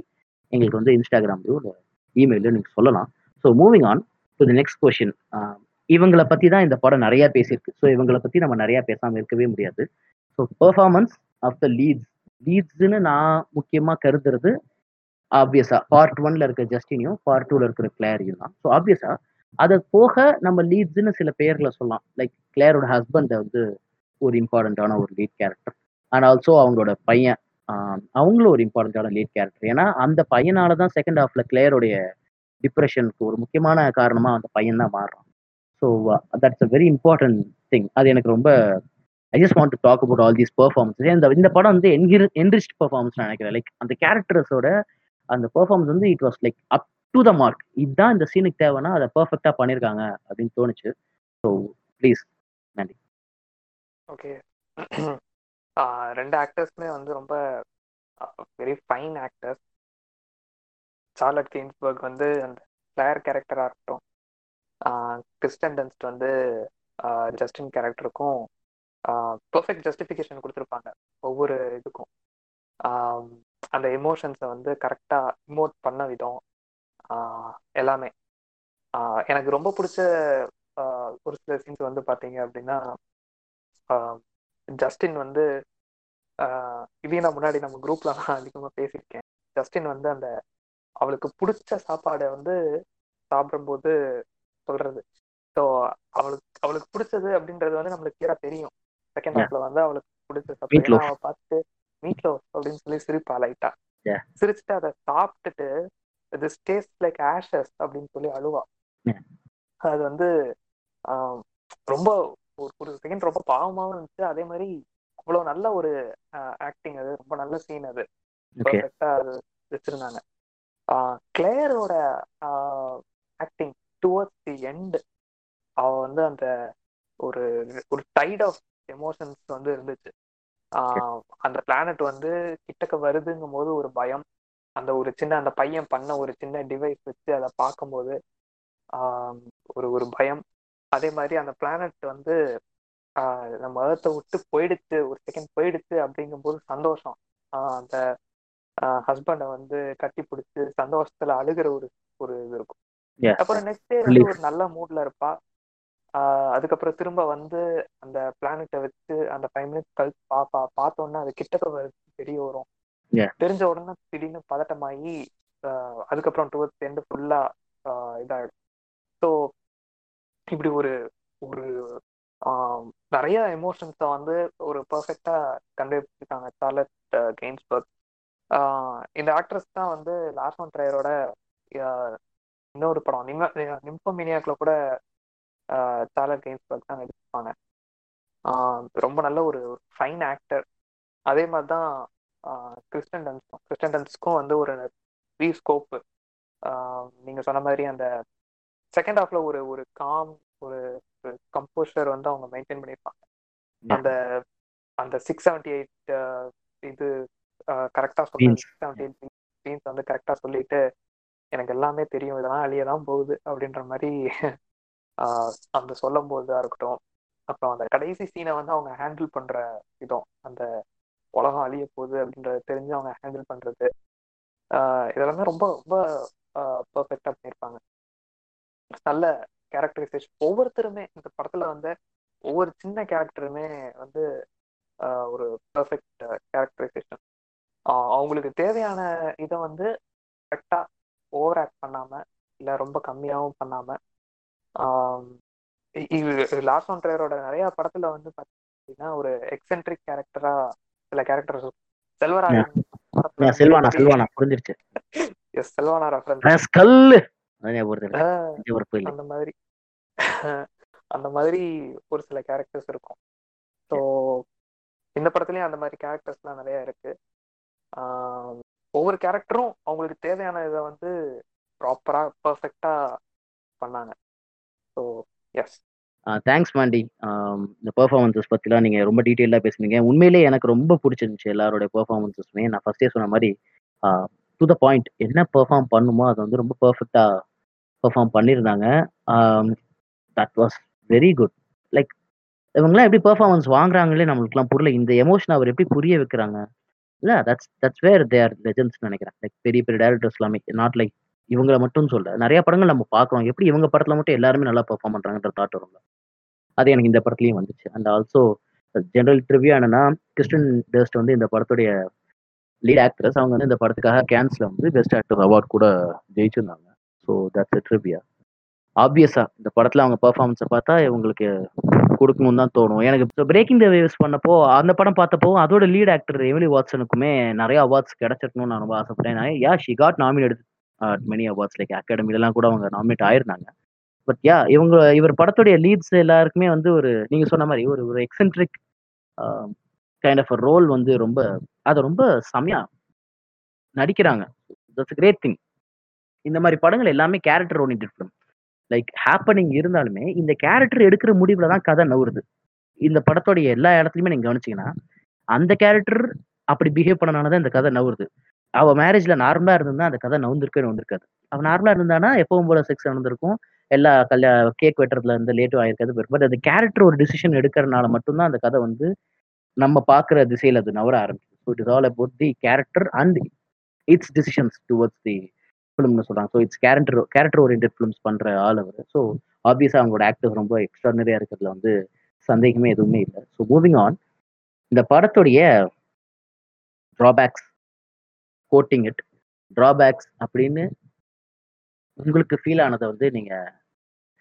S2: எங்களுக்கு வந்து இன்ஸ்டாகிராம்லயோ இல்லை இமெயிலோ நீங்க சொல்லலாம். So moving on to the next question இவங்களை பத்தி தான் இந்த படம் நிறைய பேசியிருக்கு. ஸோ இவங்களை பத்தி நம்ம நிறைய பேசாம இருக்கவே முடியாது. So performance of the leads லீட்ஸ்னு நான் முக்கியமா கருதுறது ஆப்வியஸா பார்ட் ஒன்ல இருக்க ஜஸ்டினையும் பார்ட் டூல இருக்கிற கிளேரையும் தான் ஸோ ஆப்வியஸா அது போக நம்ம லீட்ஸ்னு சில பேர்களை சொல்லலாம். லைக் கிளேரோட ஹஸ்பண்ட் வந்து ஒரு இம்பார்ட்டண்ட்டான ஒரு லீட் கேரக்டர் அண்ட் ஆல்சோ அவங்களோட பையன் அவங்களும் ஒரு இம்பார்ட்டண்ட்டான லீட் கேரக்டர் ஏன்னா அந்த பையனால தான் செகண்ட் ஹாஃப்ல கிளேயருடைய டிப்ரெஷனுக்கு ஒரு முக்கியமான காரணமாக அந்த பையன் தான் மாறுறான். So that's a very important thing அது எனக்கு ரொம்ப I just want to talk about all these performance இந்த இந்த படம் வந்து என்கிர் என்ரிச்ட் நான் நினைக்கிறேன். லைக் அந்த கேரக்டர்ஸோட அந்த பர்ஃபார்மன்ஸ் வந்து it was like up to the mark இதுதான் இந்த சீனுக்கு தேவைன்னா அதை பர்ஃபெக்டாக பண்ணியிருக்காங்க அப்படின்னு தோணுச்சு. ஸோ ப்ளீஸ் நன்றி.
S3: ஓகே ரெண்டு ஆக்டர்ஸ்மே வந்து ரொம்ப very fine actors Charlotte Gainsbourg வந்து அந்த பிளேயர் கேரக்டராக இருக்கட்டும். கிறிஸ்டன் டன்ஸ்ட் வந்து ஜஸ்டின் கேரக்டருக்கும் பெர்ஃபெக்ட் ஜஸ்டிஃபிகேஷன் கொடுத்துருப்பாங்க ஒவ்வொரு இதுக்கும். அந்த எமோஷன்ஸை வந்து கரெக்டாக இமோட் பண்ண விதம் எல்லாமே. எனக்கு ரொம்ப பிடிச்ச ஒரு சில சீன்ஸ் வந்து பார்த்தீங்க அப்படின்னா ஜஸ்டின் வந்து இதையும் நான் முன்னாடி நம்ம குரூப்ல நான் அதிகமா பேசியிருக்கேன் ஜஸ்டின் வந்து அந்த அவளுக்கு பிடிச்ச சாப்பாடை வந்து சாப்பிடும்போது சொல்றது ஸோ அவளுக்கு அவளுக்கு பிடிச்சது அப்படின்றது வந்து நம்மளுக்கு கிளியரா தெரியும் செகண்ட். ஹாஃப்ல வந்து அவளுக்கு பிடிச்ச சாப்பாடு அவ பார்த்துட்டு மீட்லோ அப்படின்னு சொல்லி சிரிப்பா லைட்டா. சிரிச்சுட்டு அதை சாப்பிட்டுட்டு இது டேஸ்ட் லைக் ஆஷஸ் அப்படின்னு சொல்லி அழுவா. அது வந்து ரொம்ப ஒரு ஒரு செகண்ட் ரொம்ப பாவமாவும் இருந்துச்சு. அதே மாதிரி அவ்வளவு நல்ல ஒரு ஆக்டிங் அது. ரொம்ப நல்ல சீன் அது. பர்ஃபெக்டா அது வச்சிருந்தாங்க. கிளேயரோட ஆக்டிங் டுவர்ட்ஸ் தி எண்ட் அவ வந்து அந்த ஒரு ஒரு டைட் ஆஃப் எமோஷன்ஸ் வந்து இருந்துச்சு. அந்த பிளானட் வந்து கிட்டக்க வருதுங்கும் போது ஒரு பயம். அந்த ஒரு சின்ன அந்த பையன் பண்ண ஒரு சின்ன டிவைஸ் வச்சு அதை பார்க்கும்போது ஒரு ஒரு பயம். அதே மாதிரி அந்த பிளானட் வந்து நம்ம மதத்தை விட்டு போயிடுச்சு ஒரு செகண்ட் போயிடுச்சு அப்படிங்கும்போது சந்தோஷம் அந்த ஹஸ்பண்டை வந்து கட்டி பிடிச்சு சந்தோஷத்துல அழுகிற ஒரு ஒரு இது இருக்கும். அப்புறம் நெக்ஸ்ட் டே வந்து. ஒரு நல்ல மூட்ல இருப்பா அதுக்கப்புறம் திரும்ப வந்து அந்த பிளானட்டை வச்சு அந்த ஃபைவ் மினிட்ஸ் கழிச்சு பாப்பா பார்த்தோன்னா அது கிட்டக்க வருது தெரிய வரும். தெரிஞ்ச உடனே திடீர்னு பதட்டமாகி அதுக்கப்புறம் டுவர்ட்ஸ் எண்டு ஃபுல்லா இதாயிடும் ஸோ இப்படி ஒரு ஒரு நிறைய எமோஷன்ஸை வந்து ஒரு பர்ஃபெக்டா கண்டுபிடிச்சிருக்காங்க. சார்லட் கெயின்ஸ்பர்க். இந்த ஆக்ட்ரஸ் தான் வந்து லாஸ்ட் ஒன் ட்ரையரோட இன்னொரு படம் நிம்ம நிம்பமினியாக்ல கூட சார்லட் கெயின்ஸ்பர்க் தான் நடிச்சிருப்பாங்க. ரொம்ப நல்ல ஒரு ஃபைன் ஆக்டர் அதே மாதிரி தான் கிறிஸ்டன் டன்ஸ்க்கும் கிறிஸ்டன் டன்ஸ்க்கும் வந்து ஒரு ரீ ஸ்கோப்பு நீங்க சொன்ன மாதிரி அந்த செகண்ட் ஹாஃப்ல ஒரு ஒரு காம் ஒரு கம்போஸ்டர் வந்து அவங்க மெயின்டைன் பண்ணியிருப்பாங்க. அந்த அந்த சிக்ஸ் செவன்டி எயிட் இது கரெக்டாக
S2: Beans.
S3: Six seventy eight beans வந்து கரெக்டாக சொல்லிட்டு எனக்கு எல்லாமே தெரியும் இதெல்லாம் அழிய தான் போகுது அப்படின்ற மாதிரி ஆஹ் அந்த சொல்லும் போதா இருக்கட்டும் அப்புறம் அந்த கடைசி சீனை வந்து அவங்க ஹேண்டில் பண்ற விதம் அந்த உலகம் அழிய போகுது அப்படின்றத தெரிஞ்சு அவங்க ஹேண்டில் பண்றது ஆஹ் இதெல்லாமே ரொம்ப ரொம்ப பர்ஃபெக்டா பண்ணியிருப்பாங்க நல்ல கேரக்டரைசேஷன் ஒவ்வொருத்தருமே இந்த படத்துல வந்து ஒவ்வொரு சின்ன கேரக்டருமே வந்து ஒரு பெர்ஃபெக்ட் கேரக்டரைசேஷன் அவங்களுக்கு தேவையான இதை வந்து கரெக்டா ஓவர் ஆக்ட் பண்ணாம இல்ல ரொம்ப கம்மியாவும் பண்ணாம லாஸ் ஆன் ட்ரையரோட நிறைய படத்துல வந்து பாத்தீங்கன்னா ஒரு எக்ஸென்ட்ரிக் கேரக்டரா சில கேரக்டர்ஸ் செல்வராஜன்
S2: செல்வானா செல்வானா புரிஞ்சிருச்சு.
S3: எஸ் செல்வானா ரெஃபரன்ஸ்
S2: ஞாபகம்
S3: அந்த மாதிரி அந்த மாதிரி ஒரு சில கேரக்டர்ஸ் இருக்கும் ஸோ இந்த படத்துலயும் அந்த மாதிரி கேரக்டர்ஸ்லாம் நிறைய இருக்கு ஒவ்வொரு கேரக்டரும் அவங்களுக்கு தேவையான இதை வந்து ப்ராப்பரா பர்ஃபெக்டா பண்ணாங்க ஸோ எஸ்
S2: தேங்க்ஸ் மாண்டி இந்த பெர்ஃபார்மன்ஸஸ் பற்றிலாம் நீங்கள் ரொம்ப டீட்டெயிலாக பேசுனீங்க. உண்மையிலேயே எனக்கு ரொம்ப பிடிச்சிருந்துச்சு எல்லாரோட பெர்ஃபார்மன்ஸஸுமே நான் ஃபஸ்ட்டே சொன்ன மாதிரி டு த பாயிண்ட் என்ன பெர்ஃபார்ம் பண்ணுமோ அதை வந்து ரொம்ப பர்ஃபெக்டாக பெர்ஃபார்ம் பண்ணியிருந்தாங்க that was very good like இவங்கெல்லாம் எப்படி பெர்ஃபார்மன்ஸ் வாங்குறாங்களே நம்மளுக்குலாம் புரியல. இந்த எமோஷன் அவர் எப்படி புரிய வைக்கிறாங்க? இல்லை that's that's where they are legends நினைக்கிறேன். லைக் பெரிய பெரிய டேரக்டர்ஸ் எல்லாமே. நாட் லைக் இவங்கள மட்டும் சொல்ல. நிறைய படங்கள் நம்ம பார்க்குறோம். எப்படி இவங்க படத்தில் மட்டும் எல்லாருமே நல்லா பெர்ஃபார்ம் பண்ணுறாங்கன்ற தாட் வரும்ல. அது எனக்கு இந்த படத்துலையும் வந்துச்சு. அண்ட் ஆல்சோ ஜென்ரல் ட்ரிவியூ என்னன்னா கிறிஸ்டன் டெஸ்ட் வந்து இந்த படத்துடைய லீட் ஆக்ட்ரஸ் அவங்க வந்து இந்த படத்துக்காக கேன்ஸ்ல வந்து பெஸ்ட் ஆக்டர் அவார்ட் கூட ஜெயிச்சிருந்தாங்க. ஸோ தட்ஸ் ட்ரிவியா ஆப்வியஸா இந்த படத்துல அவங்க பெர்ஃபார்மன்ஸை பார்த்தா இவங்களுக்கு கொடுக்கணும்னு தான் தோணும். எனக்கு பிரேக்கிங் த வேவ்ஸ் பண்ணப்போ அந்த படம் பார்த்தப்போ அதோட லீட் ஆக்டர் எமிலி வாட்ஸனுக்குமே நிறைய அவார்ட்ஸ் கிடைச்சிருக்கணும்னு நான் ரொம்ப ஆசைப்பட்டேன் yeah she got nominate many awards like அகாடமிலலாம் கூட அவங்க நாமினேட் ஆயிருந்தாங்க. பட் யா இவங்க இவர் படத்துடைய லீட்ஸ் எல்லாருக்குமே வந்து ஒரு நீங்க சொன்ன மாதிரி ஒரு ஒரு எக்ஸென்ட்ரிக் கைண்ட் ஆஃப் ரோல் வந்து ரொம்ப அதை ரொம்ப செமையா நடிக்கிறாங்க. தட்ஸ் கிரேட் திங் இந்த மாதிரி படங்கள் எல்லாமே character orient film like happening இருந்தாலுமே இந்த கேரக்டர் எடுக்கிற முடிவுல தான் கதை நவுறுது இந்த படத்தோடைய எல்லா இடத்துலையுமே நீங்க கவனிச்சீங்கன்னா அந்த கேரக்டர் அப்படி பிஹேவ் பண்ணனால தான் இந்த கதை நவுறுது அவ மேரேஜ்ல நார்மலா இருந்தா அந்த கதை நவுந்திருக்கவே நவுந்திருக்காது. அவள் நார்மலா இருந்தானா எப்பவும் போல செக்ஸ் நடந்திருக்கும். எல்லா கல்யா கேக் வெட்டுறதுல இருந்து லேட்டும் ஆயிருக்காது பட் அந்த கேரக்டர் ஒரு டிசிஷன் எடுக்கிறனால மட்டும்தான் அந்த கதை வந்து நம்ம பார்க்குற திசையில அது நவர ஆரம்பிக்கும் so it is all about the character and it's decisions towards the ஃபிலிம்னு சொல்றாங்க. So it's character character orient films பண்ற ஆள் அவர். ஸோ ஆப்வியஸா அவங்களோட ஆக்டர் ரொம்ப எக்ஸ்ட்ரானரியா இருக்கிறதுல வந்து சந்தேகமே எதுவுமே இல்லை. ஸோ மூவிங் ஆன் இந்த படத்துடைய ட்ராபேக்ஸ் கோட்டிங் இட் ட்ராபேக்ஸ் அப்படின்னு உங்களுக்கு ஃபீல் ஆனதை வந்து நீங்க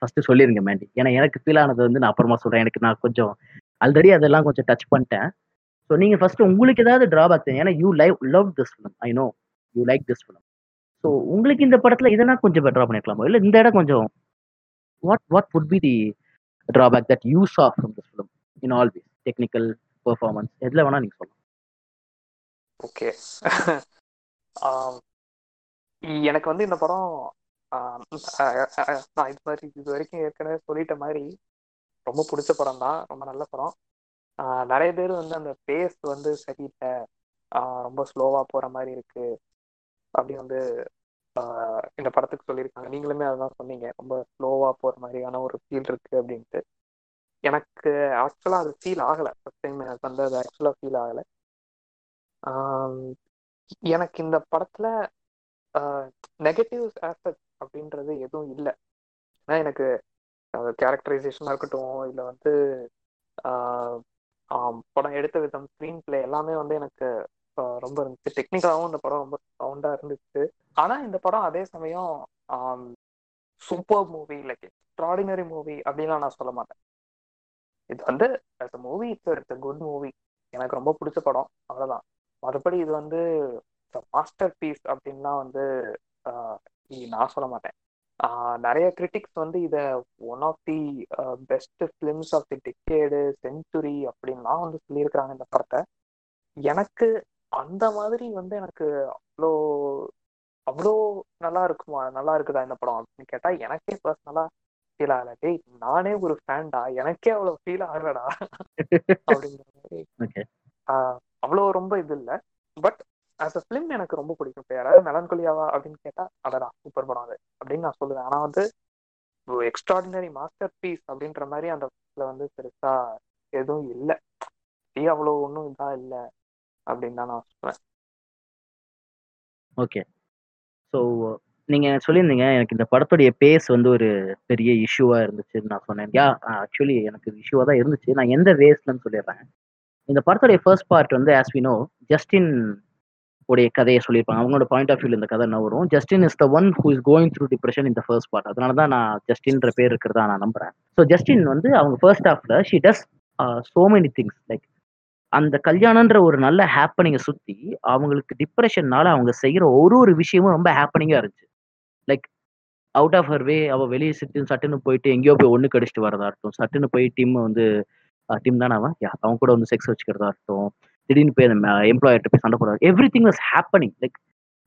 S2: ஃபர்ஸ்ட் சொல்லிருங்க மேண்டி ஏன்னா எனக்கு ஃபீல் ஆனது வந்து நான் அப்புறமா சொல்றேன். எனக்கு நான் கொஞ்சம் ஆல்ரெடி அதெல்லாம் கொஞ்சம் டச் பண்ணிட்டேன். ஸோ நீங்க ஃபர்ஸ்ட் உங்களுக்கு ஏதாவது டிராபேக் ஏன்னா you live love this film I know you like this film so உங்களுக்கு இந்த படத்துல இதெல்லாம் கொஞ்சம் பெட்டரா பண்ணிருக்கலாமா? இல்லை இந்த இடம் கொஞ்சம் what what would be the drawback that you saw from this film in all ways technical performance எதில் வேணா நீங்க சொல்லலாம்.
S3: ஓகே um, எனக்கு வந்து இந்த படம் நான் இது மாதிரி இது வரைக்கும் ஏற்கனவே சொல்லிட்ட மாதிரி ரொம்ப பிடிச்ச படம் தான். ரொம்ப நல்ல படம். நிறைய பேர் வந்து அந்த பேஸ் வந்து சரியில்லை. ரொம்ப ஸ்லோவாக போகிற மாதிரி இருக்குது அப்படி வந்து இந்த படத்துக்கு சொல்லியிருக்காங்க. நீங்களுமே அதுதான் சொன்னீங்க. ரொம்ப ஸ்லோவா போற மாதிரியான ஒரு ஃபீல் இருக்கு அப்படின்ட்டு. எனக்கு ஆக்சுவலா அது ஃபீல் ஆகல. ஃபர்ஸ்ட் டைம் எனக்கு வந்து அது ஆக்சுவலா ஃபீல் ஆகல. எனக்கு இந்த படத்துல நெகட்டிவ் ஆஸ்பெக்ட் அப்படின்றது எதுவும் இல்லை. ஏன்னா எனக்கு கேரக்டரைசேஷனாக இருக்கட்டும் இல்லை வந்து படம் எடுத்த விதம் ஸ்க்ரீன் பிளே எல்லாமே வந்து எனக்கு ரொம்ப இருந்துச்சு. டெக்னிக்கலாகவும் இந்த படம் ரொம்ப சவுண்டாக இருந்துச்சு. ஆனால் இந்த படம் அதே சமயம் super movie like extraordinary movie அப்படின்லாம் நான் சொல்ல மாட்டேன். இது வந்து at a movie it's it's good movie எனக்கு ரொம்ப பிடிச்ச படம். அவ்வளோதான் மற்றபடி இது வந்து மாஸ்டர் பீஸ் அப்படின்லாம் வந்து நான் சொல்ல மாட்டேன். நிறைய கிரிட்டிக்ஸ் வந்து இதை one of the best films of the decade century அப்படின்லாம் வந்து சொல்லியிருக்கிறாங்க இந்த படத்தை. எனக்கு அந்த மாதிரி வந்து எனக்கு அவ்வளோ அவ்வளோ நல்லா இருக்குமா நல்லா இருக்குதா இந்த படம் அப்படின்னு கேட்டா எனக்கே பர்சனலா ஃபீல் ஆகல. டேய் நானே ஒரு ஃபேன்டா எனக்கே அவ்வளோ ஃபீல் ஆகலடா அப்படிங்கிற மாதிரி. அவ்வளோ ரொம்ப இது இல்லை. பட் ஆஸ் அ ஃபிலிம் எனக்கு ரொம்ப பிடிக்கும். இப்போ யாராவது மெலன்கொலியாவா அப்படின்னு கேட்டா அடடா சூப்பர் படம் அது அப்படின்னு நான் சொல்லுவேன். ஆனா வந்து எக்ஸ்ட்ராடினரி மாஸ்டர் பீஸ் அப்படின்ற மாதிரி அந்த படத்துல வந்து பெருசா எதுவும் இல்லை. அவ்வளோ ஒன்றும் இதா இல்லை? அப்படின்னு தான் நான் சொல்றேன்.
S2: ஓகே ஸோ நீங்க சொல்லியிருந்தீங்க எனக்கு இந்த படத்துடைய பேஸ் வந்து ஒரு பெரிய இஷ்யூவா இருந்துச்சுன்னு நான் சொன்னேன். யா ஆக்சுவலி எனக்கு இஷ்யூவா தான் இருந்துச்சு. நான் எந்த வேஸ்லன்னு சொல்லிடுறேன். இந்த படத்துடைய ஃபர்ஸ்ட் பார்ட் வந்து ஆஸ் வி நோ ஜஸ்டின் உடைய கதையை சொல்லியிருப்பாங்க. அவங்களோட பாயிண்ட் ஆஃப் வியூல இந்த கதை என்ன வரும். Justin is the one who is going through depression இந்த ஃபர்ஸ்ட் பார்ட் அதனால தான் நான் ஜஸ்டின்ற பேர் இருக்கிறதா நான் நம்புறேன். ஸோ ஜஸ்டின் வந்து அவங்க ஃபர்ஸ்ட் ஹாஃப்ல she does so many things like அந்த கல்யாணன்ற ஒரு நல்ல ஹாப்பனிங்கை சுத்தி அவங்களுக்கு டிப்ரெஷன்னால அவங்க செய்யற ஒரு ஒரு விஷயமும் ரொம்ப ஹாப்பனிங்கா இருந்துச்சு. Like out of her way அவள் வெளியே சிட்டு சட்டுன்னு போயிட்டு எங்கேயோ போய் ஒன்று கடிச்சிட்டு வரதா இருக்கட்டும். சட்டுன்னு போய் டீம் வந்து டீம் தானே அவன்? அவன் கூட வந்து செக்ஸ் வச்சுக்கிறதா இருக்கட்டும். திடீர்னு போய் அந்த எம்ப்ளாயர்கிட்ட போய் சண்டை போடுறது everything was happening like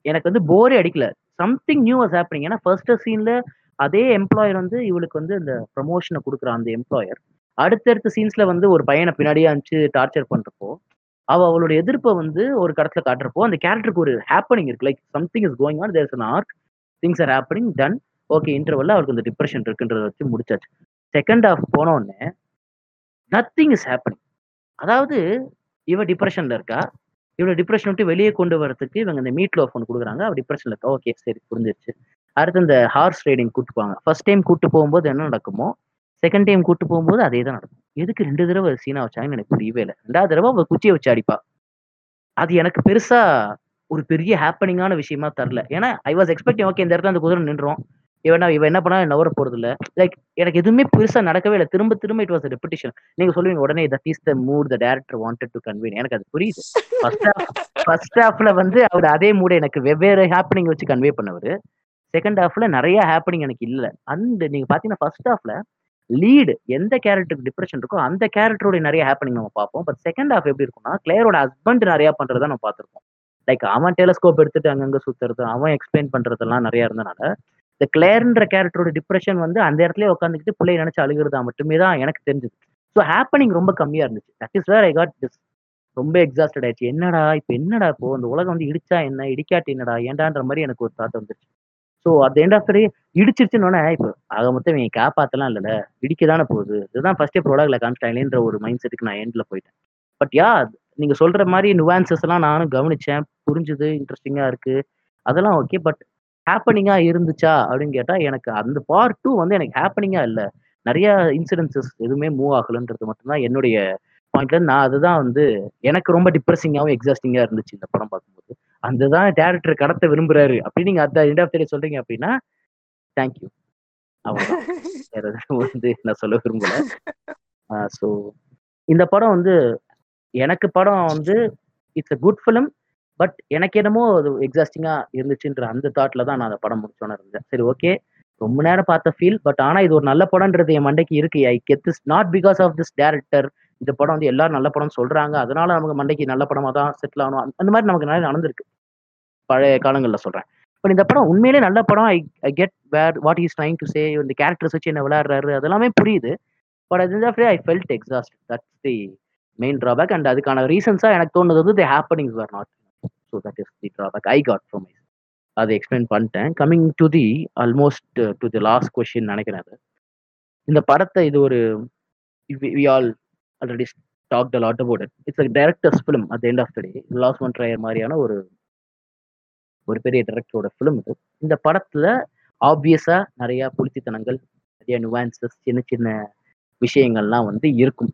S2: எனக்கு வந்து போரே அடிக்கல. சம்திங் நியூ வாஸ் ஹேப்பனிங் ஏன்னா ஃபர்ஸ்ட் சீன்ல அதே எம்ப்ளாயர் வந்து இவளுக்கு வந்து இந்த ப்ரமோஷனை கொடுக்குற அந்த எம்ப்ளாயர் அடுத்தடுத்த சீன்ஸ்ல வந்து ஒரு பையனை பின்னாடியே அனுப்பிச்சு டார்ச்சர் பண்றப்போ அவ அவளோட எதிர்ப்பை வந்து ஒரு கடத்துல காட்டுறப்போ அந்த கேரக்டருக்கு ஒரு ஹேப்பனிங் இருக்கு. Like something is going on there's an arc things are happening done okay இன்டர்வல்ல அவருக்கு அந்த டிப்ரெஷன் இருக்குன்றத வச்சு முடிச்சாச்சு. செகண்ட் ஹாஃப் போனோடனே நத்திங் இஸ் ஹேப்பனிங் அதாவது இவ டிப்ரெஷன்ல இருக்கா? இவளை டிப்ரெஷன் விட்டு வெளியே கொண்டு வரதுக்கு இவங்க இந்த மீட் லோஃப் ஒன்று கொடுக்குறாங்க. அவள் டிப்ரெஷன்ல இருக்கா? ஓகே சரி புரிஞ்சிருச்சு. அடுத்து இந்த ஹார்ஸ் ரைடிங் கூப்பிட்டு போவாங்க ஃபர்ஸ்ட் டைம் கூட்டு போகும்போது என்ன நடக்குமோ செகண்ட் டைம் கூட்டு போகும்போது அதே தான் நடக்கும். எதுக்கு ரெண்டு தடவை சீனா வச்சாங்கன்னு எனக்கு புரியவே இல்லை. ரெண்டாவது தடவை அவள் குச்சியை வச்சு அடிப்பா. அது எனக்கு பெருசா ஒரு பெரிய ஹாப்பனிங்கான விஷயமா தரல. ஏன்னா ஐ வாஸ் எக்ஸ்பெக்டிங் ஓகே இந்த இடத்துல அந்த குதிரை நின்றோம் இவன் இவன் என்ன பண்ணா நவர போறது இல்ல லைக் எனக்கு எதுவுமே பெருசா நடக்கவே இல்லை. திரும்ப திரும்ப இட் வாஸ் ரெப்பிட்டிஷன் நீங்க சொல்லுவீங்க உடனே that is the mood the director wanted to convene எனக்கு அது புரியுது. ஃபர்ஸ்ட் ஹாஃப் ஃபர்ஸ்ட் ஹாஃப்ல வந்து அவர் அதே மூடை எனக்கு வெவ்வேறு ஹாப்பனிங் வச்சு கன்வே பண்ணவர். செகண்ட் ஹாஃப்ல நிறைய ஹாப்பனிங் எனக்கு இல்லை. அண்ட் நீங்க பாத்தீங்கன்னா ஃபர்ஸ்ட் ஹாஃப்ல லீடு எந்த கேரக்டருக்கு டிப்ரெஷன் இருக்கோ அந்த கேரக்டருடைய நிறைய ஹேப்பனிங் நம்ம பார்ப்போம். பட் செகண்ட் ஹாஃப் எப்படி இருக்கும்னா கிளேயரோட ஹஸ்பண்ட் நிறைய பண்றதை நம்ம பார்த்துருக்கோம் லைக் அவன் டெலஸ்கோப் எடுத்துட்டு அங்கங்க சுத்துறது அவன் எக்ஸ்பிளைன் பண்றதெல்லாம் நிறைய இருந்தனால இந்த கிளேர்ன்ற கேரக்டரோட டிப்ரெஷன் வந்து அந்த இடத்துல உட்காந்துக்கிட்டு பிள்ளையை நினைச்சு அழுகிறதா மட்டுமே தான் எனக்கு தெரிஞ்சது. ஸோ ஹேப்பனிங் ரொம்ப கம்மியா இருந்துச்சு. That is where I got this ரொம்ப எக்ஸாஸ்டட் ஆயிடுச்சு. என்னடா இப்போ என்னடா இப்போ? இந்த உலகம் வந்து இடிச்சா என்ன? இடிக்காட்டி என்னடா? ஏண்டான்ற மாதிரி எனக்கு ஒரு தாட் வந்துருச்சு so at end end of day இடிச்சிருச்சுன்னு இப்போ ஆக மொத்தம் இவன் காப்பாத்தலாம் இல்லைல்ல. இடிக்க தானே போகுது. இதுதான் ஃபர்ஸ்டே ப்ராடக்ட்ல காமிச்சிட்டாங்களேன்ற ஒரு மைண்ட் செட்டுக்கு நான் எண்ட்ல போயிட்டேன். பட் யா நீங்க சொல்ற மாதிரி நுவான்சஸ் எல்லாம் நானும் கவனிச்சேன். புரிஞ்சுது இன்ட்ரெஸ்டிங்கா இருக்கு. அதெல்லாம் ஓகே பட் ஹாப்பனிங்கா இருந்துச்சா? அப்படின்னு கேட்டா எனக்கு அந்த பார்ட் டூ வந்து எனக்கு ஹாப்பனிங்கா இல்ல. நிறைய இன்சிடென்சஸ் எதுவுமே மூவ் ஆகலன்றது மட்டும்தான் என்னுடைய பாயிண்ட்ல நான் அதுதான் வந்து எனக்கு ரொம்ப டிப்ரெசிங்காகவும் எக்ஸாஸ்டிங்காக இருந்துச்சு இந்த படம் பார்க்கும்போது. அந்த தான் டேரக்டர் கடத்த விரும்புறாரு. அப்படின்னு நீங்க அந்த எண்ட் ஆஃப் சொல்றீங்க அப்படின்னா தேங்க்யூ வந்து நான் சொல்ல விரும்பல. ஸோ இந்த படம் வந்து எனக்கு படம் வந்து it's a good film but எனக்கு என்னமோ அது எக்ஸாஸ்டிங்கா இருந்துச்சுன்ற அந்த தாட்ல தான் நான் அந்த படம் முடிச்சோன்னு இருந்தேன். சரி ஓகே ரொம்ப நேரம் பார்த்த ஃபீல் பட் ஆனா இது ஒரு நல்ல படம்ன்றது என் மண்டைக்கு இருக்கு. I get this not because of this director இந்த படம் வந்து எல்லாரும் நல்ல படம் சொல்றாங்க. அதனால நமக்கு மண்டைக்கு நல்ல படமா தான் செட்டில் ஆகணும். அந்த- அந்த மாதிரி நமக்கு நிறைய நடந்திருக்கு. பழைய காலங்களில் சொல்கிறேன் பட் இந்த படம் உண்மையிலே நல்ல படம். I I get where what is trying to say இந்த கேரக்டர்ஸ் வச்சு என்ன விளையாடுறாரு அதெல்லாமே புரியுது. பட் அது I felt exhaust that's the main drawback and அதுக்கான ரீசன்ஸாக எனக்கு தோணுது வந்து the happenings were not so that is the drawback I got from my அதை எக்ஸ்பிளைன் பண்ணிட்டேன். Coming to the almost to the last question நினைக்கிறேன் அது. இந்த படத்தை இது ஒரு we all already talk lot about it it's a director's film at end of the day Lars von Trier மாதிரியான ஒரு ஒரு பெரிய டைரக்டரோட ஃபிலிம் இது. இந்த படத்துல ஆப்வியஸா நிறைய புலித்தித்தனங்கள் நிறைய நுவான்சஸ் சின்ன சின்ன விஷயங்கள்லாம் வந்து இருக்கும்.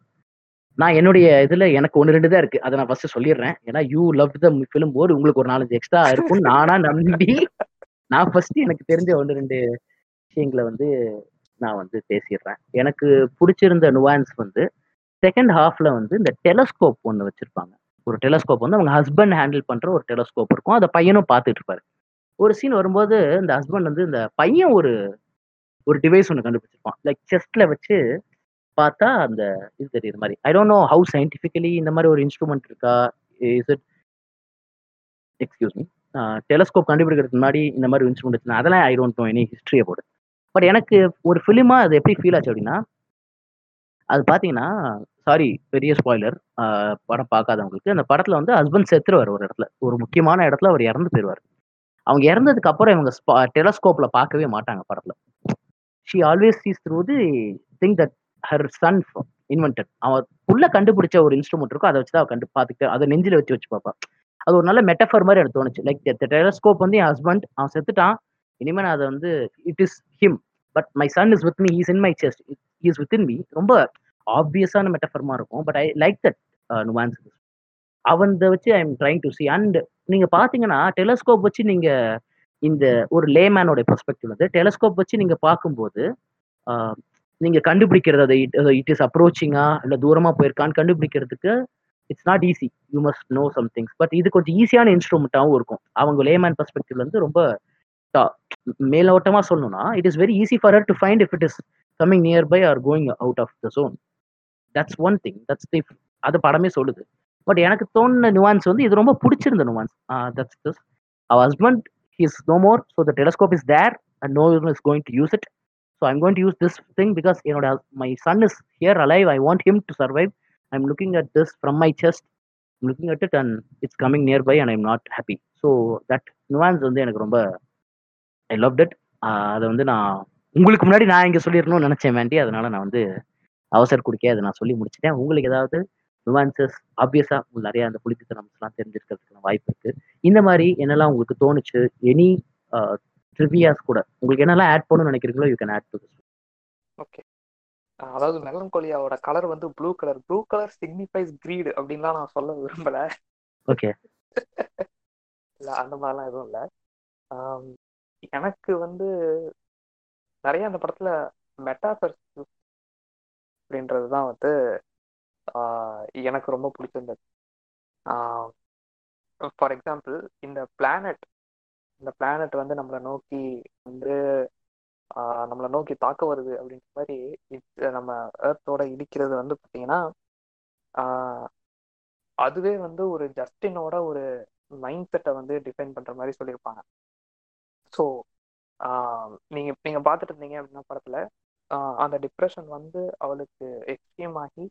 S2: நான் என்னுடைய இதுல எனக்கு ஒன்று ரெண்டு தான் இருக்கு. அதை நான் ஃபர்ஸ்ட் சொல்லிடுறேன். ஏன்னா you love the film bored உங்களுக்கு ஒரு நாலஞ்சு எக்ஸ்ட்ரா இருக்கும் நானா நம்பி நான் ஃபர்ஸ்ட் எனக்கு தெரிஞ்ச ஒன்று ரெண்டு விஷயங்களை வந்து நான் வந்து பேசிடுறேன். எனக்கு பிடிச்சிருந்த நுவான்ஸ் வந்து செகண்ட் ஹாஃப்ல வந்து இந்த டெலஸ்கோப் ஒன்று வச்சிருப்பாங்க. ஒரு டெலஸ்கோப் வந்து அவங்க ஹஸ்பண்ட் ஹேண்டில் பண்ணுற ஒரு டெலஸ்கோப் இருக்கும். அதை பையனும் பார்த்துட்டு இருப்பாரு ஒரு சீன் வரும்போது இந்த ஹஸ்பண்ட் வந்து இந்த பையன் ஒரு ஒரு டிவைஸ் ஒன்று கண்டுபிடிச்சிருப்பான். லைக் செஸ்ட்ல வச்சு பார்த்தா அந்த இது தெரியுற மாதிரி. I don't know how scientifically இந்த மாதிரி ஒரு இன்ஸ்ட்ருமெண்ட் இருக்கா? Is it excuse me telescope கண்டுபிடிக்கிறதுக்கு முன்னாடி இந்த மாதிரி இன்ஸ்ட்ருமெண்ட் வச்சுனா அதெல்லாம் I don't know any history about but எனக்கு ஒரு ஃபிலிமா அது எப்படி ஃபீல் ஆச்சு அப்படின்னா அது பார்த்தீங்கன்னா சாரி பெரிய ஸ்பாய்லர் படம் பார்க்காதவங்களுக்கு அந்த படத்தில் வந்து ஹஸ்பண்ட் செத்துருவார் ஒரு இடத்துல. ஒரு முக்கியமான இடத்துல அவர் இறந்து போயிடுவார் அவங்க இறந்ததுக்கு அப்புறம் இவங்க டெலஸ்கோப்பில் பார்க்கவே மாட்டாங்க படத்தில். She always sees through the thing that her son invented அவன் உள்ள கண்டுபிடிச்ச ஒரு இன்ஸ்ட்ருமெண்ட் இருக்கும் அதை வச்சு தான் கண்டு பார்த்துட்டு அதை நெஞ்சில் வச்சு வச்சு பார்ப்பான் அது ஒரு நல்ல மெட்டஃபர் மாதிரி எனக்கு தோணுச்சு. லைக் டெலஸ்கோப் வந்து என் ஹஸ்பண்ட் அவன் செத்துட்டான். இனிமேல் நான் அதை வந்து it is him but my son is with me is in my chest is within me ரொம்ப ஆப்வியஸான மெட்டஃபர்மா இருக்கும் but I like that nuance அவன் வச்சு I am trying to see and நீங்க பாத்தீங்கன்னா டெலஸ்கோப் வச்சு நீங்க இந்த ஒரு லேமேனோட பெர்ஸ்பெக்டிவ் வந்து டெலஸ்கோப் வச்சு நீங்க பார்க்கும்போது uh, நீங்க கண்டுபிடிக்கிறது அதை இட் இஸ் அப்ரோச்சிங்கா இல்ல தூரமா போயிருக்கான்னு கண்டுபிடிக்கிறதுக்கு it's not easy you must know somethings but இது கொஞ்சம் ஈஸியான இன்ஸ்ட்ருமெண்ட்டாகவும் இருக்கும். அவங்க லேமேன் பெர்ஸ்பெக்டிவ்ல இருந்து ரொம்ப மேலோட்டமா சொல்லணும்னா it is very easy for to find if it is coming near by or going out of the zone that's one thing that's the அது படமே சொல்லுது. பட் எனக்கு தோணுன நுவான்ஸ் வந்து இது ரொம்ப பிடிச்சிருந்த nuance that's this our husband is no more so the telescope is there and no one is going to use it so I'm going to use this thing because என்னோட my son is here alive I want him to survive I'm looking at this from my chest looking at it and it's coming near by and I'm not happy so that nuance வந்து எனக்கு ரொம்ப I love it அதை வந்து நான் உங்களுக்கு முன்னாடி நான் இங்கே சொல்லிடணும்னு நினைச்சேன் வேண்டி அதனால நான் வந்து அவசர குடிக்க அதை நான் சொல்லி முடிச்சிட்டேன். உங்களுக்கு ஏதாவது நுவான்சஸ் ஆப்வியஸா உங்களுக்கு நிறைய அந்த புலித்தனம்ஸ்லாம் தெரிஞ்சிருக்கிறதுக்கான வாய்ப்பு இருக்கு. இந்த மாதிரி என்னெல்லாம் உங்களுக்கு தோணுச்சு? எனி ட்ரிவியாஸ் கூட. உங்களுக்கு என்னெல்லாம் ஆட் பண்ணணும்னு நினைக்கிறீங்களோ you can add to
S3: okay அதாவது மெலன்கோலியாவோட கலர் வந்து blue colour blue colour signifies greed அப்படின்லாம் நான் சொல்ல விரும்பல.
S2: ஓகே
S3: இல்ல அந்த மாதிரிலாம் எதுவும் இல்லை. எனக்கு வந்து நிறைய அந்த படத்துல மெட்டாபர் அப்படின்றது தான் வந்து எனக்கு ரொம்ப பிடிச்சிருந்தது. ஃபார் எக்ஸாம்பிள் இந்த பிளானட் இந்த பிளானட் வந்து நம்மளை நோக்கி வந்து நம்மளை நோக்கி தாக்க வருது அப்படின்ற மாதிரி நம்ம ஏர்த்தோட இடிக்கிறது வந்து பார்த்தீங்கன்னா அதுவே வந்து ஒரு ஜஸ்டினோட ஒரு மைண்ட் செட்டை வந்து டிஃபைன் பண்ணுற மாதிரி சொல்லியிருப்பாங்க. ஸோ நீங்க நீங்க பார்த்துட்டு இருந்தீங்க அப்படின்னா படத்துல அந்த டிப்ரெஷன் வந்து அவளுக்கு எக்ஸ்ட்ரீம் ஆகி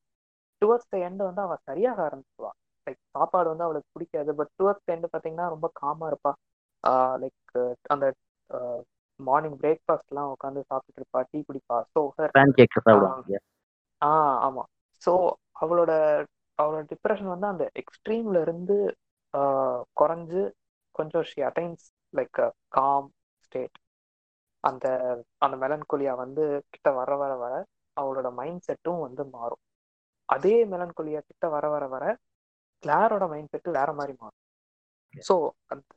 S3: டுவர்ட்ஸ் த எண்ட் வந்து அவள் சரியாக ஆரம்பிச்சுவா லைக் சாப்பாடு வந்து அவளுக்கு பிடிக்காது பட் டுவர்ட்ஸ் த எண்ட் பார்த்தீங்கன்னா ரொம்ப காமா இருப்பா. லைக் அந்த மார்னிங் பிரேக்ஃபாஸ்ட்லாம் உட்காந்து சாப்பிட்டுட்டு இருப்பா டீ குடிப்பா. ஸோ ஆ ஆமா. ஸோ அவளோட அவளோட டிப்ரெஷன் வந்து அந்த எக்ஸ்ட்ரீம்ல இருந்து குறைஞ்சு கொஞ்சம் she attains like calm state அந்த அந்த மெலன்கொலியா வந்து கிட்ட வர வர வர அவளோட மைண்ட் செட்டும் வந்து மாறும். அதே மெலன்கொலியா கிட்ட வர வர வர கிளாரோட மைண்ட் செட்டு வேற மாதிரி மாறும். ஸோ அந்த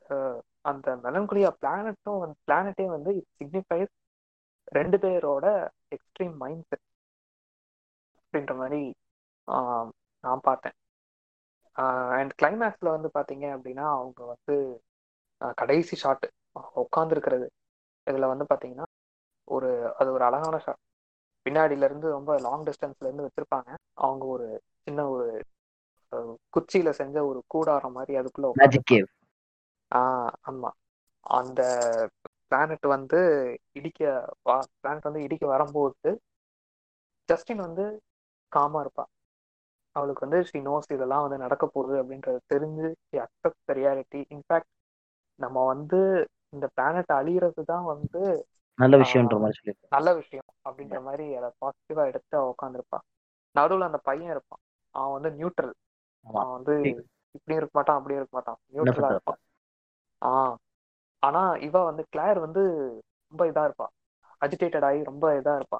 S3: அந்த மெலன்கொலியா பிளானட்டும் வந்து பிளானட்டே வந்து இட் சிக்னிஃபைஸ் ரெண்டு பேரோட எக்ஸ்ட்ரீம் மைண்ட் செட் அப்படின்ற மாதிரி நான் பார்த்தேன். அண்ட் கிளைமேக்ஸ்ல வந்து பாத்தீங்க அப்படின்னா அவங்க வந்து கடைசி ஷாட் உட்காந்துருக்கிறது இதுல வந்து பாத்தீங்கன்னா ஒரு அது ஒரு அழகான ஷாட் பின்னாடில இருந்து ரொம்ப லாங் டிஸ்டன்ஸ்ல இருந்து வச்சிருப்பாங்க. அவங்க ஒரு சின்ன ஒரு குச்சியில செஞ்ச ஒரு கூடாரம் மாதிரி அதுக்குள்ள ஆஹ் ஆமா. அந்த பிளானட் வந்து இடிக்க பிளானட் வந்து இடிக்க வரும்போது ஜஸ்டின் வந்து காமா இருப்பா அவளுக்கு வந்து ஷி நோஸ் இதெல்லாம் வந்து நடக்க போகுது அப்படின்றது தெரிஞ்சு ஷி அக்செப்ட் ரியாலிட்டி இன்ஃபேக்ட் நம்ம வந்து இந்த பிளானட் அழியிறது தான் வந்து
S2: நல்ல விஷயம்ன்ற மாதிரி சொல்லியிருக்கேன்
S3: நல்ல விஷயம் அப்படின்ற மாதிரி அதை பாசிட்டிவா எடுத்து அவ உட்காந்துருப்பா நடுவுல அந்த பையன் இருப்பான். அவன் வந்து நியூட்ரல் அவன் வந்து இப்படியும் இருக்க மாட்டான் அப்படியும் இருக்க மாட்டான். நியூட்ரலா இருப்பான். ஆஹ் ஆனா இவ வந்து கிளார் வந்து ரொம்ப இதா இருப்பா. அஜிடேட்டட் ஆகி ரொம்ப இதா இருப்பா.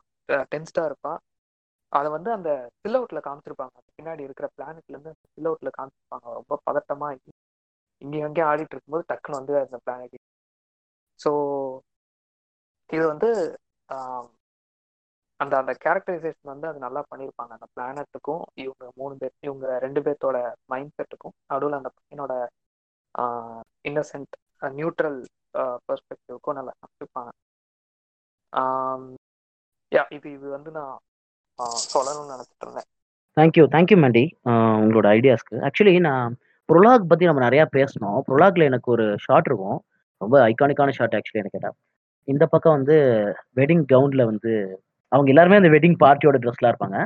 S3: டென்ஸ்டா இருப்பா. அதை வந்து அந்த சில்லவுட்ல காமிச்சிருப்பாங்க. பின்னாடி இருக்கிற பிளானட்ல இருந்து சில்லவுட்ல காமிச்சிருப்பாங்க. ரொம்ப பதட்டமா இங்கேயும் அங்கேயும் ஆடிட்டு இருக்கும்போது டக்குன்னு வந்து அந்த பிளானட் ஸோ இது வந்து அந்த அந்த கேரக்டரைசேஷன் வந்து அது நல்லா பண்ணியிருப்பாங்க. அந்த பிளானட்டுக்கும் இவங்க மூணு பேர் இவங்க ரெண்டு பேர்த்தோட மைண்ட் செட்டுக்கும் நடுவில் அந்த பையனோட இன்னசென்ட் நியூட்ரல் பெர்ஸ்பெக்டிவ்க்கும் நல்லா காமிச்சிருப்பாங்க. யா இது இது வந்து நான் சொல்லணும்னு நினச்சிட்டு இருந்தேன்.
S2: தேங்க்யூ தேங்க்யூ மேண்டி உங்களோட ஐடியாஸ்க்கு ஆக்சுவலி நான் ப்ரொலாக் பற்றி நம்ம நிறையா பேசணும். ப்ரொலாக்ல எனக்கு ஒரு ஷாட் இருக்கும். ரொம்ப ஐகானிக்கான ஷாட் ஆக்சுவலி எனக்கு கேட்டால் இந்த பக்கம் வந்து வெட்டிங் கவுண்டில் வந்து அவங்க எல்லாருமே அந்த வெட்டிங் பார்ட்டியோட ட்ரெஸ்லாம் இருப்பாங்க.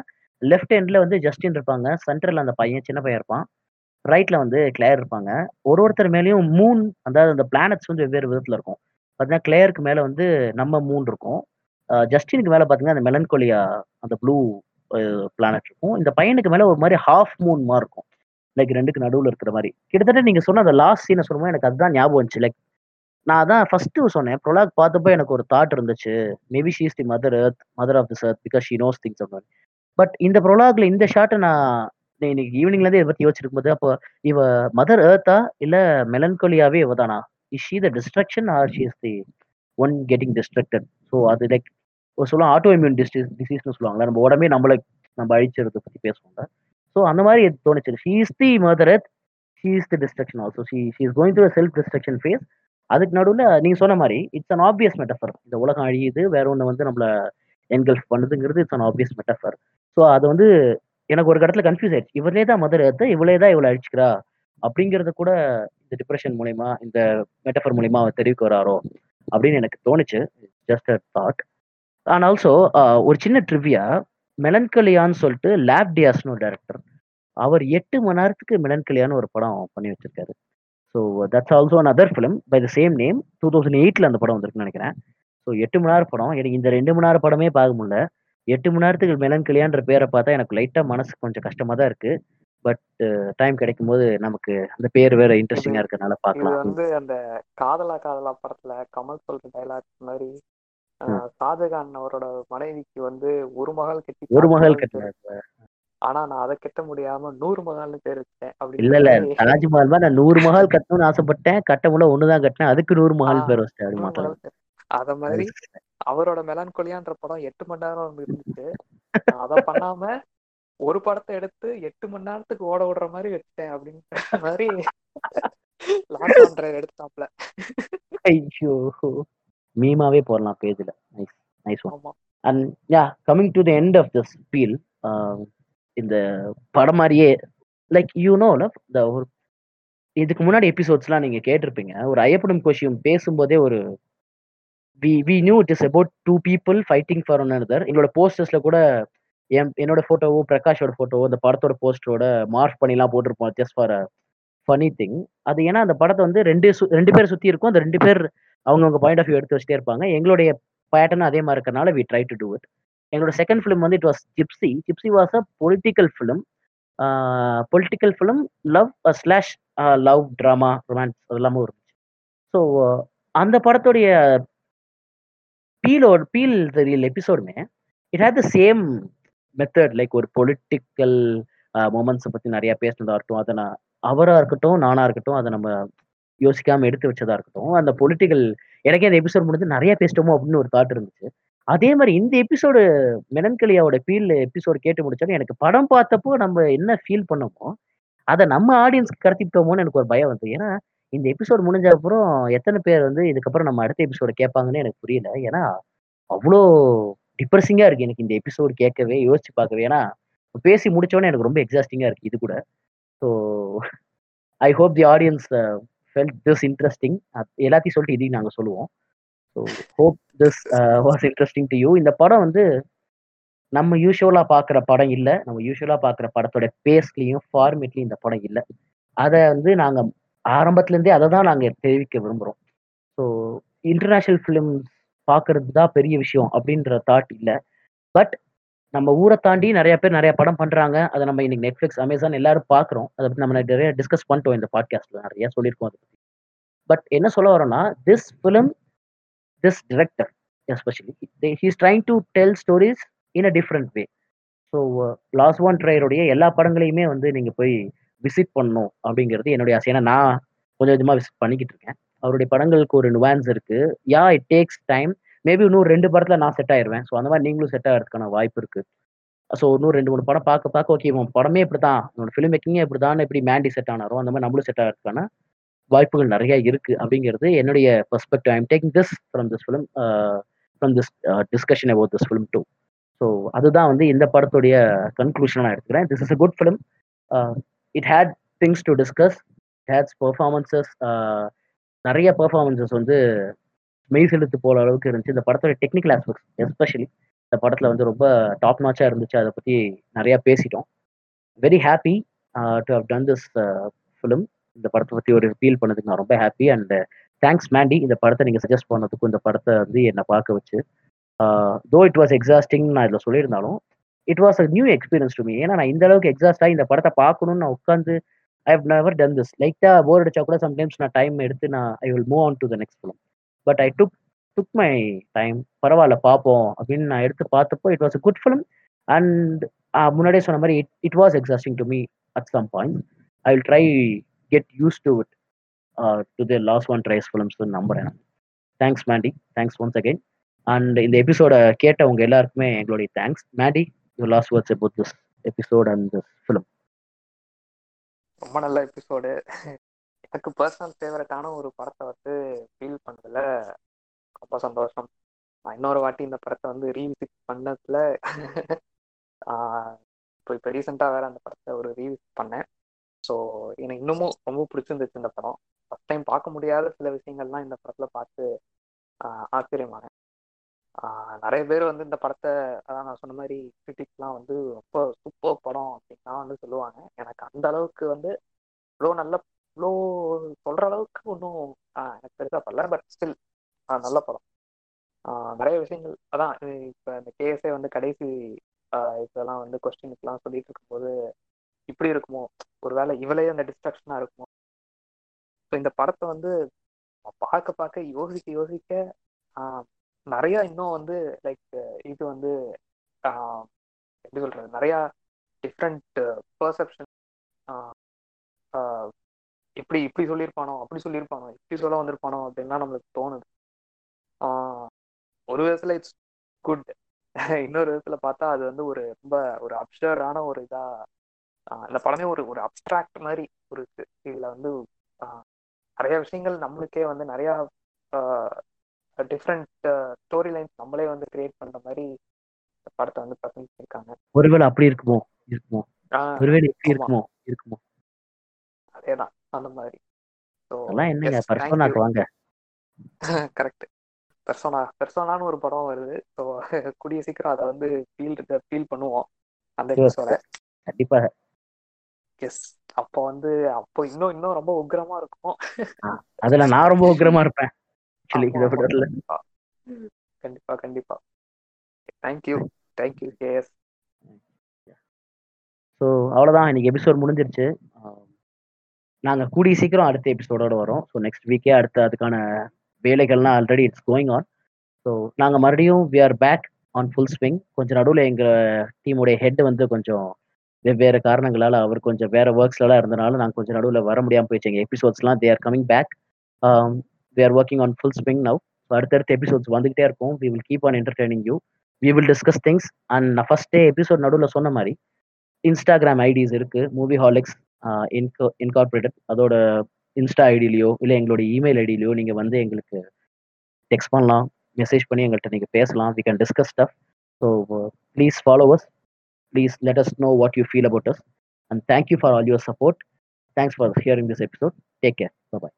S2: லெஃப்ட் ஹேண்ட்ல வந்து ஜஸ்டின் இருப்பாங்க. சென்டர்ல அந்த பையன் சின்ன பையன் இருப்பான். ரைட்டில் வந்து கிளேர் இருப்பாங்க. ஒரு ஒருத்தர் மேலேயும் மூன் அதாவது அந்த பிளானட்ஸ் வந்து வெவ்வேறு விதத்தில் இருக்கும். பார்த்தீங்கன்னா கிளேயருக்கு மேலே வந்து நம்ம மூன் இருக்கும். ஜஸ்டினுக்கு மேலே பார்த்தீங்கன்னா அந்த மெலன்கோலியா அந்த ப்ளூ பிளானட் இருக்கும். இந்த பையனுக்கு மேலே ஒரு மாதிரி ஹாஃப் மூன் மாதிரி இருக்கும். லைக் ரெண்டுக்கு நடுவில் இருக்கிற மாதிரி. கிட்டத்தட்ட நீங்கள் சொன்ன அந்த லாஸ்ட் சீனை சொல்லும்போது எனக்கு அதுதான் ஞாபகம் வந்துச்சு. லைக் நான் அதான் ஃபர்ஸ்ட் சொன்னேன். ப்ரொலாக் பார்த்தப்போ எனக்கு ஒரு தாட் இருந்துச்சு. Maybe she's the mother earth mother of this earth because she knows things அந்த பட் இந்த ப்ரொலாக்ல இந்த ஷாட்டை நான் இன்னைக்கு ஈவினிங்லேருந்து இதை பற்றி யோசிச்சிருக்கும் போது அப்போ இவ மதர் ஏர்த்தா இல்லை மெலன்கோலியாவே இவ தானா? Is she the destruction or she is the one getting destructed so அது லைக் ஒரு சொல்லுவோம் ஆட்டோ இம்யூன் டிசீஸ் டிசீஸ்னு சொல்லுவாங்களா நம்ம உடம்பே நம்மளை நம்ம அழிச்சிருதை பற்றி பேசுவாங்க ஸோ அந்த மாதிரி இது தோணுச்சு. She is the mother earth she is the destruction also she she is going to self destruction phase அதுக்கு நடுவில் நீங்கள் சொன்ன மாதிரி இட்ஸ் அன் ஆப்வியஸ் மெட்டஃபர் இந்த உலகம் அழியுது வேற ஒன்று வந்து நம்மளை engulf பண்ணுதுங்கிறது it's an obvious metaphor so அது வந்து எனக்கு ஒரு இடத்துல கன்ஃபியூஸ் ஆயிடுச்சு. இவரே தான் மதர் ஏற்று இவளே தான் இவளை அழிச்சுக்கிறா? அப்படிங்கிறத கூட இந்த டிப்ரெஷன் மூலயமா இந்த மெட்டஃபர் மூலயமா அவர் தெரிவிக்க வராரோ? அப்படின்னு எனக்கு தோணுச்சு. Just a thought and also ஒரு சின்ன ட்ரிவியா மெலன்கலியான்னு சொல்லிட்டு லேப் டியாஸ்னு ஒரு டேரக்டர் அவர் எட்டு மணி நேரத்துக்கு மெலன்கலியான்னு ஒரு படம் பண்ணி வச்சிருக்காரு. So that's also an other film by the same name two thousand எயிட்டில் அந்த படம் வந்திருக்குன்னு நினைக்கிறேன். ஸோ எட்டு மணி நேரம் படம். எனக்கு இந்த ரெண்டு மணி நேரம் படமே பார்க்க முடியல. எட்டு மணி நேரத்துக்கு மெலன்கலியான்ற பேரை பார்த்தா எனக்கு லைட்டாக மனசு கொஞ்சம் கஷ்டமாக தான் இருக்கு. பட் டைம் கிடைக்கும் போது நமக்கு அந்த பேர் வேற இன்ட்ரெஸ்டிங்காக இருக்கிறதுனால
S3: இது
S2: பார்க்கலாம்
S3: வந்து அந்த காதலா காதலா படத்துல கமல் சொல்ற டைலாக் மாதிரி ஷாஜகான் அவரோட மனைவிக்கு வந்து ஒரு மகள் கட்டி
S2: ஒரு மகள் கட்டினார்
S3: ஆனா நான் அதை கட்ட முடியாம நூறு மகள்னு பேர் வச்சேன்
S2: இல்ல
S3: அப்படின்னு
S2: இல்ல
S3: சொல்லி
S2: தாஜ்மஹால் மாதிரி நான் நூறு மஹால் கட்டணும்னு ஆசைப்பட்டேன். கட்ட முடியல ஒண்ணுதான் கட்டினேன். அதுக்கு நூறு
S3: ஆஹ்
S2: பேர் அப்படி
S3: பேர். அத மாதிரி அவரோட மெலான்கொலியான்ற படம் எட்டு மணி நேரம் இருந்துச்சு. அதை பண்ணாம ஒரு படத்தை எடுத்து எட்டு மணி நேரத்துக்கு ஓட விடுற மாதிரி வச்சுட்டேன் அப்படின்ற மாதிரி லாஸ்ட் ஆண்ட்ரர் எடுத்தாப்ல
S2: ஐயோ. மீமாவே போடலாம் பேஜ்ல. Nice nice one and yeah coming to the end of this feel இந்த படம் மாதிரியே லைக் யூ நோ இந்த ஒரு இதுக்கு முன்னாடி எபிசோட்ஸ்லாம் நீங்க கேட்டிருப்பீங்க. ஒரு ஐயப்படும் கோஷியும் பேசும்போதே ஒரு we we knew it is about two people fighting for one another. எங்களோட போஸ்டர்ஸ்ல கூட என் என்னோட போட்டோவோ பிரகாஷோட போட்டோவோ அந்த படத்தோட போஸ்டரோட மார்க் பண்ணிலாம் போட்டிருப்போம் just for a funny thing அது ஏன்னா அந்த படத்தை வந்து ரெண்டு ரெண்டு பேர் சுத்தி இருக்கும். அந்த ரெண்டு பேர் அவங்கவுங்க பாயிண்ட் ஆஃப் வியூ எடுத்து வச்சுட்டே இருப்பாங்க. எங்களுடைய பேட்டர்ன் அதே மாதிரி இருக்கறனால we try to do it எங்களோட செகண்ட் ஃபிலிம் வந்து it was Gypsy Gypsy was a political film political film love slash love drama romance அதெல்லாமும் இருந்துச்சு. ஸோ அந்த படத்துடைய பீலோட பீல் தெரியல எபிசோடுமே it had the same method like ஒரு பொலிட்டிக்கல் மூமெண்ட்ஸை பற்றி நிறைய பேசினதா இருக்கட்டும் அதை நான் அவராக இருக்கட்டும் நானா இருக்கட்டும் அதை நம்ம யோசிக்காம எடுத்து வச்சதா இருக்கட்டும். அந்த பொலிட்டிக்கல் எனக்கே அந்த எபிசோட் முடிஞ்சு நிறைய பேசிட்டோமோ அப்படின்னு ஒரு தாட் இருந்துச்சு. அதே மாதிரி இந்த எபிசோடு மெனன்கலியாவோட ஃபீல் எபிசோடு கேட்டு முடிச்சாலும் எனக்கு படம் பார்த்தப்போ நம்ம என்ன ஃபீல் பண்ணோமோ அதை நம்ம ஆடியன்ஸ்க்கு கடத்திட்டோமோன்னு எனக்கு ஒரு பயம் வந்து ஏன்னா இந்த எபிசோடு முடிஞ்ச அப்புறம் எத்தனை பேர் வந்து இதுக்கப்புறம் நம்ம அடுத்த எபிசோட கேட்பாங்கன்னு எனக்கு புரியல. ஏன்னா அவ்வளோ டிப்ரெசிங்காக இருக்கு எனக்கு இந்த எபிசோடு கேட்கவே யோசிச்சு பார்க்கவே. ஏன்னா பேசி முடிச்சோடனே எனக்கு ரொம்ப எக்ஸாஸ்டிங்காக இருக்கு இது கூட. So I hope the audience felt this interesting எல்லாத்தையும் சொல்லிட்டு இதையும் நாங்கள் சொல்லுவோம். So hope this was interesting to you இந்த படம் வந்து நம்ம யூஸ்வலாக பார்க்குற படம் இல்லை. நம்ம யூஸ்வலாக பார்க்குற படத்தோட பேஸ்லேயும் ஃபார்மேட்லையும் இந்த படம் இல்லை. அதை வந்து நாங்கள் ஆரம்பத்துலேருந்தே அதை தான் நாங்கள் தெரிவிக்க விரும்புகிறோம் ஸோ இன்டர்நேஷ்னல் ஃபிலிம்ஸ் பார்க்கறது தான் பெரிய விஷயம் அப்படின்ற தாட் இல்லை. பட் நம்ம ஊரை தாண்டி நிறைய பேர் நிறைய படம் பண்றாங்க. அதை நம்ம இன்னைக்கு நெட்ஃபிளிக்ஸ் அமேசான் எல்லாரும் பார்க்குறோம். அதை பத்தி நம்ம நிறைய டிஸ்கஸ் பண்ணிட்டோம் இந்த பாட்காஸ்ட்ல நிறைய சொல்லியிருக்கோம் அதை பத்தி. பட் என்ன சொல்ல வரோம்னா this film this director especially he's trying to tell stories in a different way so Lars von ட்ரையருடைய எல்லா படங்களையுமே வந்து நீங்கள் போய் விசிட் பண்ணணும் அப்படிங்கிறது என்னுடைய ஆசை. ஏன்னா நான் கொஞ்சம் கொஞ்சமாக விசிட் பண்ணிக்கிட்டு இருக்கேன். அவருடைய படங்களுக்கு ஒரு நுவான்ஸ் இருக்கு. Yeah it takes time maybe இன்னும் ரெண்டு படத்துல நான் செட் ஆயிருவேன். ஸோ அந்த மாதிரி நீங்களும் செட் ஆகிறதுக்கான வாய்ப்பு இருக்கு. ஸோ இன்னும் ரெண்டு மூணு படம் பார்க்க பார்க்க ஓகே இவன் படமே இப்படி தான் இவனோட ஃபிலிம் மேக்கிங்கே இப்படி தான் எப்படி மேண்டி செட் ஆனாரோ அந்த மாதிரி நம்மளும் செட் ஆகிறதுக்கான வாய்ப்புகள் நிறைய இருக்கு அப்படிங்கிறது என்னுடைய perspective I'm taking this from this film from this discussion about this film too so அதுதான் வந்து இந்த படத்துடைய கன்க்ளூஷன் நான் எடுத்துக்கிறேன். This is a good film it had things to discuss has performances நிறைய பெர்ஃபார்மன்சஸ் வந்து மெய் செலுத்து போகிற அளவுக்கு இருந்துச்சு. இந்த படத்தோட டெக்னிக்கல் ஆஸ்பெக்ட்ஸ் எஸ்பெஷலி இந்த படத்தில் வந்து ரொம்ப டாப் நாச்சாக இருந்துச்சு. அதை பற்றி நிறையா பேசிட்டோம். Very happy to have done this film இந்த படத்தை பற்றி ஒரு ஃபீல் பண்ணதுக்கு நான் ரொம்ப ஹாப்பி அண்ட் தேங்க்ஸ் மேண்டி இந்த படத்தை நீங்கள் சஜஸ்ட் பண்ணதுக்கும் இந்த படத்தை வந்து என்னை பார்க்க வச்சு தோ இட் வாஸ் எக்ஸாஸ்டிங் நான் இதில் சொல்லியிருந்தாலும் it was a new experience to me ஏன்னா நான் இந்த அளவுக்கு எக்ஸாஸ்டாக இந்த படத்தை பார்க்கணும்னு நான் உட்காந்து I have never done this லைட்டாக போர் அடிச்சா கூட சம்டைம்ஸ் நான் டைம் எடுத்து நான் I will move on to the next film but I took took my time பரவாயில்ல பார்ப்போம் அப்படின்னு நான் எடுத்து பார்த்தப்போ it was a good film and முன்னாடியே சொன்ன மாதிரி it it was exhausting to me at some point I will try get use to it to the last one Trier's films நம்புறேன் thanks Mandy thanks once again and இந்த எபிசோட கேட்டவங்க எல்லாருக்குமே எங்களுடைய thanks Mandy you last words about this episode and this film
S3: ரொம்ப நல்ல episode எனக்கு personal ஃபேவரட்டான ஒரு படத்தை வந்து ஃபீல் பண்ணதுல ரொம்ப சந்தோஷம். நான் இன்னொரு வாட்டி இந்த படத்தை வந்து ரீவிசிட் பண்ணதுல இப்போ இப்போ ரீசெண்டாக வேற அந்த படத்தை ஒரு ரீவிசிட் பண்ணேன். ஸோ எனக்கு இன்னமும் ரொம்ப பிடிச்சிருந்துச்சு இந்த படம். ஃபஸ்ட் டைம் பார்க்க முடியாத சில விஷயங்கள்லாம் இந்த படத்தில் பார்த்து ஆச்சரியமானேன். நிறைய பேர் வந்து இந்த படத்தை அதான் நான் சொன்ன மாதிரி கிரிட்டிக்ஸ்லாம் வந்து ரொம்ப சூப்பர் படம் அப்படின்லாம் வந்து சொல்லுவாங்க. எனக்கு அந்த அளவுக்கு வந்து இவ்வளோ நல்ல அவ்வளோ சொல்ற அளவுக்கு ஒன்றும் எனக்கு பெருசாக பண்ணல பட் ஸ்டில் நல்ல படம். நிறைய விஷயங்கள் அதான் இப்போ இந்த கேஎஸ்ஏ வந்து கடைசி இதெல்லாம் வந்து கொஸ்டினுக்குலாம் சொல்லிட்டு இருக்கும்போது இப்படி இருக்குமோ? ஒருவேளை இவளே அந்த டிஸ்ட்ராக்ஷனாக இருக்குமோ? இப்போ இந்த படத்தை வந்து பார்க்க பார்க்க யோசிக்க யோசிக்க நிறைய இன்னும் வந்து லைக் இது வந்து எப்படி சொல்றது? நிறைய டிஃப்ரெண்ட் பர்செப்ஷன் இப்படி இப்படி சொல்லியிருப்பானோ அப்படி சொல்லியிருப்பானோ இப்படி சொல்ல வந்திருப்பானோ அப்படின்லாம் நம்மளுக்கு தோணுது. ஒரு விதத்துல இட்ஸ் குட் இன்னொரு விதத்துல பார்த்தா அது வந்து ஒரு ரொம்ப ஒரு அப்சர்டான ஒரு இதா இந்த படமே ஒரு ஒரு அப்டிராக்ட் மாதிரி ஒரு இதுல வந்து நிறைய விஷயங்கள் நம்மளுக்கே வந்து நிறைய டிஃப்ரெண்ட் ஸ்டோரி லைன்ஸ் நம்மளே வந்து கிரியேட் பண்ற மாதிரி படத்தை வந்து ப்ரெசென்ட் பண்ணிருக்காங்க
S2: ஒருவேளை அப்படி இருக்குமோ இருக்குமோ? ஒருவேளை எப்படி இருக்குமோ இருக்குமோ?
S3: அதேதான். அந்த மாதிரி.
S2: அதெல்லாம் என்னங்க? பர்சோனாக்கு வாங்க.
S3: கரெக்ட் பெர்சோனா பெர்சோனான்னு ஒரு படம் வருது. ஸோ கூடிய சீக்கிரம் அதை வந்து ஃபீல் ஃபீல் பண்ணுவோம் அந்த எபிசோட
S2: கண்டிப்பா.
S3: எஸ் அப்போ வந்து அப்போ இன்னும் இன்னும் ரொம்ப உக்ரமா இருக்கும்.
S2: அதுல நான் ரொம்ப உக்ரமா இருப்பேன்.
S3: கண்டிப்பா. கண்டிப்பா தேங்க்யூ தேங்க்யூ கேஎஸ்
S2: ஸோ அவ்வளோதான் இன்னைக்கு எபிசோட் முடிஞ்சிருச்சு. நாங்கள் கூடிய சீக்கிரம் அடுத்த எபிசோடோட வரோம். ஸோ நெக்ஸ்ட் வீக்கே அடுத்த அதுக்கான வேலைகள்லாம் already it's going on so நாங்கள் மறுபடியும் we are back on full swing கொஞ்சம் நடுவில் எங்கள் டீமுடைய ஹெட் வந்து கொஞ்சம் வெவ்வேறு காரணங்களால் அவர் கொஞ்சம் வேற ஒர்க்ஸ்லாம் இருந்தனால நாங்கள் கொஞ்சம் நடுவில் வர முடியாமல் போயிடுச்சு. எங்கள் எபிசோட்ஸ்லாம் they are coming back we are working on full swing now so அடுத்தடுத்த எபிசோட்ஸ் வந்துகிட்டே இருக்கும். We will keep on entertaining you we will discuss things and நான் ஃபஸ்ட்டே எபிசோட் நடுவில் சொன்ன மாதிரி இன்ஸ்டாகிராம் ஐடிஸ் இருக்குது மூவி ஹாலிக்ஸ் இன்கோ இன்கார்பரேட்டட் அதோட இன்ஸ்டா ஐடியிலையோ இல்லை எங்களோட இமெயில் ஐடியிலையோ நீங்கள் வந்து எங்களுக்கு டெக்ஸ்ட் பண்ணலாம். மெசேஜ் பண்ணி எங்கள்கிட்ட நீங்கள் பேசலாம். We can discuss stuff so please follow us please let us know what you feel about us. And thank for all your support thanks for hearing this episode take care bye